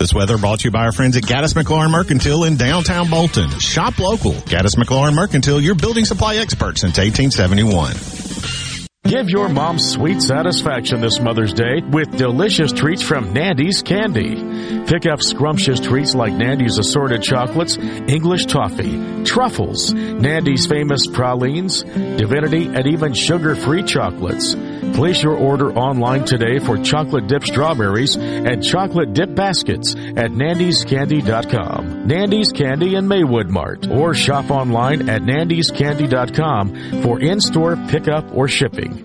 This weather brought to you by our friends at Gaddis McLaurin Mercantile in downtown Bolton. Shop local. Gaddis McLaurin Mercantile, your building supply expert since 1871. Give your mom sweet satisfaction this Mother's Day with delicious treats from Nandy's Candy. Pick up scrumptious treats like Nandy's assorted chocolates, English toffee, truffles, Nandy's famous pralines, divinity, and even sugar-free chocolates. Place your order online today for chocolate dip strawberries and chocolate dip baskets at nandyscandy.com. Nandy's Candy in Maywood Mart or shop online at nandyscandy.com for in-store pickup or shipping.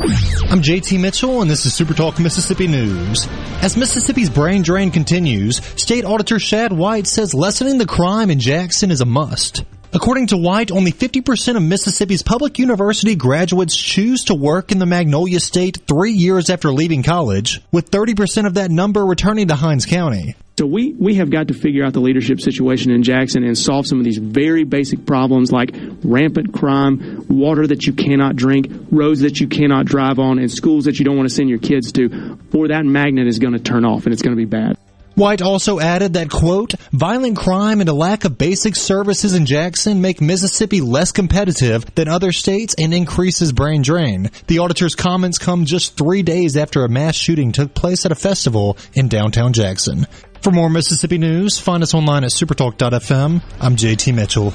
I'm JT Mitchell, and this is Super Talk Mississippi News. As Mississippi's brain drain continues, State Auditor Shad White says lessening the crime in Jackson is a must. According to White, only 50% of Mississippi's public university graduates choose to work in the Magnolia State three years after leaving college, with 30% of that number returning to Hinds County. So we, we have got to figure out the leadership situation in Jackson and solve some of these very basic problems like rampant crime, water that you cannot drink, roads that you cannot drive on, and schools that you don't want to send your kids to, or that magnet is going to turn off and it's going to be bad. White also added that, quote, violent crime and a lack of basic services in Jackson make Mississippi less competitive than other states and increases brain drain. The auditor's comments come just three days after a mass shooting took place at a festival in downtown Jackson. For more Mississippi news, find us online at supertalk.fm. I'm JT Mitchell.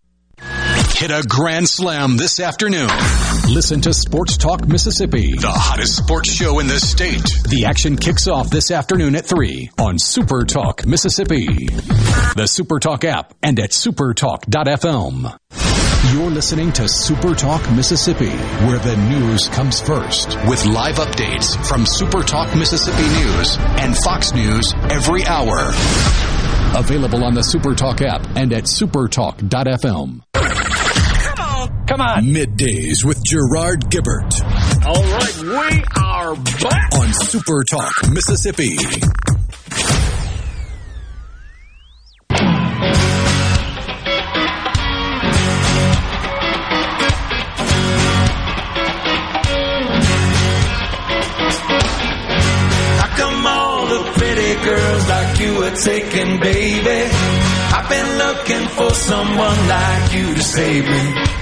hit a grand slam this afternoon. Listen to Sports Talk Mississippi, the hottest sports show in the state. The action kicks off this afternoon at 3 on Super Talk Mississippi. The Super Talk app and at supertalk.fm. You're listening to Super Talk Mississippi, where the news comes first. With live updates from Super Talk Mississippi News and Fox News every hour. Available on the Super Talk app and at supertalk.fm. Come on. Middays with Gerard Gibert. All right, we are back on Super Talk, Mississippi. How come all the pretty girls like you are taken, baby? I've been looking for someone like you to save me.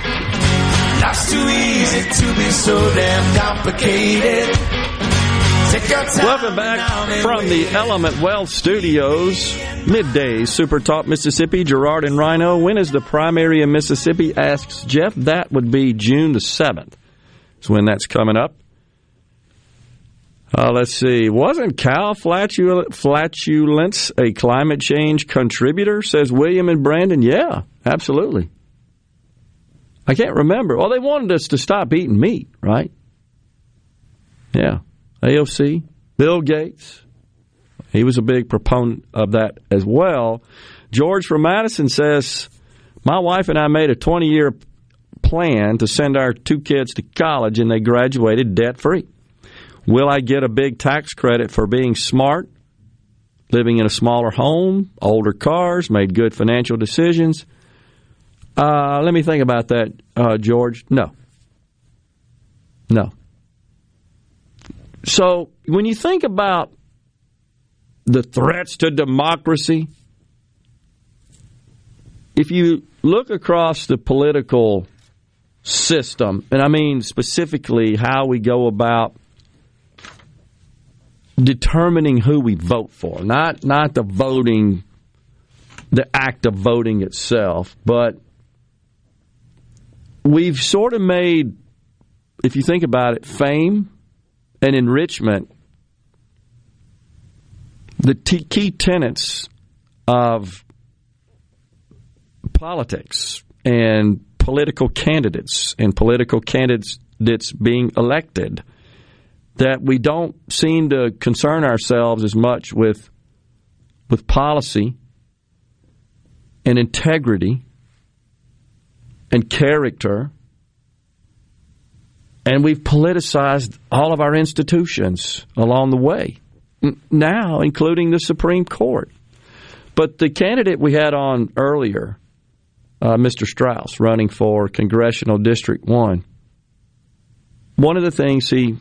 Life's too easy to be so damn complicated. Welcome back from the Element Wealth Studios. Midday, Super Talk Mississippi, Gerard and Rhino. When is the primary in Mississippi? Asks Jeff. That would be June the 7th. Is when that's coming up. Uh, let's see. Wasn't cow flatulence a climate change contributor? Says William and Brandon. Yeah, absolutely. I can't remember. Well, they wanted us to stop eating meat, right? Yeah. AOC, Bill Gates, he was a big proponent of that as well. George from Madison says, My wife and I made a 20 year plan to send our two kids to college, and they graduated debt free. Will I get a big tax credit for being smart, living in a smaller home, older cars, made good financial decisions? Uh, let me think about that, uh, George. No. No. So when you think about the threats to democracy, if you look across the political system, and I mean specifically how we go about determining who we vote for, not not the voting, the act of voting itself, but we've sort of made, if you think about it, fame and enrichment the t- key tenets of politics and political candidates and political candidates being elected that we don't seem to concern ourselves as much with with policy and integrity and character and we've politicized all of our institutions along the way now including the Supreme Court but the candidate we had on earlier uh, Mr. Strauss, running for congressional district 1 one of the things he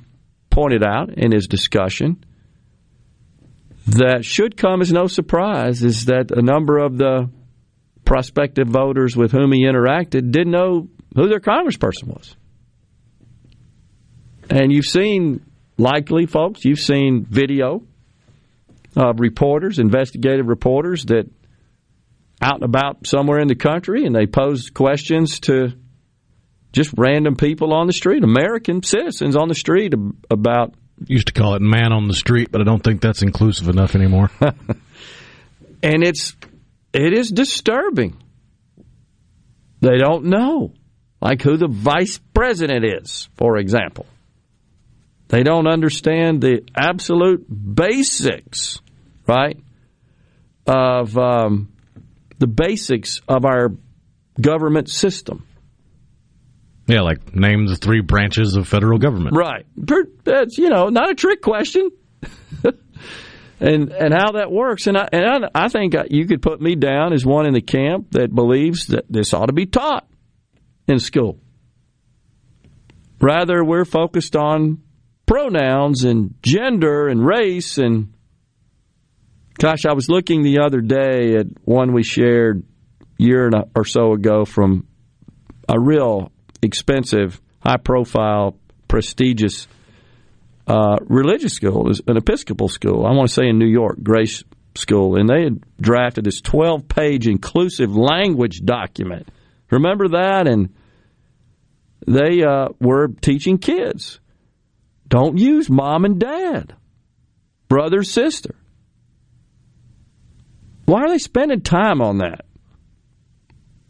pointed out in his discussion that should come as no surprise is that a number of the prospective voters with whom he interacted didn't know who their congressperson was. And you've seen, likely, folks, you've seen video of reporters, investigative reporters that out and about somewhere in the country and they pose questions to just random people on the street, American citizens on the street about. Used to call it man on the street, but I don't think that's inclusive enough anymore. *laughs* and it's it is disturbing. They don't know, like who the vice president is, for example. They don't understand the absolute basics, right, of um, the basics of our government system. Yeah, like name the three branches of federal government. Right. That's you know not a trick question. *laughs* and and how that works, and I and I, I think you could put me down as one in the camp that believes that this ought to be taught in school. Rather, we're focused on pronouns and gender and race and gosh, I was looking the other day at one we shared year or so ago from a real expensive, high profile, prestigious uh, religious school, an Episcopal school. I want to say in New York, Grace School, and they had drafted this 12 page inclusive language document. Remember that? And they uh, were teaching kids don't use mom and dad, brother, sister. Why are they spending time on that?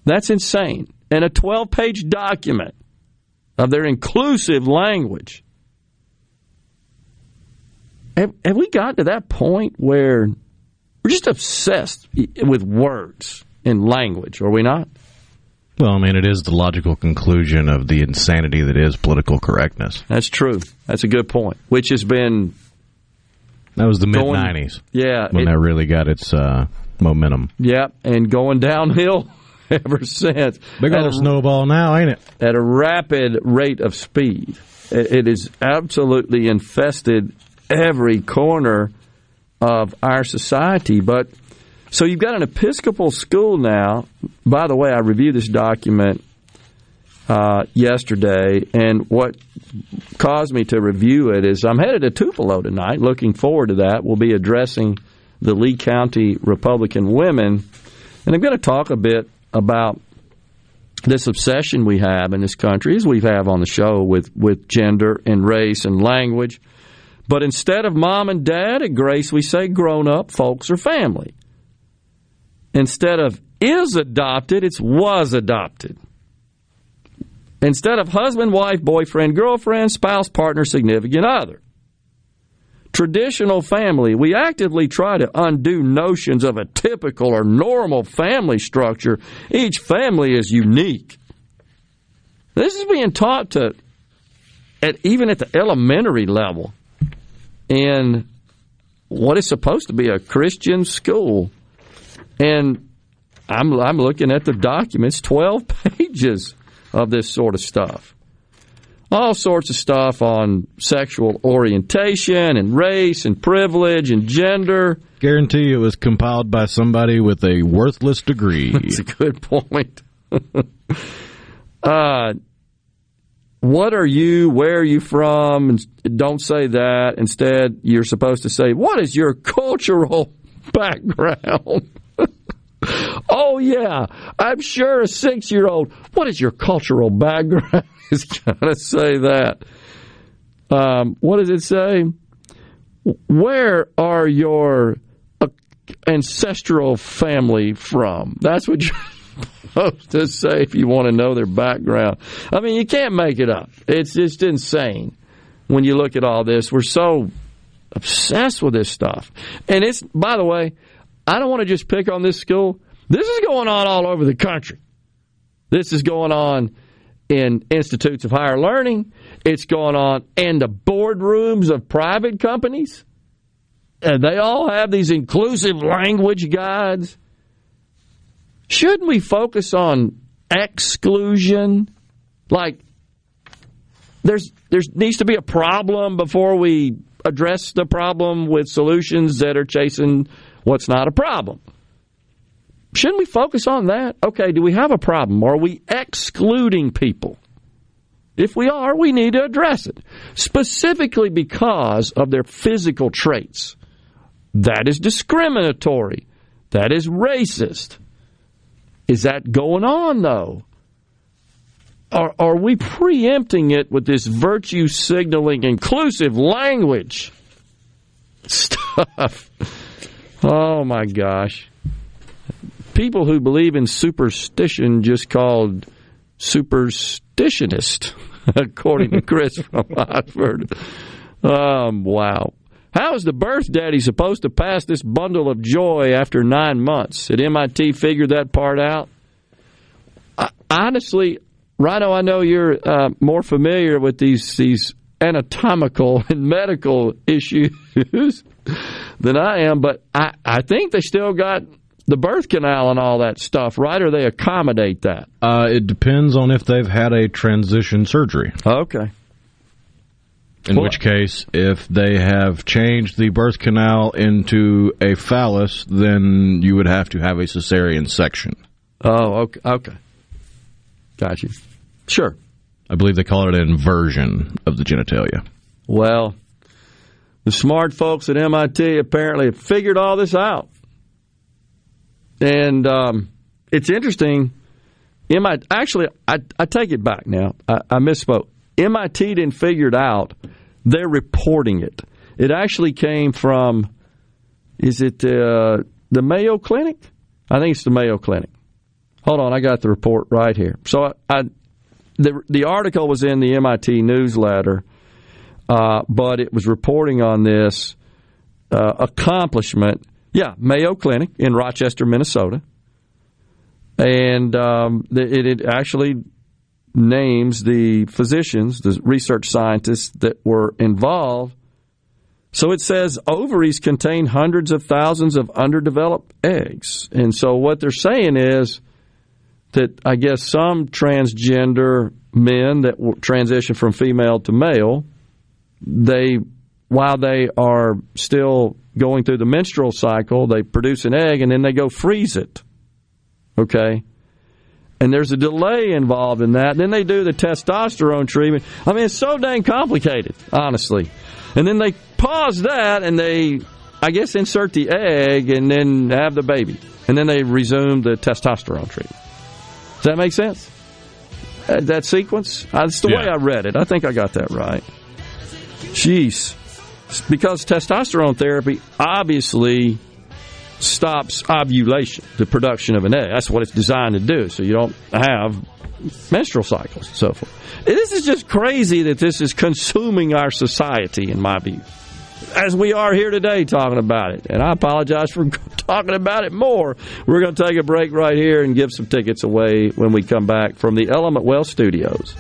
That's insane and a 12 page document of their inclusive language. Have, have we gotten to that point where we're just obsessed with words and language, are we not? Well, I mean, it is the logical conclusion of the insanity that is political correctness. That's true. That's a good point, which has been. That was the mid 90s. Yeah. When it, that really got its uh, momentum. Yeah, and going downhill *laughs* ever since. Big old snowball now, ain't it? At a rapid rate of speed. It is absolutely infested every corner of our society. But so you've got an Episcopal school now. By the way, I reviewed this document uh, yesterday, and what caused me to review it is I'm headed to Tupelo tonight. Looking forward to that. We'll be addressing the Lee County Republican women, and I'm going to talk a bit about this obsession we have in this country, as we have on the show, with, with gender and race and language. But instead of mom and dad at Grace, we say grown up folks or family. Instead of is adopted, it's was adopted. Instead of husband, wife, boyfriend, girlfriend, spouse, partner, significant other traditional family, we actively try to undo notions of a typical or normal family structure. Each family is unique. This is being taught to, at even at the elementary level, in what is supposed to be a Christian school, and I'm I'm looking at the documents, twelve *laughs* pages of this sort of stuff all sorts of stuff on sexual orientation and race and privilege and gender. Guarantee it was compiled by somebody with a worthless degree. *laughs* That's a good point. *laughs* uh, what are you? Where are you from? And don't say that. Instead, you're supposed to say, "What is your cultural *laughs* background?" *laughs* oh, yeah. I'm sure a six year old, what is your cultural background? is going to say that. Um, what does it say? Where are your uh, ancestral family from? That's what you're supposed to say if you want to know their background. I mean, you can't make it up. It's just insane when you look at all this. We're so obsessed with this stuff. And it's, by the way, I don't want to just pick on this school. This is going on all over the country. This is going on in institutes of higher learning. It's going on in the boardrooms of private companies. And they all have these inclusive language guides. Shouldn't we focus on exclusion? Like, there's there needs to be a problem before we address the problem with solutions that are chasing what's not a problem. Shouldn't we focus on that? Okay, do we have a problem? Are we excluding people? If we are, we need to address it, specifically because of their physical traits. That is discriminatory. That is racist. Is that going on, though? Are, are we preempting it with this virtue signaling inclusive language stuff? Oh my gosh. People who believe in superstition just called superstitionist, *laughs* according to Chris from *laughs* Oxford. Um, wow. How is the birth daddy supposed to pass this bundle of joy after nine months? Did MIT figure that part out? I, honestly, Rhino, I know you're uh, more familiar with these these anatomical *laughs* and medical issues *laughs* than I am, but I, I think they still got the birth canal and all that stuff, right? Or they accommodate that? Uh, it depends on if they've had a transition surgery. Okay. In well, which case, if they have changed the birth canal into a phallus, then you would have to have a cesarean section. Oh, okay. Okay. Got you. Sure. I believe they call it an inversion of the genitalia. Well, the smart folks at MIT apparently have figured all this out. And um, it's interesting. MIT, actually, I, I, take it back now. I, I misspoke. MIT didn't figure it out. They're reporting it. It actually came from, is it uh, the Mayo Clinic? I think it's the Mayo Clinic. Hold on, I got the report right here. So I, I the the article was in the MIT newsletter, uh, but it was reporting on this uh, accomplishment. Yeah, Mayo Clinic in Rochester, Minnesota, and um, it, it actually names the physicians, the research scientists that were involved. So it says ovaries contain hundreds of thousands of underdeveloped eggs. And so what they're saying is that I guess some transgender men that transition from female to male, they while they are still going through the menstrual cycle, they produce an egg and then they go freeze it. Okay? And there's a delay involved in that. Then they do the testosterone treatment. I mean, it's so dang complicated, honestly. And then they pause that and they, I guess, insert the egg and then have the baby. And then they resume the testosterone treatment. Does that make sense? Uh, that sequence? Uh, that's the yeah. way I read it. I think I got that right. Jeez. Because testosterone therapy obviously stops ovulation, the production of an egg. That's what it's designed to do, so you don't have menstrual cycles and so forth. This is just crazy that this is consuming our society, in my view as we are here today talking about it. And I apologize for *laughs* talking about it more. We're going to take a break right here and give some tickets away when we come back from the Element Wealth Studios.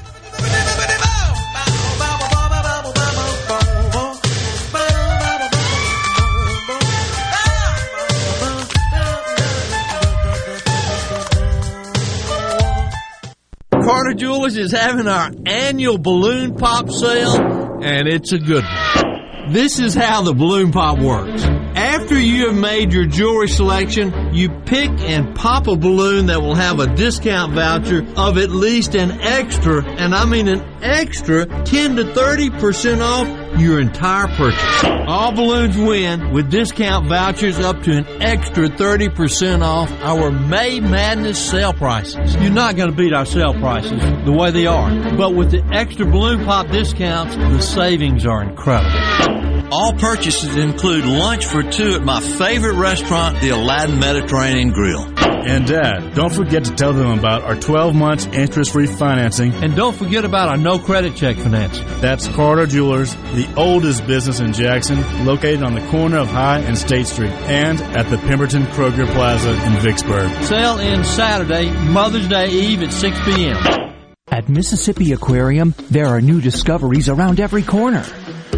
Jewelers is having our annual balloon pop sale, and it's a good one. This is how the balloon pop works. After you have made your jewelry selection, you pick and pop a balloon that will have a discount voucher of at least an extra, and I mean an extra 10 to 30% off your entire purchase. All balloons win with discount vouchers up to an extra 30% off our May Madness sale prices. You're not going to beat our sale prices the way they are, but with the extra balloon pop discounts, the savings are incredible. All purchases include lunch for two at my favorite restaurant, the Aladdin Mediterranean Grill. And Dad, don't forget to tell them about our 12 months interest free financing. And don't forget about our no credit check financing. That's Carter Jewelers, the oldest business in Jackson, located on the corner of High and State Street, and at the Pemberton Kroger Plaza in Vicksburg. Sale ends Saturday, Mother's Day Eve at 6 p.m. At Mississippi Aquarium, there are new discoveries around every corner.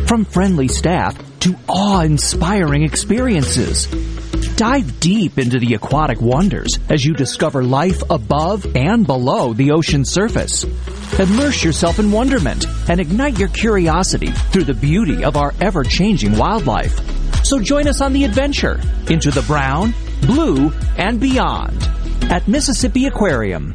From friendly staff to awe-inspiring experiences. Dive deep into the aquatic wonders as you discover life above and below the ocean's surface. Immerse yourself in wonderment and ignite your curiosity through the beauty of our ever-changing wildlife. So join us on the adventure into the brown, blue, and beyond at Mississippi Aquarium.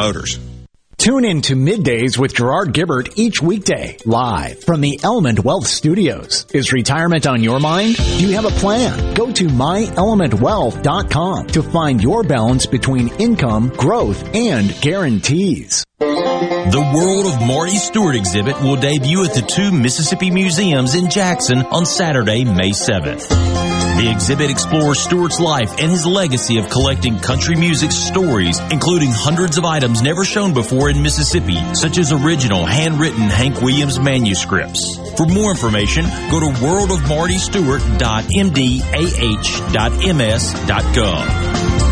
Motors. Tune in to Middays with Gerard Gibert each weekday, live from the Element Wealth Studios. Is retirement on your mind? Do you have a plan? Go to myelementwealth.com to find your balance between income, growth, and guarantees. The World of Marty Stuart exhibit will debut at the two Mississippi museums in Jackson on Saturday, May 7th. The exhibit explores Stuart's life and his legacy of collecting country music stories, including hundreds of items never shown before in Mississippi, such as original handwritten Hank Williams manuscripts. For more information, go to worldofmartystuart.mdah.ms.gov.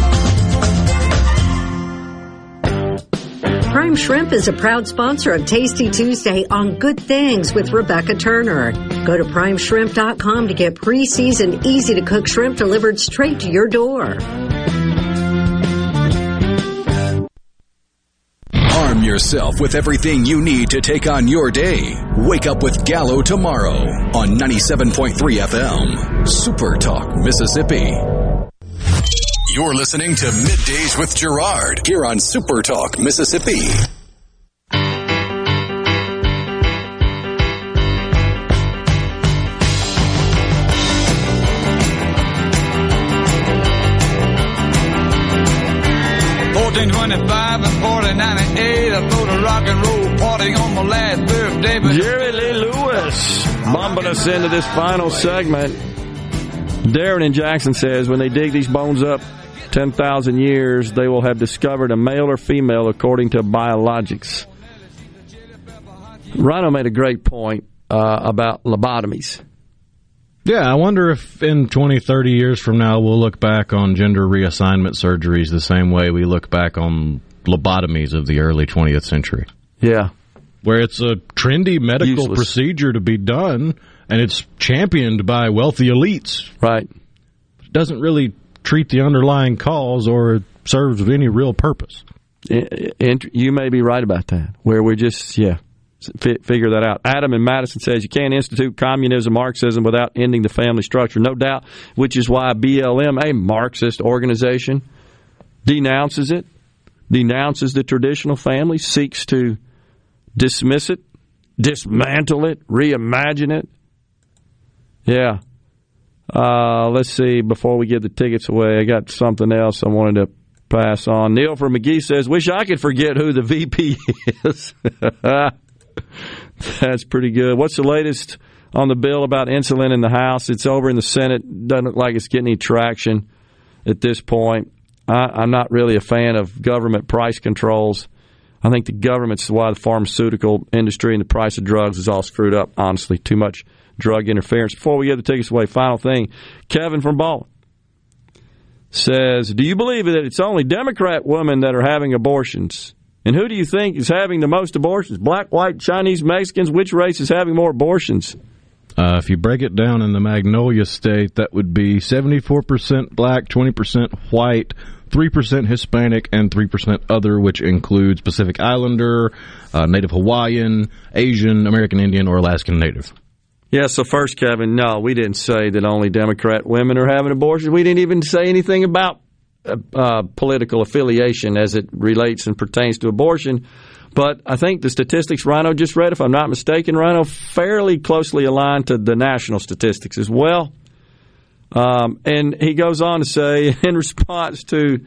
Shrimp is a proud sponsor of Tasty Tuesday on Good Things with Rebecca Turner. Go to primeshrimp.com to get pre-seasoned, easy to cook shrimp delivered straight to your door. Arm yourself with everything you need to take on your day. Wake up with Gallo tomorrow on 97.3 FM. Super Talk, Mississippi. You're listening to Middays with Gerard here on Super Talk, Mississippi. Fourteen twenty-five and fourteen ninety-eight. I threw the rock and roll party on my last birthday. But Jerry Lee Lewis bumping us into this final segment. Darren in Jackson says when they dig these bones up 10,000 years, they will have discovered a male or female according to biologics. Rhino made a great point uh, about lobotomies. Yeah, I wonder if in 20, 30 years from now we'll look back on gender reassignment surgeries the same way we look back on lobotomies of the early 20th century. Yeah. Where it's a trendy medical Useless. procedure to be done and it's championed by wealthy elites. Right. It doesn't really treat the underlying cause or it serves any real purpose. And you may be right about that. Where we're just, yeah, figure that out. Adam and Madison says you can't institute communism, Marxism without ending the family structure. No doubt, which is why BLM, a Marxist organization, denounces it, denounces the traditional family, seeks to dismiss it, dismantle it, reimagine it. Yeah. Uh, let's see. Before we give the tickets away, I got something else I wanted to pass on. Neil from Magee says, "Wish I could forget who the VP *laughs* is." *laughs* That's pretty good. What's the latest on the bill about insulin in the House? It's over in the Senate. Doesn't look like it's getting any traction at this point. I, am not really a fan of government price controls. I think the government's why the pharmaceutical industry and the price of drugs is all screwed up. Honestly, too much drug interference. Before we get the tickets away, final thing. Kevin from Baldwin says, Do you believe that it's only Democrat women that are having abortions? And who do you think is having the most abortions? Black, white, Chinese, Mexicans? Which race is having more abortions? Uh, if you break it down in the Magnolia State, that would be 74% black, 20% white, 3% Hispanic, and 3% other, which includes Pacific Islander, uh, Native Hawaiian, Asian, American Indian, or Alaskan Native. Yeah, so first, Kevin, no, we didn't say that only Democrat women are having abortions. We didn't even say anything about uh, uh, political affiliation as it relates and pertains to abortion. But I think the statistics Rhino just read, if I'm not mistaken, Rhino, fairly closely aligned to the national statistics as well. Um, and he goes on to say, *laughs* in response to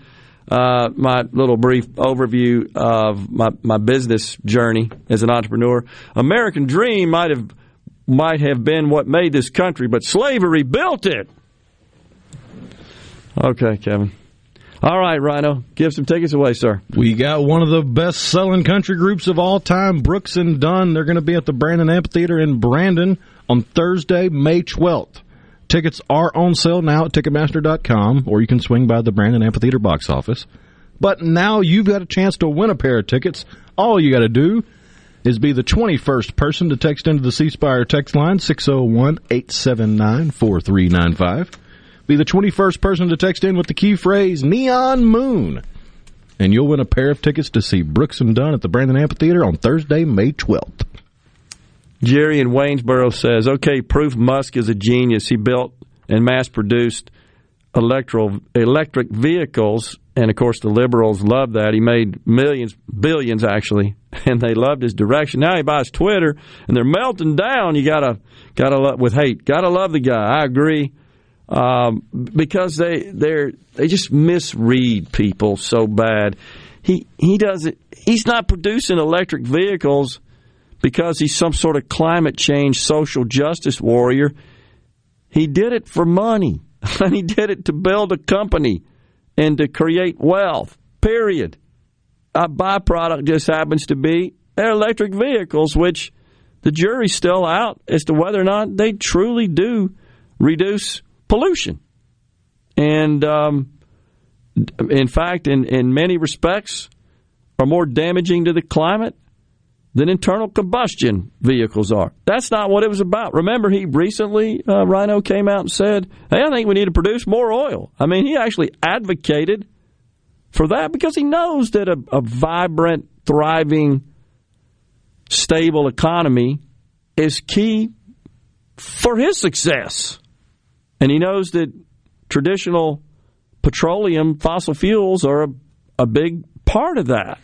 uh, my little brief overview of my, my business journey as an entrepreneur, American Dream might have might have been what made this country, but slavery built it. Okay, Kevin. All right, Rhino, give some tickets away, sir. We got one of the best selling country groups of all time, Brooks and Dunn. They're going to be at the Brandon Amphitheater in Brandon on Thursday, May 12th. Tickets are on sale now at Ticketmaster.com, or you can swing by the Brandon Amphitheater box office. But now you've got a chance to win a pair of tickets. All you got to do is be the 21st person to text into the C Spire text line 601 879 4395. Be the 21st person to text in with the key phrase Neon Moon. And you'll win a pair of tickets to see Brooks and Dunn at the Brandon Amphitheater on Thursday, May 12th. Jerry in Waynesboro says, okay, proof Musk is a genius. He built and mass produced electric vehicles and of course the liberals loved that. He made millions, billions actually, *laughs* and they loved his direction. Now he buys Twitter, and they're melting down. You gotta, gotta love with hate. Gotta love the guy. I agree, um, because they they they just misread people so bad. He he does it. He's not producing electric vehicles because he's some sort of climate change social justice warrior. He did it for money, *laughs* and he did it to build a company and to create wealth, period. A byproduct just happens to be electric vehicles, which the jury's still out as to whether or not they truly do reduce pollution. And um, in fact, in, in many respects, are more damaging to the climate than internal combustion vehicles are. That's not what it was about. Remember, he recently, uh, Rhino came out and said, hey, I think we need to produce more oil. I mean, he actually advocated for that because he knows that a, a vibrant, thriving, stable economy is key for his success. And he knows that traditional petroleum, fossil fuels are a, a big part of that.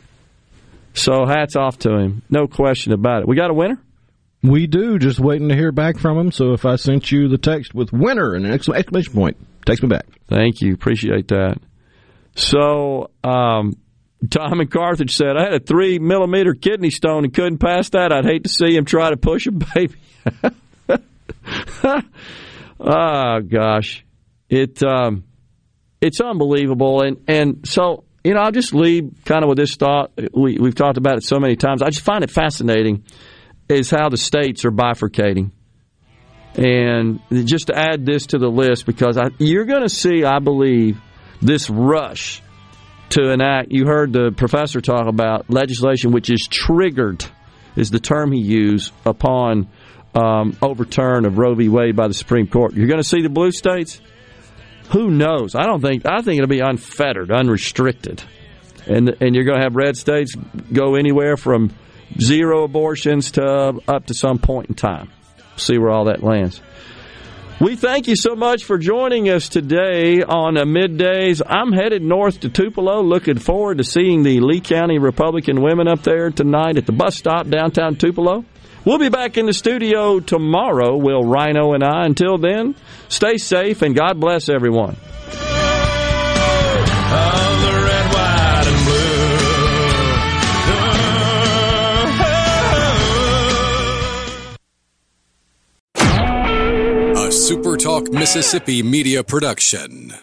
So hats off to him. No question about it. We got a winner? We do. Just waiting to hear back from him. So if I sent you the text with winner and an exclamation point, text me back. Thank you. Appreciate that. So, um, Tom and Carthage said, I had a three millimeter kidney stone and couldn't pass that. I'd hate to see him try to push a baby. oh, *laughs* gosh. It, um, it's unbelievable. And, and so you know, I'll just leave kind of with this thought. We, we've talked about it so many times. I just find it fascinating is how the states are bifurcating. And just to add this to the list, because I, you're going to see, I believe, this rush to enact. You heard the professor talk about legislation which is triggered, is the term he used, upon um, overturn of Roe v. Wade by the Supreme Court. You're going to see the blue states who knows? I don't think. I think it'll be unfettered, unrestricted, and and you're going to have red states go anywhere from zero abortions to up to some point in time. See where all that lands. We thank you so much for joining us today on a middays. I'm headed north to Tupelo, looking forward to seeing the Lee County Republican women up there tonight at the bus stop downtown Tupelo. We'll be back in the studio tomorrow, Will Rhino and I. Until then, stay safe and God bless everyone. A SuperTalk Mississippi Media Production.